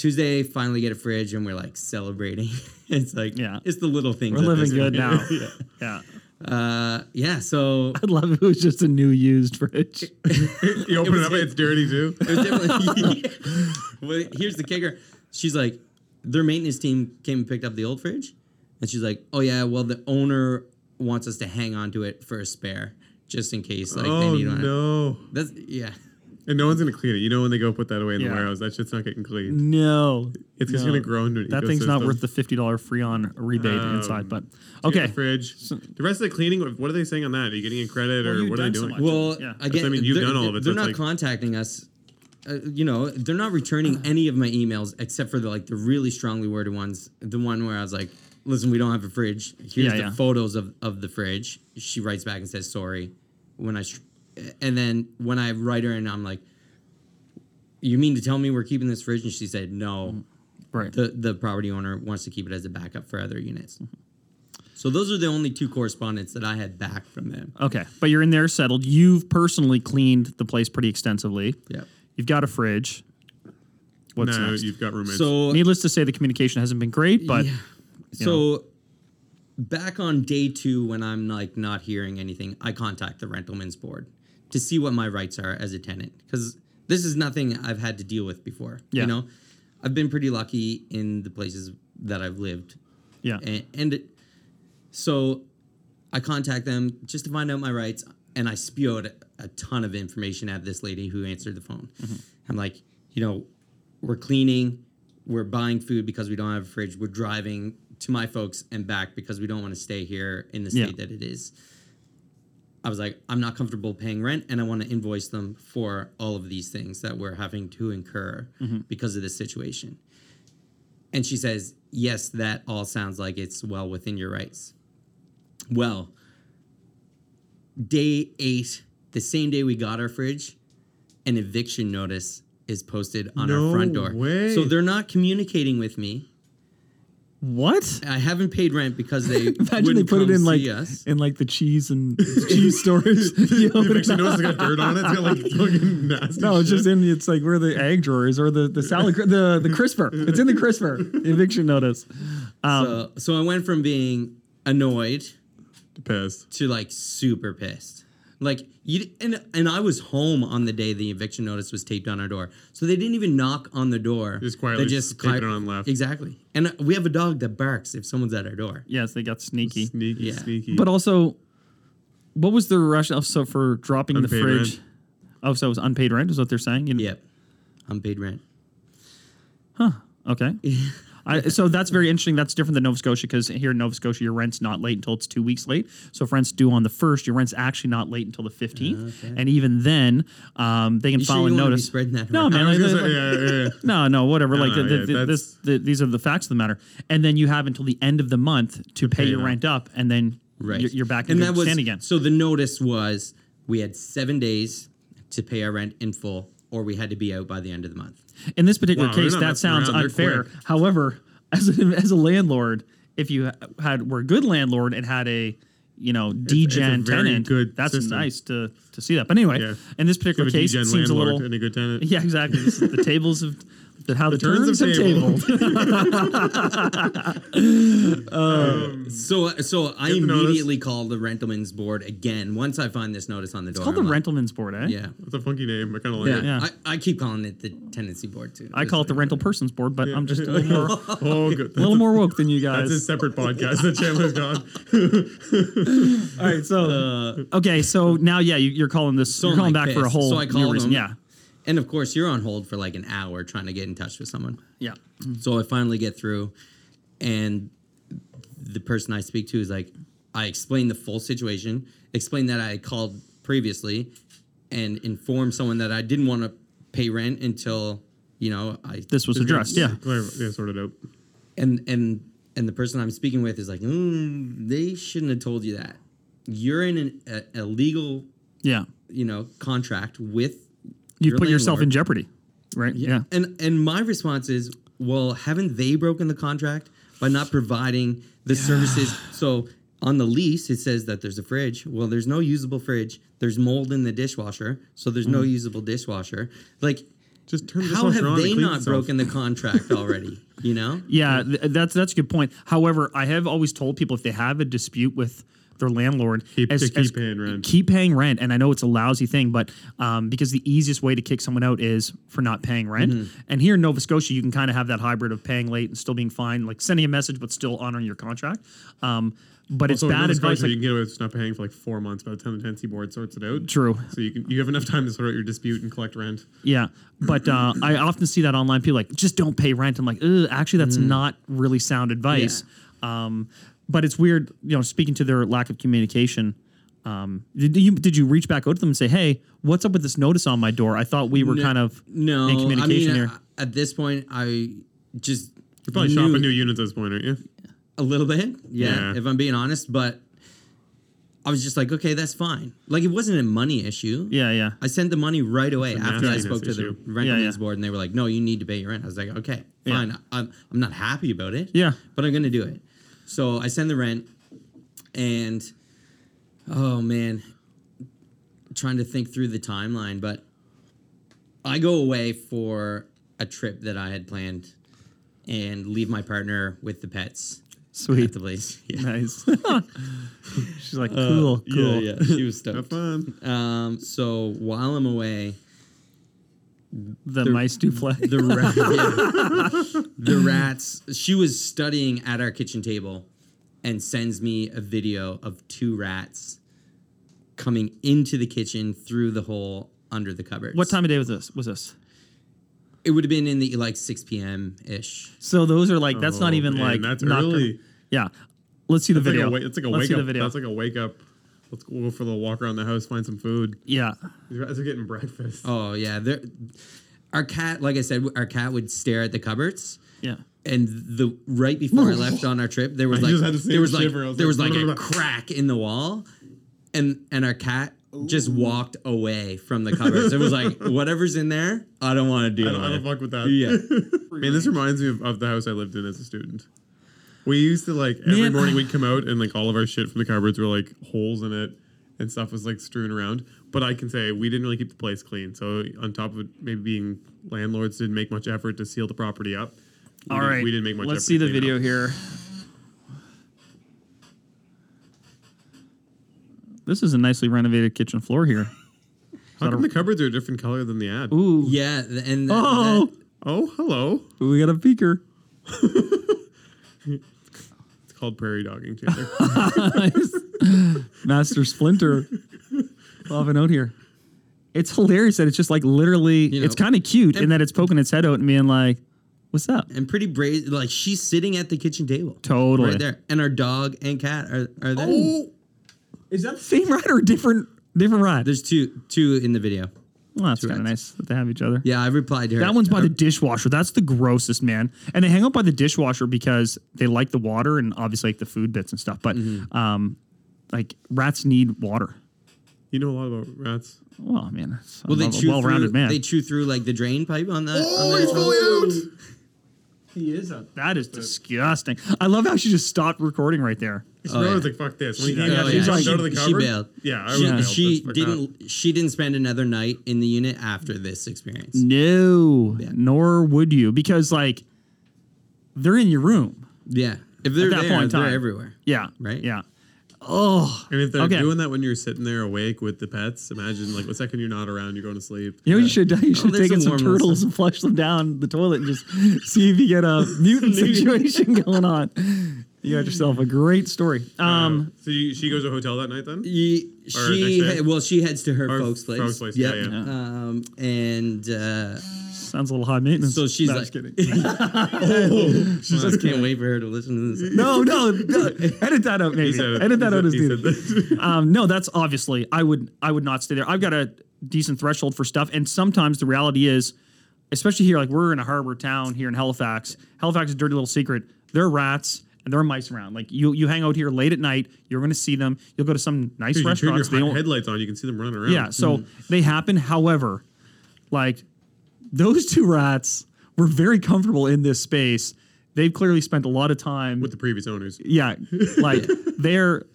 Speaker 4: Tuesday, finally get a fridge, and we're like celebrating. it's like
Speaker 2: Yeah.
Speaker 4: it's the little things.
Speaker 2: We're living good now. yeah.
Speaker 4: Uh, yeah. So
Speaker 2: I'd love if it was just a new used fridge.
Speaker 1: You open it,
Speaker 4: was
Speaker 1: up,
Speaker 4: it.
Speaker 1: it's dirty too.
Speaker 4: It was definitely. well, here's the kicker. She's like, their maintenance team came and picked up the old fridge, and she's like, "Oh yeah, well the owner wants us to hang on to it for a spare, just in case like they
Speaker 1: oh
Speaker 4: need one."
Speaker 1: Oh no!
Speaker 4: That's yeah.
Speaker 1: And no one's gonna clean it. You know when they go put that away in
Speaker 2: Yeah.
Speaker 1: the warehouse, that shit's not getting cleaned.
Speaker 2: No,
Speaker 1: It's just gonna grow into an
Speaker 2: That thing's not worth the fifty dollar free on rebate
Speaker 1: Um,
Speaker 2: inside. But
Speaker 1: So you get
Speaker 2: okay,
Speaker 1: the fridge. the rest of the cleaning. What are they saying on that? Are you getting a credit
Speaker 2: Well,
Speaker 1: or
Speaker 2: you've
Speaker 1: what are they
Speaker 2: done so
Speaker 1: doing?
Speaker 4: Well,
Speaker 2: Yeah.
Speaker 4: again,
Speaker 1: I mean, you've done all of it,
Speaker 4: They're
Speaker 1: it's
Speaker 4: not
Speaker 1: like-
Speaker 4: contacting us. Uh, you know, they're not returning any of my emails except for the like the really strongly worded ones. The one where I was like, "Listen, we don't have a fridge. Here's
Speaker 2: Yeah,
Speaker 4: the
Speaker 2: yeah.
Speaker 4: photos of of the fridge." She writes back and says, "Sorry." When I, str- and then when I write her and I'm like, "You mean to tell me we're keeping this fridge?" And she said, "No." Mm-hmm.
Speaker 2: right.
Speaker 4: The the property owner wants to keep it as a backup for other units. Mm-hmm. So those are the only two correspondents that I had back from them.
Speaker 2: Okay, but you're in there settled. You've personally cleaned the place pretty extensively.
Speaker 4: Yeah.
Speaker 2: You've got a fridge. What's
Speaker 1: no,
Speaker 2: next?
Speaker 1: you've got roommates.
Speaker 4: So
Speaker 2: Needless to say, the communication hasn't been great, but
Speaker 4: Yeah. So back on day two, when I'm like not hearing anything, I contact the rentalman's board to see what my rights are as a tenant because this is nothing I've had to deal with before.
Speaker 2: Yeah.
Speaker 4: You know, I've been pretty lucky in the places that I've lived,
Speaker 2: yeah,
Speaker 4: and, and it, so I contact them just to find out my rights, and I spew out a, ton of information at this lady who answered the phone. Mm-hmm. I'm like, you know, we're cleaning, we're buying food because we don't have a fridge, we're driving to my folks and back because we don't want to stay here in the
Speaker 2: Yeah.
Speaker 4: state that it is. I was like, I'm not comfortable paying rent, and I want to invoice them for all of these things that we're having to incur mm-hmm. because of this situation. And she says, Yes, that all sounds like it's well within your rights. Well, day eight, the same day we got our fridge, an eviction notice is posted on
Speaker 1: No
Speaker 4: our front door.
Speaker 1: way.
Speaker 4: So they're not communicating with me.
Speaker 2: What?
Speaker 4: I haven't paid rent because they
Speaker 2: Imagine they put it in like
Speaker 4: us.
Speaker 2: in like the cheese and cheese stores. You
Speaker 1: the
Speaker 2: open it
Speaker 1: eviction
Speaker 2: up.
Speaker 1: notice has got dirt on it. It's got like fucking nasty.
Speaker 2: No, it's just
Speaker 1: shit.
Speaker 2: in. It's like where the egg drawers or the the salad the the crisper. It's in the crisper. Eviction notice. Um,
Speaker 4: so, so I went from being annoyed
Speaker 1: pissed.
Speaker 4: to like super pissed. Like you and and I was home on the day the eviction notice was taped on our door, so they didn't even knock on the door.
Speaker 1: Just quietly
Speaker 4: They
Speaker 1: tape
Speaker 4: qui-
Speaker 1: it on left.
Speaker 4: Exactly, and uh, we have a dog that barks if someone's at our door.
Speaker 2: yes, they got sneaky.
Speaker 1: Sneaky,
Speaker 4: Yeah.
Speaker 1: sneaky.
Speaker 2: But also, what was the rationale so for dropping the
Speaker 1: Unpaid
Speaker 2: fridge?
Speaker 1: rent.
Speaker 2: Oh, so it was unpaid rent, is what they're saying? You-
Speaker 4: Yep, unpaid rent. Huh.
Speaker 2: Okay. I, so that's very interesting. That's different than Nova Scotia because here in Nova Scotia, your rent's not late until it's two weeks late. So if rent's due on the first, your rent's actually not late until the fifteenth, and even then, um, they can
Speaker 4: You
Speaker 2: file
Speaker 4: you
Speaker 2: a notice.
Speaker 4: spreading that
Speaker 2: no,
Speaker 4: around?
Speaker 2: man. Like-
Speaker 1: say,
Speaker 2: like-
Speaker 1: yeah, yeah, yeah.
Speaker 2: no, no, whatever. like
Speaker 1: No,
Speaker 2: the, the, this, the, these are the facts of the matter. And then you have until the end of the month to pay
Speaker 1: pay
Speaker 2: your
Speaker 1: up.
Speaker 2: rent up, and then
Speaker 4: Right.
Speaker 2: you're, you're back in
Speaker 4: and that was
Speaker 2: again.
Speaker 4: so the notice was we had seven days to pay our rent in full, or we had to be out by the end of the month.
Speaker 2: In this particular
Speaker 1: Wow,
Speaker 2: case, that sounds
Speaker 1: around,
Speaker 2: unfair. However, as a, as a landlord, if you had were a good landlord and had a you know
Speaker 1: it's
Speaker 2: degen tenant,
Speaker 1: good
Speaker 2: that's
Speaker 1: system.
Speaker 2: nice to to see that. But anyway,
Speaker 1: Yeah.
Speaker 2: in this particular case, it seems a little.
Speaker 1: and a good tenant.
Speaker 2: Yeah, exactly. The tables of the, how the,
Speaker 1: turns
Speaker 2: turns,
Speaker 1: of
Speaker 2: have
Speaker 1: table.
Speaker 2: tabled.
Speaker 4: So, so I
Speaker 1: Get the notice.
Speaker 4: immediately called the rentalman's board again once I find this notice on the door.
Speaker 2: It's called the
Speaker 4: I'm like,
Speaker 2: Rentalman's Board, eh?
Speaker 4: Yeah,
Speaker 1: it's a funky name. I kind of like
Speaker 4: yeah.
Speaker 1: it.
Speaker 2: Yeah.
Speaker 4: I, I keep calling it the tenancy board too.
Speaker 2: I call it the Rental Persons Board, but I'm just a little more,
Speaker 1: Oh, good.
Speaker 2: little more woke than you guys.
Speaker 1: That's a separate podcast that Chandler's gone.
Speaker 2: All right, so okay, so now yeah, you, you're calling this.
Speaker 4: So
Speaker 2: you're calling
Speaker 4: like,
Speaker 2: back for a whole
Speaker 4: So I
Speaker 2: new
Speaker 4: called
Speaker 2: reason.
Speaker 4: him.
Speaker 2: Yeah,
Speaker 4: And of course, you're on hold for like an hour trying to get in touch with someone.
Speaker 2: yeah.
Speaker 4: So I finally get through, and the person I speak to is like, I explain the full situation, explain that I called previously, and inform someone that I didn't want to pay rent until you know I
Speaker 2: This was addressed. Yeah.
Speaker 1: Yeah, sorted out.
Speaker 4: and and and the person I'm speaking with is like, mm, they shouldn't have told you that. You're in an, a, a legal,
Speaker 2: Yeah.
Speaker 4: you know, contract with.
Speaker 2: You put yourself in jeopardy, right? Yeah.
Speaker 4: And and my response is, well, haven't they broken the contract by not providing the services? So on the lease, it says that there's a fridge. Well, there's no usable fridge. There's mold in the dishwasher, so there's no mm. usable dishwasher. Like,
Speaker 1: Just turn
Speaker 4: how have they not
Speaker 1: itself.
Speaker 4: broken the contract already? You know?
Speaker 2: Yeah, th- that's that's a good point. However, I have always told people if they have a dispute with their landlord,
Speaker 1: Keep- to keep paying rent.
Speaker 2: Keep paying rent, and I know it's a lousy thing, but um, because the easiest way to kick someone out is for not paying rent.
Speaker 1: Mm-hmm.
Speaker 2: And here in Nova Scotia, you can kind of have that hybrid of paying late and still being fine, like sending a message but still honoring your contract. Um, but
Speaker 1: Also,
Speaker 2: it's bad advice. Like,
Speaker 1: you can get away with not paying for like four months by the time the tenancy board sorts it out.
Speaker 2: True.
Speaker 1: So you can you have enough time to sort out your dispute and collect rent.
Speaker 2: Yeah, but uh, I often see that online. People like just don't pay rent. I'm like, actually, that's not really sound advice. Um, but it's weird, you know, speaking to their lack of communication. Um, did you did you reach back out to them and say, hey, what's up with this notice on my door? I thought we were kind of
Speaker 4: No,
Speaker 2: in communication
Speaker 4: I mean,
Speaker 2: here.
Speaker 4: At this point, I just
Speaker 1: You're probably
Speaker 4: knew
Speaker 1: shopping new units at this point, aren't you?
Speaker 4: a little bit. Yeah,
Speaker 1: Yeah.
Speaker 4: if I'm being honest, but I was just like, okay, that's fine. Like it wasn't a money issue.
Speaker 2: yeah, yeah,
Speaker 4: I sent the money right away
Speaker 1: It's
Speaker 4: after I
Speaker 1: nastiness
Speaker 4: spoke to the
Speaker 1: issue.
Speaker 4: rental
Speaker 2: Yeah, yeah.
Speaker 4: board, and they were like, "No, you need to pay your rent." I was like, "Okay,
Speaker 2: Yeah.
Speaker 4: fine. I'm I'm not happy about it.
Speaker 2: Yeah.
Speaker 4: but I'm gonna do it." So I send the rent, and oh man, trying to think through the timeline, but I go away for a trip that I had planned, and leave my partner with the pets at
Speaker 2: sweet,
Speaker 4: the place. Yeah.
Speaker 2: nice. She's like, cool, cool.
Speaker 4: Uh, Yeah, yeah, she was stoked.
Speaker 1: Have fun.
Speaker 4: Um, so while I'm away,
Speaker 2: The, mice do play.
Speaker 4: the yeah. The rats. She was studying at our kitchen table, and sends me a video of two rats coming into the kitchen through the hole under the cupboards.
Speaker 2: what time of day was this? Was this?
Speaker 4: It would have been in the like six p.m. ish.
Speaker 2: So those are like that's not
Speaker 1: Oh,
Speaker 2: even
Speaker 1: man,
Speaker 2: like
Speaker 1: that's
Speaker 2: nocturnal-
Speaker 1: early.
Speaker 2: Yeah, let's see the
Speaker 1: It's like
Speaker 2: video.
Speaker 1: a wake, it's like a
Speaker 2: Let's
Speaker 1: wake
Speaker 2: see
Speaker 1: up.
Speaker 2: the video.
Speaker 1: That's like a wake up. Let's go for the walk around the house, find some food.
Speaker 2: yeah.
Speaker 1: These guys are getting breakfast.
Speaker 4: Oh yeah, there. Our cat, like I said, our cat would stare at the cupboards.
Speaker 2: Yeah.
Speaker 4: and the right before I left on our trip, there was
Speaker 1: I
Speaker 4: like
Speaker 1: just had the same
Speaker 4: there was like
Speaker 1: shiver. I was
Speaker 4: there was like
Speaker 1: "Blah, blah,
Speaker 4: a crack in the wall, and and our cat just walked away from the cupboards. It was like whatever's in there, I don't want to deal
Speaker 1: I don't, I
Speaker 4: with.
Speaker 1: don't fuck with that.
Speaker 4: Yeah.
Speaker 1: Man, this reminds me of, of the house I lived in as a student. We used to like every
Speaker 2: Man,
Speaker 1: morning we'd come out and like all of our shit from the cupboards were like holes in it and stuff was like strewn around. But I can say we didn't really keep the place clean. So on top of it, maybe being landlords didn't make much effort to seal the property up. We
Speaker 2: All
Speaker 1: didn't- we didn't make much.
Speaker 2: Let's
Speaker 1: effort
Speaker 2: see the video
Speaker 1: up.
Speaker 2: here. This is a nicely renovated kitchen floor here.
Speaker 1: How come the cupboards are a different color than the ad?
Speaker 2: Ooh.
Speaker 4: Yeah, and that,
Speaker 2: Oh,
Speaker 4: that-
Speaker 1: Oh, hello.
Speaker 2: we got a peeker.
Speaker 1: It's called prairie dogging, Chandler.
Speaker 2: Master Splinter. Love a note here. It's hilarious that it's just like literally.
Speaker 4: You know,
Speaker 2: it's kind of cute in that it's poking its head out and being like, What's up?
Speaker 4: and pretty brave. Like she's sitting at the kitchen table,
Speaker 2: Totally.
Speaker 4: right there, and our dog and cat are are there.
Speaker 2: Oh, is that the same rat or a different different rat?
Speaker 4: There's two two in the video.
Speaker 2: Well, that's
Speaker 4: two
Speaker 2: kind of nice that they have each other.
Speaker 4: Yeah, I replied to her.
Speaker 2: That one's by the dishwasher. That's the grossest, man. And they hang out by the dishwasher because they like the water and obviously like the food bits and stuff. But
Speaker 4: Mm-hmm.
Speaker 2: um, like rats need water.
Speaker 1: You know a lot about rats.
Speaker 2: Well, I mean,
Speaker 4: Well, they
Speaker 2: a
Speaker 4: chew
Speaker 2: well-rounded
Speaker 4: through.
Speaker 2: man.
Speaker 4: They chew through like the drain pipe on the.
Speaker 1: Oh,
Speaker 4: on
Speaker 1: he's
Speaker 4: the
Speaker 1: fully out.
Speaker 2: he is a. That is disgusting. I love how she just stopped recording right there.
Speaker 1: She
Speaker 4: Oh,
Speaker 1: was
Speaker 4: yeah.
Speaker 1: like, "Fuck this." When he
Speaker 2: She-
Speaker 1: came
Speaker 2: yeah,
Speaker 1: out,
Speaker 2: yeah, she's like-
Speaker 1: out of the
Speaker 4: she bailed.
Speaker 1: Yeah, I
Speaker 4: She,
Speaker 1: would bail,
Speaker 4: she didn't. She didn't spend another night in the unit after this experience.
Speaker 2: No,
Speaker 4: Yeah.
Speaker 2: nor would you because like they're in your room.
Speaker 4: Yeah, if they're at
Speaker 2: that
Speaker 4: there,
Speaker 2: point in
Speaker 4: they're everywhere.
Speaker 2: Yeah.
Speaker 4: Right?
Speaker 2: Yeah. Oh,
Speaker 1: And if they're
Speaker 2: Okay.
Speaker 1: doing that when you're sitting there awake with the pets, imagine like the second you're not around, you're going to sleep.
Speaker 2: you know you should you should
Speaker 4: Oh,
Speaker 2: take in
Speaker 4: some
Speaker 2: turtles and flush them down the toilet and just see if you get a mutant situation going on. You got yourself a great story. Um,
Speaker 1: so you, she goes to a hotel that night then?
Speaker 4: Ye- she well, she heads to her
Speaker 1: Or
Speaker 4: folks' place.
Speaker 1: folks' place,
Speaker 4: Yep.
Speaker 1: yeah,
Speaker 2: yeah.
Speaker 4: Um, and uh,
Speaker 2: sounds a little high maintenance.
Speaker 4: so she's
Speaker 2: No,
Speaker 4: like,
Speaker 2: just kidding.
Speaker 4: she just can't wait for her to listen to this.
Speaker 2: no, no, no, edit that out, maybe.
Speaker 1: Said it.
Speaker 2: Edit that out as needed. Um, no, that's obviously I would I would not stay there. I've got a decent threshold for stuff, and sometimes the reality is, especially here, like we're in a harbor town here in Halifax. Halifax is a dirty little secret. There are rats and there are mice around. Like you you hang out here late at night, you're going to see them. You'll go to some nice
Speaker 1: Dude, you turn your.
Speaker 2: They
Speaker 1: headlights on, you can see them running around.
Speaker 2: Yeah, so they happen. However, like those two rats were very comfortable in this space. They've clearly spent a lot of time
Speaker 1: with the previous owners.
Speaker 2: yeah, like they're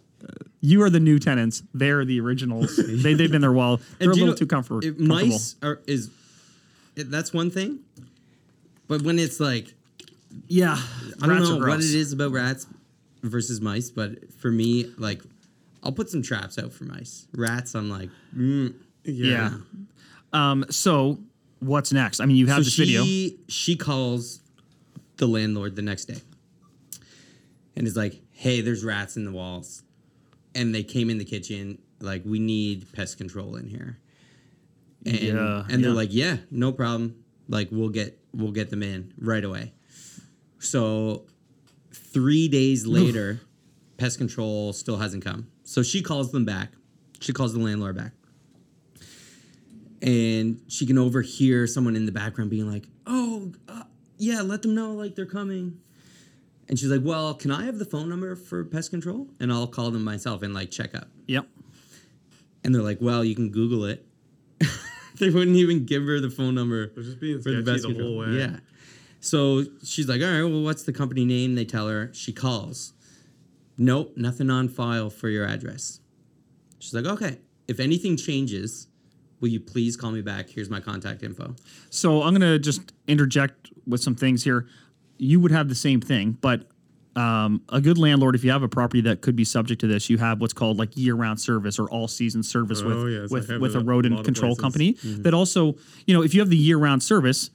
Speaker 2: you are the new tenants. They're the originals. they they've been there a while. They're a little
Speaker 4: know,
Speaker 2: too comfort, comfortable.
Speaker 4: Mice are is that's one thing, but when it's like
Speaker 2: yeah,
Speaker 4: I don't know what it is about rats versus mice, but for me, like I'll put some traps out for mice. Rats, I'm like, mm.
Speaker 2: Yeah. Um. So what's next? I mean, you have
Speaker 4: so
Speaker 2: this
Speaker 4: she
Speaker 2: video.
Speaker 4: she calls the landlord the next day and is like, "Hey, there's rats in the walls," and they came in the kitchen. Like, we need pest control in here. And,
Speaker 2: Yeah,
Speaker 4: and they're
Speaker 2: yeah.
Speaker 4: like, "Yeah, no problem. Like, we'll get we'll get them in right away." So, three days later, pest control still hasn't come. So she calls them back. She calls the landlord back and she can overhear someone in the background being like, "Oh, uh, yeah, let them know like they're coming." And she's like, "Well, can I have the phone number for pest control, and I'll call them myself and like check up."
Speaker 2: Yep.
Speaker 4: And they're like, "Well, you can Google it." they wouldn't even give her the phone number
Speaker 1: They're just being
Speaker 4: for the
Speaker 1: sketchy
Speaker 4: pest
Speaker 1: the
Speaker 4: control.
Speaker 1: whole way.
Speaker 4: Yeah. So she's like, "All right, well, what's the company name?" They tell her. She calls. Nope, nothing on file for your address. She's like, "Okay, if anything changes." Will you please call me back? Here's my contact info.
Speaker 2: So I'm gonna just interject with some things here. You would have the same thing, but um, a good landlord, if you have a property that could be subject to this, you have what's called like year-round service or all-season service
Speaker 1: Oh,
Speaker 2: with
Speaker 1: yes,
Speaker 2: with with a
Speaker 1: at a
Speaker 2: rodent control
Speaker 1: places.
Speaker 2: company.
Speaker 1: Mm-hmm.
Speaker 2: That also, you know, if you have the year-round service,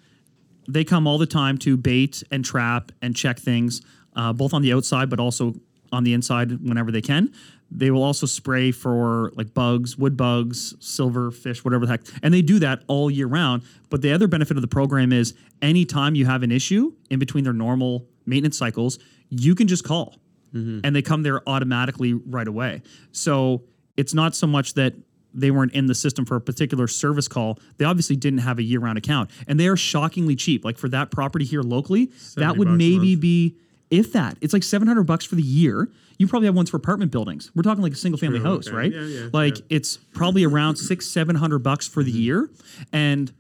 Speaker 2: they come all the time to bait and trap and check things, uh, both on the outside but also on the inside whenever they can. They will also spray for like bugs, wood bugs, silver fish, whatever the heck, and they do that all year round. But the other benefit of the program is anytime you have an issue in between their normal maintenance cycles, you can just call, and they come there automatically right away. So it's not so much that they weren't in the system for a particular service call. They obviously didn't have a year-round account, and they are shockingly cheap. Like for that property here locally, that would maybe be if that. It's like seven hundred bucks for the year. You probably have ones for apartment buildings. We're talking like a single-family
Speaker 1: True,
Speaker 2: house,
Speaker 1: okay.
Speaker 2: right?
Speaker 1: Yeah, yeah,
Speaker 2: like
Speaker 1: yeah.
Speaker 2: it's probably around six, seven hundred bucks for the
Speaker 1: Mm-hmm.
Speaker 2: year, and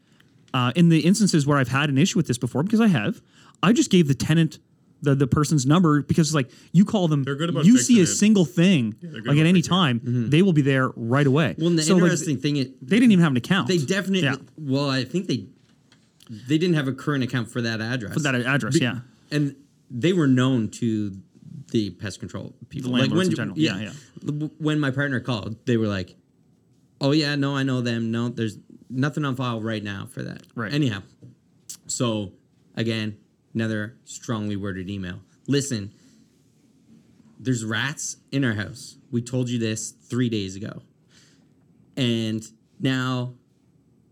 Speaker 2: uh, in the instances where I've had an issue with this before, because I have, I just gave the tenant the, the person's number because it's like you call them,
Speaker 1: They're good about
Speaker 2: you see a
Speaker 1: it.
Speaker 2: single thing
Speaker 1: they're
Speaker 2: like at any time,
Speaker 4: Mm-hmm.
Speaker 2: they will be there right away.
Speaker 4: Well, and the
Speaker 2: So, like,
Speaker 4: interesting thing, it
Speaker 2: they didn't even have an account.
Speaker 4: they definitely.
Speaker 2: Yeah.
Speaker 4: Well, I think they they didn't have a current account for that address.
Speaker 2: for that address, yeah.
Speaker 4: and they were known to the pest control people.
Speaker 2: The landlords in general. Yeah,
Speaker 4: yeah. When my partner called, they were like, "Oh yeah, no, I know them. No, there's nothing on file right now for that."
Speaker 2: Right.
Speaker 4: Anyhow, so again, another strongly worded email. Listen, there's rats in our house. We told you this three days ago, and now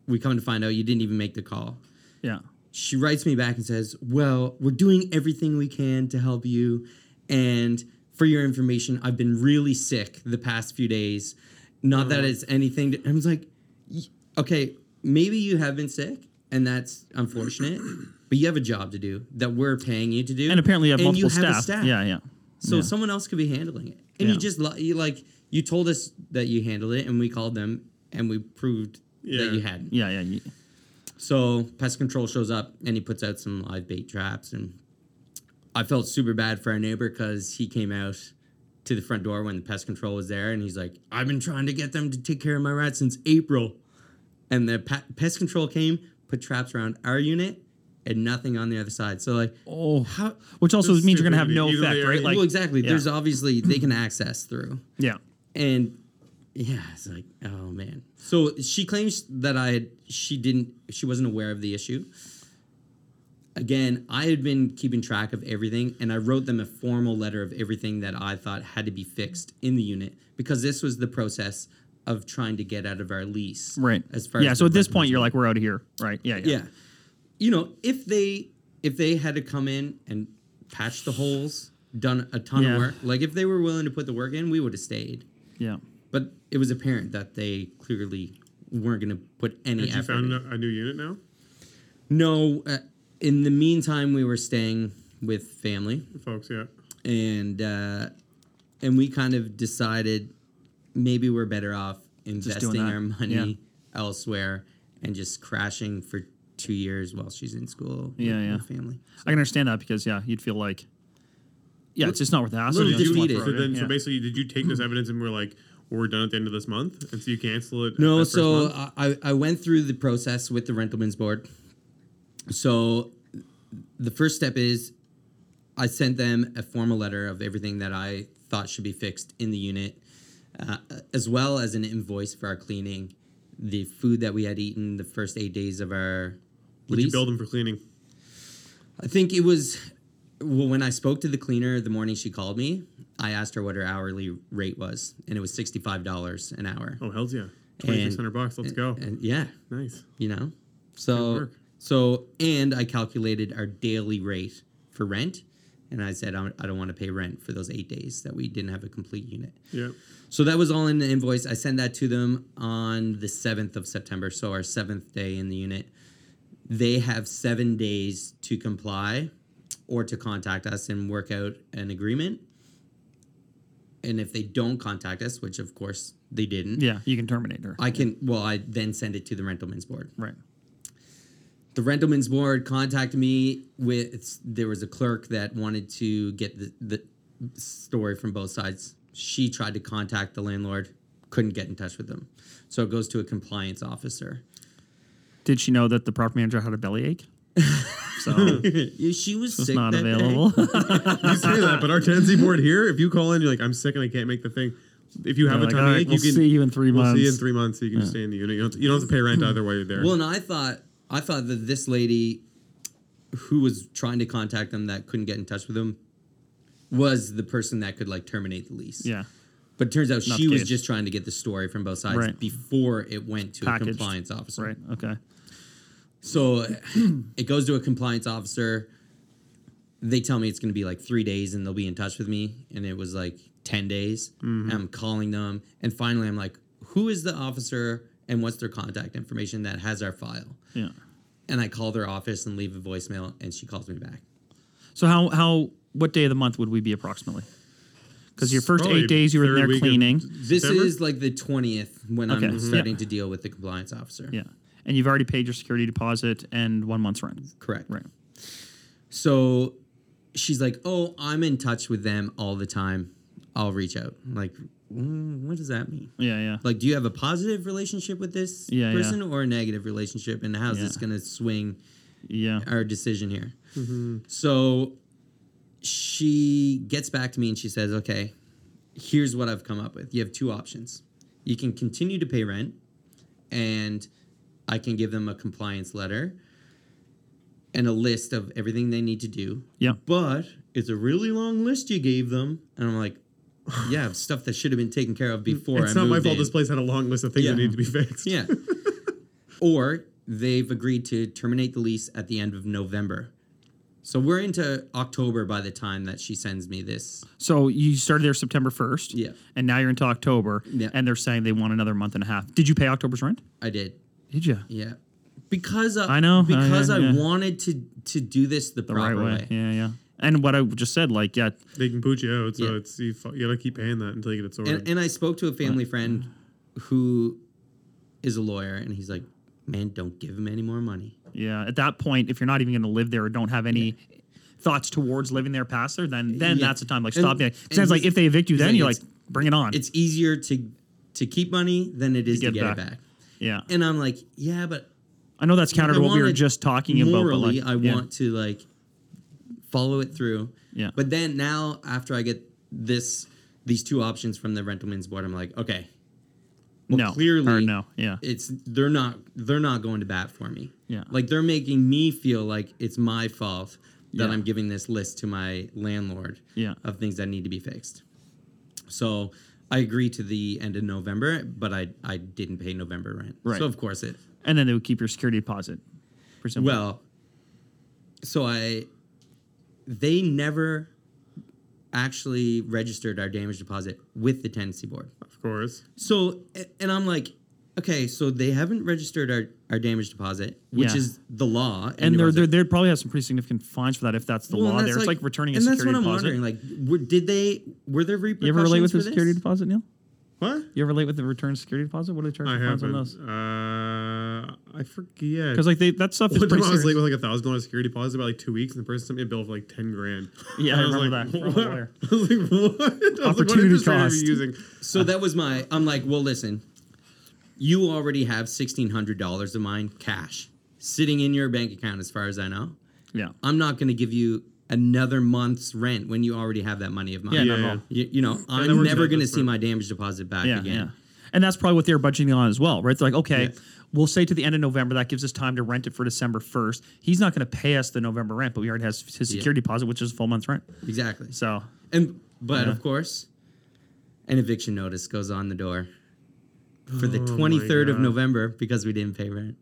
Speaker 4: we come to find out you didn't even make the call.
Speaker 2: Yeah.
Speaker 4: She writes me back and says, "Well, we're doing everything we can to help you, and for your information, I've been really sick the past few days. Not that uh-huh. it's anything." To, I was like, "Okay, maybe you have been sick, and that's unfortunate, but you have a job to do that we're paying you to do,
Speaker 2: And apparently you have
Speaker 4: and
Speaker 2: multiple
Speaker 4: have a
Speaker 2: staff. Yeah, yeah.
Speaker 4: so
Speaker 2: Yeah.
Speaker 4: someone else could be handling it, and you just you like you told us that you handled it, and we called them, and we proved
Speaker 1: Yeah.
Speaker 4: that you hadn't."
Speaker 2: Yeah, yeah.
Speaker 4: So pest control shows up and he puts out some live bait traps and I felt super bad for our neighbor because he came out to the front door when the pest control was there and he's like, I've been trying to get them to take care of my rats since April. And the pest control came, put traps around our unit and nothing on the other side. So like,
Speaker 2: Oh,
Speaker 4: how?
Speaker 2: which also means you're going to have no effect, right? Like,
Speaker 4: well, exactly.
Speaker 2: yeah.
Speaker 4: There's obviously they can access through.
Speaker 2: yeah.
Speaker 4: and yeah, it's like, oh man. So she claims that I had, she didn't, she wasn't aware of the issue. Again, I had been keeping track of everything, and I wrote them a formal letter of everything that I thought had to be fixed in the unit because this was the process of trying to get out of our lease.
Speaker 2: Right.
Speaker 4: As far
Speaker 2: yeah. So at this point, you're like, we're out of here, right? Yeah, yeah.
Speaker 4: yeah. You know, if they if they had to come in and patch the holes, done a ton
Speaker 2: Yeah.
Speaker 4: of work, like if they were willing to put the work in, we would have stayed
Speaker 2: Yeah.
Speaker 4: but it was apparent that they clearly weren't going to put any
Speaker 1: Had you
Speaker 4: effort.
Speaker 1: found
Speaker 4: in.
Speaker 1: a, a new unit now?
Speaker 4: No, uh, in the meantime, we were staying with family,
Speaker 1: Folks, yeah.
Speaker 4: and uh, and we kind of decided maybe we're better off investing our money
Speaker 2: Yeah.
Speaker 4: elsewhere and just crashing for two years while she's in school.
Speaker 2: Yeah,
Speaker 4: with
Speaker 2: yeah.
Speaker 4: her family.
Speaker 2: I can understand that because, yeah, you'd feel like, yeah, it's just not worth the hassle.
Speaker 4: little
Speaker 2: You just want
Speaker 4: defeated.
Speaker 1: So
Speaker 2: throw it in,
Speaker 1: then, so basically, did you take this evidence and we're like, well, we're done at the end of this month, and so you cancel it?
Speaker 4: No, so? I, I went through the process with the rentalsman's board. So the first step is I sent them a formal letter of everything that I thought should be fixed in the unit, uh, as well as an invoice for our cleaning, the food that we had eaten the first eight days of our
Speaker 1: would
Speaker 4: lease.
Speaker 1: you build them for cleaning?
Speaker 4: I think it was well, when I spoke to the cleaner the morning she called me. I asked her what her hourly rate was, and it was sixty-five dollars an hour.
Speaker 1: Oh, hell's yeah, twenty six hundred bucks. Let's go.
Speaker 4: And yeah,
Speaker 1: nice.
Speaker 4: you know so so and i calculated our daily rate for rent and i said I'm- i don't want to pay rent for those eight days that we didn't have a complete unit
Speaker 1: Yeah.
Speaker 4: so that was all in the invoice i sent that to them on the 7th of september so our seventh day in the unit they have seven days to comply or to contact us and work out an agreement and if they don't contact us which of course they didn't
Speaker 2: yeah, you can terminate her.
Speaker 4: i can well i then send it to the rentalsman's board
Speaker 2: right.
Speaker 4: the rentalsman's board contacted me with there was a clerk that wanted to get the, the story from both sides she tried to contact the landlord couldn't get in touch with them so it goes to a compliance officer
Speaker 2: Did she know that the property manager had a bellyache? So
Speaker 4: she was sick
Speaker 2: not
Speaker 4: that day.
Speaker 2: available.
Speaker 1: You say that, but our tenancy board here, if you call in, you're like, I'm sick and I can't make the thing. If you have
Speaker 2: They're
Speaker 1: a
Speaker 2: like,
Speaker 1: tummy
Speaker 2: "All right,
Speaker 1: ache,
Speaker 2: we'll
Speaker 1: you can
Speaker 2: see you in three
Speaker 1: we'll see you in
Speaker 2: months."
Speaker 1: three months. So you can just stay in the unit. You don't, you don't have to pay rent either while you're there.
Speaker 4: well and i thought i thought that this lady who was trying to contact them that couldn't get in touch with them was the person that could like terminate the lease
Speaker 2: yeah.
Speaker 4: but it turns out
Speaker 2: Not
Speaker 4: she was just trying to get the story from both sides
Speaker 2: Right.
Speaker 4: before it went to
Speaker 2: Packaged.
Speaker 4: a compliance officer
Speaker 2: Right. Okay.
Speaker 4: So it goes to a compliance officer. They tell me it's going to be like three days and they'll be in touch with me. And it was like 10 days. And I'm calling them. And finally, I'm like, who is the officer and what's their contact information that has our file?
Speaker 2: Yeah.
Speaker 4: And I call their office and leave a voicemail and she calls me back.
Speaker 2: So how how what day of the month would we be approximately? Because your first
Speaker 1: Probably
Speaker 2: eight days you were in there cleaning.
Speaker 4: This
Speaker 1: September?
Speaker 4: is like the 20th when
Speaker 2: Okay.
Speaker 4: I'm starting
Speaker 2: Yeah.
Speaker 4: to deal with the compliance officer.
Speaker 2: Yeah. And you've already paid your security deposit and one month's rent.
Speaker 4: Correct.
Speaker 2: Right.
Speaker 4: So she's like, "Oh, I'm in touch with them all the time. I'll reach out." I'm like, mm, what does that mean?
Speaker 2: Yeah. Yeah.
Speaker 4: Like, do you have a positive relationship with this
Speaker 2: Yeah, yeah.
Speaker 4: person or a negative relationship, and how's this going to swing
Speaker 2: Yeah.
Speaker 4: our decision here? So she gets back to me and she says, "Okay, here's what I've come up with. You have two options. You can continue to pay rent, and I can give them a compliance letter." And a list of everything they need to do
Speaker 2: Yeah.
Speaker 4: but it's a really long list you gave them. And I'm like, yeah, stuff that should have been taken care of mm, before.
Speaker 1: it's
Speaker 4: I
Speaker 1: not my fault
Speaker 4: in.
Speaker 1: this place had a long list of things
Speaker 4: Yeah.
Speaker 1: that need to be fixed.
Speaker 4: Yeah. or they've agreed to terminate the lease at the end of November. So we're into October by the time that she sends me this.
Speaker 2: So you started there September 1st.
Speaker 4: Yeah.
Speaker 2: And now you're into October.
Speaker 4: Yeah.
Speaker 2: And they're saying they want another month and a half. Did you pay October's rent?
Speaker 4: I did.
Speaker 2: Did you?
Speaker 4: Yeah. Because uh,
Speaker 2: I know, I-
Speaker 4: because I,
Speaker 2: yeah.
Speaker 4: wanted to to do this the,
Speaker 2: The
Speaker 4: proper
Speaker 2: right way.
Speaker 4: way.
Speaker 2: Yeah, yeah. And what I just said, like, yeah,
Speaker 1: They can boot you out, so
Speaker 4: Yeah.
Speaker 1: it's you, you gotta keep paying that until you get it sorted.
Speaker 4: And, and I spoke to a family friend who is a lawyer, and he's like, "Man, don't give him any more money."
Speaker 2: yeah. At that point, if you're not even going to live there or don't have any thoughts towards living there past there, then then
Speaker 4: Yeah.
Speaker 2: that's the time. Like,
Speaker 4: And-
Speaker 2: stop it.
Speaker 4: and
Speaker 2: Sounds like if they evict you, then you're like, bring it on.
Speaker 4: It's easier to to keep money than it is to
Speaker 2: get
Speaker 4: get,
Speaker 2: back.
Speaker 4: it back.
Speaker 2: Yeah.
Speaker 4: And I'm like, yeah, but
Speaker 2: I know that's counter to what we were just talking about. But like,
Speaker 4: I
Speaker 2: yeah.
Speaker 4: want to like follow it through.
Speaker 2: Yeah.
Speaker 4: But then now, after I get this these two options from the rentalsman's board, I'm like, okay, well,
Speaker 2: no.
Speaker 4: clearly,
Speaker 2: Or no. Yeah.
Speaker 4: it's they're not they're not going to bat for me.
Speaker 2: Yeah.
Speaker 4: Like they're making me feel like it's my fault that
Speaker 2: Yeah.
Speaker 4: I'm giving this list to my landlord
Speaker 2: Yeah.
Speaker 4: of things that need to be fixed. So I agree to the end of November, but I I didn't pay November rent.
Speaker 2: Right.
Speaker 4: So of course it
Speaker 2: And then they would keep your security deposit. For some
Speaker 4: well, so I, they never actually registered our damage deposit with the tenancy board.
Speaker 1: of course.
Speaker 4: So, and I'm like, okay, so they haven't registered our, our damage deposit, which
Speaker 2: Yeah.
Speaker 4: is the law.
Speaker 2: and
Speaker 4: it
Speaker 2: they're,
Speaker 4: was
Speaker 2: they're,
Speaker 4: like-
Speaker 2: they'd probably have some pretty significant fines for that if that's the
Speaker 4: well,
Speaker 2: law
Speaker 4: and
Speaker 2: there.
Speaker 4: that's
Speaker 2: It's like returning a
Speaker 4: and that's
Speaker 2: security
Speaker 4: what I'm
Speaker 2: deposit.
Speaker 4: wondering. Like, were, did they? Were there repercussions?
Speaker 2: you ever relate with
Speaker 4: for
Speaker 2: the security deposit, Neal?
Speaker 1: What?
Speaker 2: You ever relate with the return security deposit? What do they charge
Speaker 1: I
Speaker 2: for fines on
Speaker 1: haven't.
Speaker 2: those?
Speaker 1: Uh, I forget.
Speaker 2: Because like they, that stuff is
Speaker 1: One time
Speaker 2: pretty
Speaker 1: I was late
Speaker 2: serious.
Speaker 1: with like a thousand dollar security deposit about like two weeks, and the person sent me a bill for like ten grand.
Speaker 2: Yeah, I
Speaker 1: was
Speaker 2: remember
Speaker 1: like,
Speaker 2: that from
Speaker 1: What?
Speaker 2: lawyer.
Speaker 1: I was like, what? I was like, what
Speaker 2: Opportunity
Speaker 1: interest rate are
Speaker 2: cost.
Speaker 1: you using?
Speaker 4: So that was my. I'm like, well, listen, you already have sixteen hundred dollars of mine cash sitting in your bank account, as far as I know.
Speaker 2: Yeah.
Speaker 4: I'm not going to give you another month's rent when you already have that money of mine.
Speaker 2: Yeah,
Speaker 1: Yeah, yeah.
Speaker 4: You, you know,
Speaker 1: that
Speaker 4: I'm never going to see my damage deposit back
Speaker 2: Yeah,
Speaker 4: again.
Speaker 2: yeah. And that's probably what they're budgeting on as well, right? They're like, okay,
Speaker 4: Yeah.
Speaker 2: we'll say to the end of November, that gives us time to rent it for December 1st. He's not going to pay us the November rent, but we already has his
Speaker 4: Yeah.
Speaker 2: security deposit, which is a full month's rent.
Speaker 4: Exactly.
Speaker 2: So,
Speaker 4: And but
Speaker 2: Yeah.
Speaker 4: of course, an eviction notice goes on the door for the
Speaker 1: Oh
Speaker 4: 23rd of November because we didn't pay rent.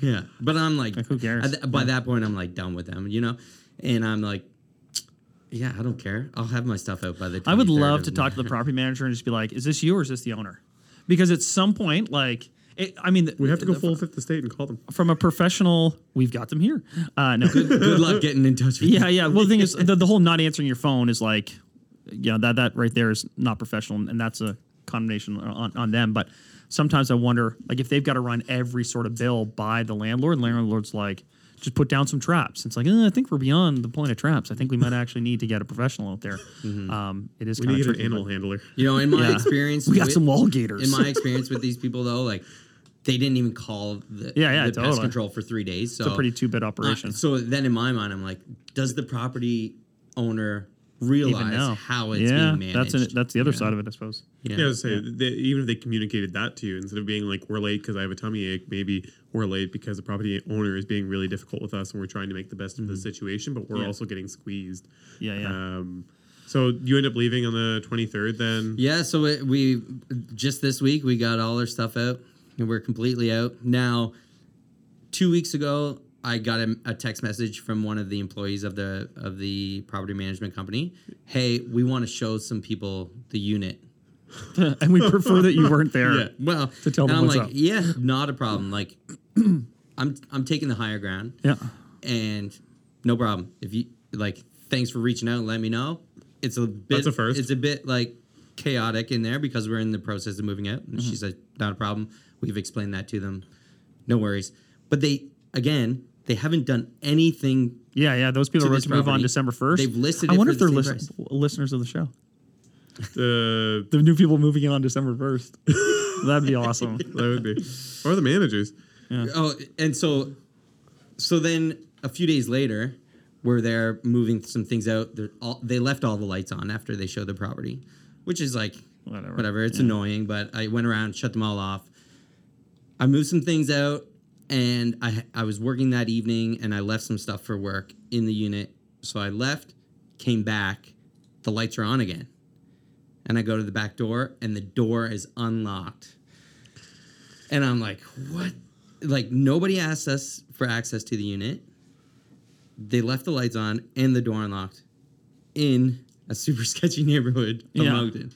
Speaker 4: Yeah, but I'm like,
Speaker 2: Hmm. Like, who cares?
Speaker 4: at th- by that point, I'm like done with them, you know, and I'm like, yeah, I don't care. I'll have my stuff out by the. 23rd
Speaker 2: I would love to talk to the property manager and just be like, is this you or is this the owner? Because at some point, like, it, I mean,
Speaker 1: We have to go
Speaker 2: the-
Speaker 1: full fifth estate and call them.
Speaker 2: from a professional, we've got them here. Uh, no.
Speaker 4: Good luck getting in touch with.
Speaker 2: yeah, yeah. Well, the thing is, the, the whole not answering your phone is like, yeah, that that right there is not professional, and that's a condemnation on, on them. But sometimes I wonder, like, if they've got to run every sort of bill by the landlord, and landlord's like, just put down some traps. It's like, eh, I think we're beyond the point of traps. I think we might actually need to get a professional out there. Um, it is
Speaker 1: We
Speaker 2: kind
Speaker 1: need
Speaker 2: of
Speaker 1: an animal
Speaker 2: but-
Speaker 1: handler.
Speaker 4: You know, in my
Speaker 2: Yeah.
Speaker 4: experience,
Speaker 2: We got
Speaker 4: with-
Speaker 2: some wall gators.
Speaker 4: In my experience with these people, though, like they didn't even call the
Speaker 2: Yeah, yeah,
Speaker 4: the pest control for three days. So
Speaker 2: it's a pretty two bit operation.
Speaker 4: Uh, so then in my mind, I'm like, does the property owner
Speaker 2: Even
Speaker 4: realize
Speaker 2: now,
Speaker 4: how it's
Speaker 2: yeah,
Speaker 4: being
Speaker 2: that's
Speaker 4: managed?
Speaker 2: an, that's the other side of it, I suppose.
Speaker 4: yeah.
Speaker 1: Yeah, I was say they, even if they communicated that to you instead of being like we're late because I have a tummy ache, maybe we're late because the property owner is being really difficult with us and we're trying to make the best of the situation, but we're
Speaker 2: Mm-hmm. Yeah.
Speaker 1: also getting squeezed.
Speaker 2: Yeah, yeah.
Speaker 1: Um, so you end up leaving on the twenty third, then.
Speaker 4: Yeah, so it, we just this week we got all our stuff out and we're completely out. Now, two weeks ago, I got a, a text message from one of the employees of the of the property management company. Hey, we want to show some people the unit.
Speaker 2: and we prefer that you weren't there.
Speaker 4: Yeah, well,
Speaker 2: To tell them
Speaker 4: I'm
Speaker 2: what's
Speaker 4: like,
Speaker 2: up.
Speaker 4: yeah, not a problem. Like, I'm I'm taking the higher ground.
Speaker 2: Yeah.
Speaker 4: and no problem. If you like, thanks for reaching out and let me know. It's a bit.
Speaker 1: That's a first.
Speaker 4: It's a bit like chaotic in there because we're in the process of moving out. And
Speaker 2: Mm-hmm.
Speaker 4: she said, not a problem. We've explained that to them. No worries. But they again, they haven't done anything.
Speaker 2: Yeah, yeah. Those people
Speaker 4: To
Speaker 2: are ready
Speaker 4: this
Speaker 2: to move on. December first.
Speaker 4: They've listed
Speaker 2: I
Speaker 4: it
Speaker 2: wonder
Speaker 4: for
Speaker 2: if they're listen- listeners of the show.
Speaker 1: Uh,
Speaker 2: The new people moving in on December first. That'd be awesome.
Speaker 1: that would be, or the managers.
Speaker 4: Oh, and so, so then a few days later, we're there moving some things out. They're all, they left all the lights on after they showed the property, which is like
Speaker 2: Whatever.
Speaker 4: whatever. It's
Speaker 2: Yeah.
Speaker 4: annoying, but I went around, shut them all off. I moved some things out, and I I was working that evening, and I left some stuff for work in the unit. So I left, came back, the lights are on again, and I go to the back door, and the door is unlocked, and I'm like, what like nobody asked us for access to the unit. They left the lights on and the door unlocked in a super sketchy neighborhood of
Speaker 2: Yeah.
Speaker 4: Moncton.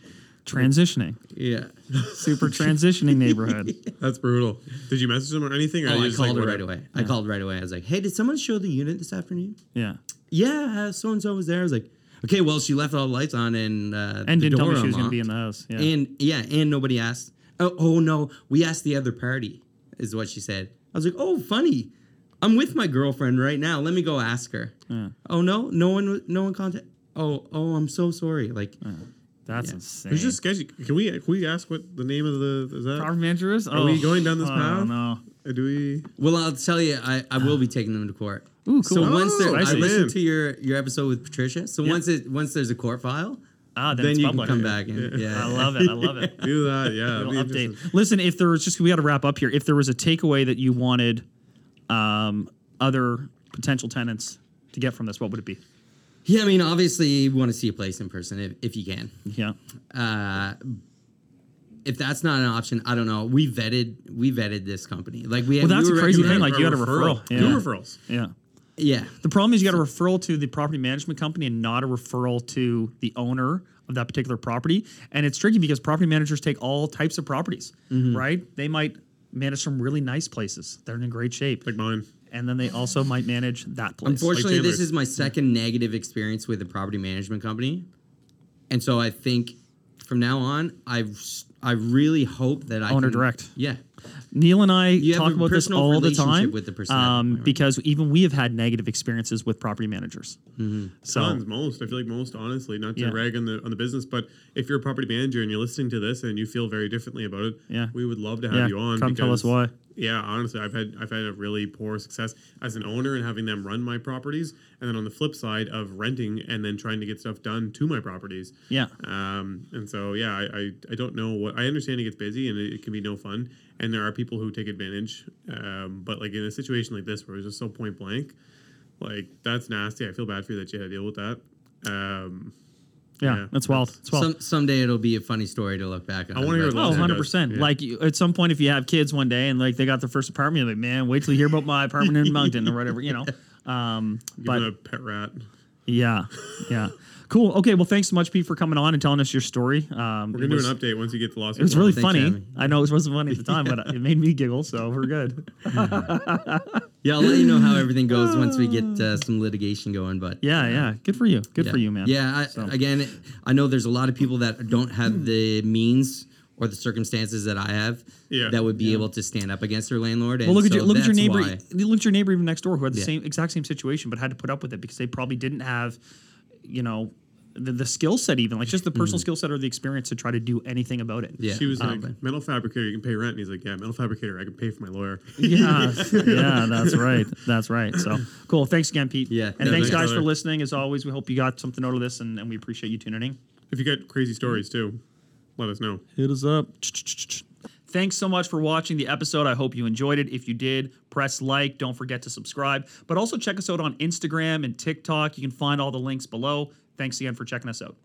Speaker 2: Transitioning.
Speaker 4: Yeah.
Speaker 2: Super transitioning neighborhood.
Speaker 1: That's brutal. Did you message them or anything? Or
Speaker 4: Oh, I called
Speaker 1: like,
Speaker 4: her right
Speaker 1: whatever?
Speaker 4: away. I called right away. I was like, "Hey, did someone show the unit this afternoon?"
Speaker 2: Yeah.
Speaker 4: Yeah, so and so was there. I was like, "Okay, well, she left all the lights on and uh,
Speaker 2: And
Speaker 4: the
Speaker 2: didn't tell me she was going to be in the house. Yeah.
Speaker 4: And yeah, and nobody asked. Oh, oh no, we asked the other party, is what she said. I was like, oh, funny. I'm with my girlfriend right now. Let me go ask her. Oh no, no one, no one contact. Oh, oh, I'm so sorry. Like,
Speaker 2: That's
Speaker 4: Yeah.
Speaker 2: insane.
Speaker 1: It's just sketchy. Can we can we ask what the name of the is that?
Speaker 2: property manager is?
Speaker 1: Are we going down this
Speaker 2: I
Speaker 1: path?
Speaker 2: don't know.
Speaker 1: Uh, Do we?
Speaker 4: well, I'll tell you, I, I will be taking them to court.
Speaker 2: Ooh,
Speaker 4: So
Speaker 2: cool.
Speaker 4: once there,
Speaker 1: Oh,
Speaker 4: I listened to your your episode with Patricia. So once it once there's a court file,
Speaker 2: Ah, then,
Speaker 4: then you
Speaker 2: public.
Speaker 4: can come back and yeah.
Speaker 2: I love it. I love it.
Speaker 1: Do that? Yeah.
Speaker 2: Little
Speaker 1: it'd be
Speaker 2: update. Listen, if there was just we got to wrap up here. If there was a takeaway that you wanted um, other potential tenants to get from this, what would it be?
Speaker 4: Yeah, I mean, obviously, you want to see a place in person if, if you can.
Speaker 2: Yeah.
Speaker 4: Uh, if that's not an option, I don't know. We vetted we vetted this company. Like we.
Speaker 2: Well, that's
Speaker 4: we
Speaker 2: a crazy thing, like, you got a referral.
Speaker 1: Two
Speaker 2: Yeah.
Speaker 1: referrals.
Speaker 2: Yeah.
Speaker 4: yeah,
Speaker 2: The problem is you got a referral to the property management company and not a referral to the owner of that particular property. And it's tricky because property managers take all types of properties,
Speaker 4: Mm-hmm.
Speaker 2: right? They might manage some really nice places. They're in great shape.
Speaker 1: Like mine.
Speaker 2: And then they also might manage that place.
Speaker 4: Unfortunately, this is my second negative experience with a property management company, and so I think from now on, I I really hope that I
Speaker 2: Owner
Speaker 4: can-
Speaker 2: direct.
Speaker 4: Yeah,
Speaker 2: Neal and I
Speaker 4: You
Speaker 2: talk about this all the time
Speaker 4: with the person
Speaker 2: um,
Speaker 4: right?
Speaker 2: because even we have had negative experiences with property managers. So
Speaker 1: Tons, most. I feel like most, honestly, not to
Speaker 2: Yeah.
Speaker 1: rag on the on the business, but if you're a property manager and you're listening to this and you feel very differently about it,
Speaker 2: Yeah.
Speaker 1: we would love to have
Speaker 2: yeah,
Speaker 1: you on.
Speaker 2: come tell us why.
Speaker 1: Yeah, honestly, I've had I've had a really poor success as an owner and having them run my properties, and then on the flip side of renting and then trying to get stuff done to my properties.
Speaker 2: Yeah.
Speaker 1: Um, and so yeah, I, I I don't know what I understand it gets busy and it, it can be no fun, and there are people who take advantage. Um, but like in a situation like this where it's just so point blank, like that's nasty. I feel bad for you that you had to deal with that. Um,
Speaker 2: Yeah,
Speaker 1: Yeah,
Speaker 2: that's wild. It's wild.
Speaker 4: Some someday it'll be a funny story to look back on.
Speaker 1: I wanna hear
Speaker 4: but-
Speaker 2: Oh, 100 percent.
Speaker 1: yeah.
Speaker 2: Like you- at some point, if you have kids one day and like they got their first apartment, you're like, man, wait till you hear about my apartment in Moncton or whatever, you know. Um,
Speaker 1: give
Speaker 2: but
Speaker 1: a pet rat.
Speaker 2: yeah, yeah, cool. Okay, well, thanks so much, Pete, for coming on and telling us your story. Um,
Speaker 1: We're gonna
Speaker 2: was,
Speaker 1: do an update once you get the lawsuit.
Speaker 2: It was really
Speaker 4: Thanks
Speaker 2: funny.
Speaker 4: having.
Speaker 2: I know it wasn't funny at the time, but it made me giggle, so we're good.
Speaker 4: Yeah, I'll let you know how everything goes once we get uh, some litigation going. But
Speaker 2: Yeah, yeah, good for you. Good
Speaker 4: yeah.
Speaker 2: for you, man.
Speaker 4: Yeah, I,
Speaker 2: So-
Speaker 4: again, I know there's a lot of people that don't have the means or the circumstances that I have
Speaker 1: Yeah.
Speaker 4: that would be able to stand up against their landlord. And
Speaker 2: Well, look at
Speaker 4: so
Speaker 2: your look at your neighbor.
Speaker 4: why.
Speaker 2: Look at your neighbor even next door who had the
Speaker 4: Yeah.
Speaker 2: same exact same situation, but had to put up with it because they probably didn't have, you know, the, the skill set even like just the personal skill set or the experience to try to do anything about it.
Speaker 4: Yeah,
Speaker 1: She was
Speaker 4: um,
Speaker 1: like, metal fabricator, you can pay rent. And he's like, yeah, metal fabricator, I can pay for my lawyer.
Speaker 2: Yeah, yeah, that's right. That's right. So cool. Thanks again, Pete.
Speaker 4: Yeah,
Speaker 2: and
Speaker 4: no,
Speaker 2: thanks
Speaker 1: thanks,
Speaker 2: guys for listening. As always, we hope you got something out of this, and, and we appreciate you tuning in.
Speaker 1: if you got crazy stories too, let us know.
Speaker 2: Hit us up. Thanks so much for watching the episode. I hope you enjoyed it. If you did, press like. Don't forget to subscribe. But also check us out on Instagram and TikTok. You can find all the links below. Thanks again for checking us out.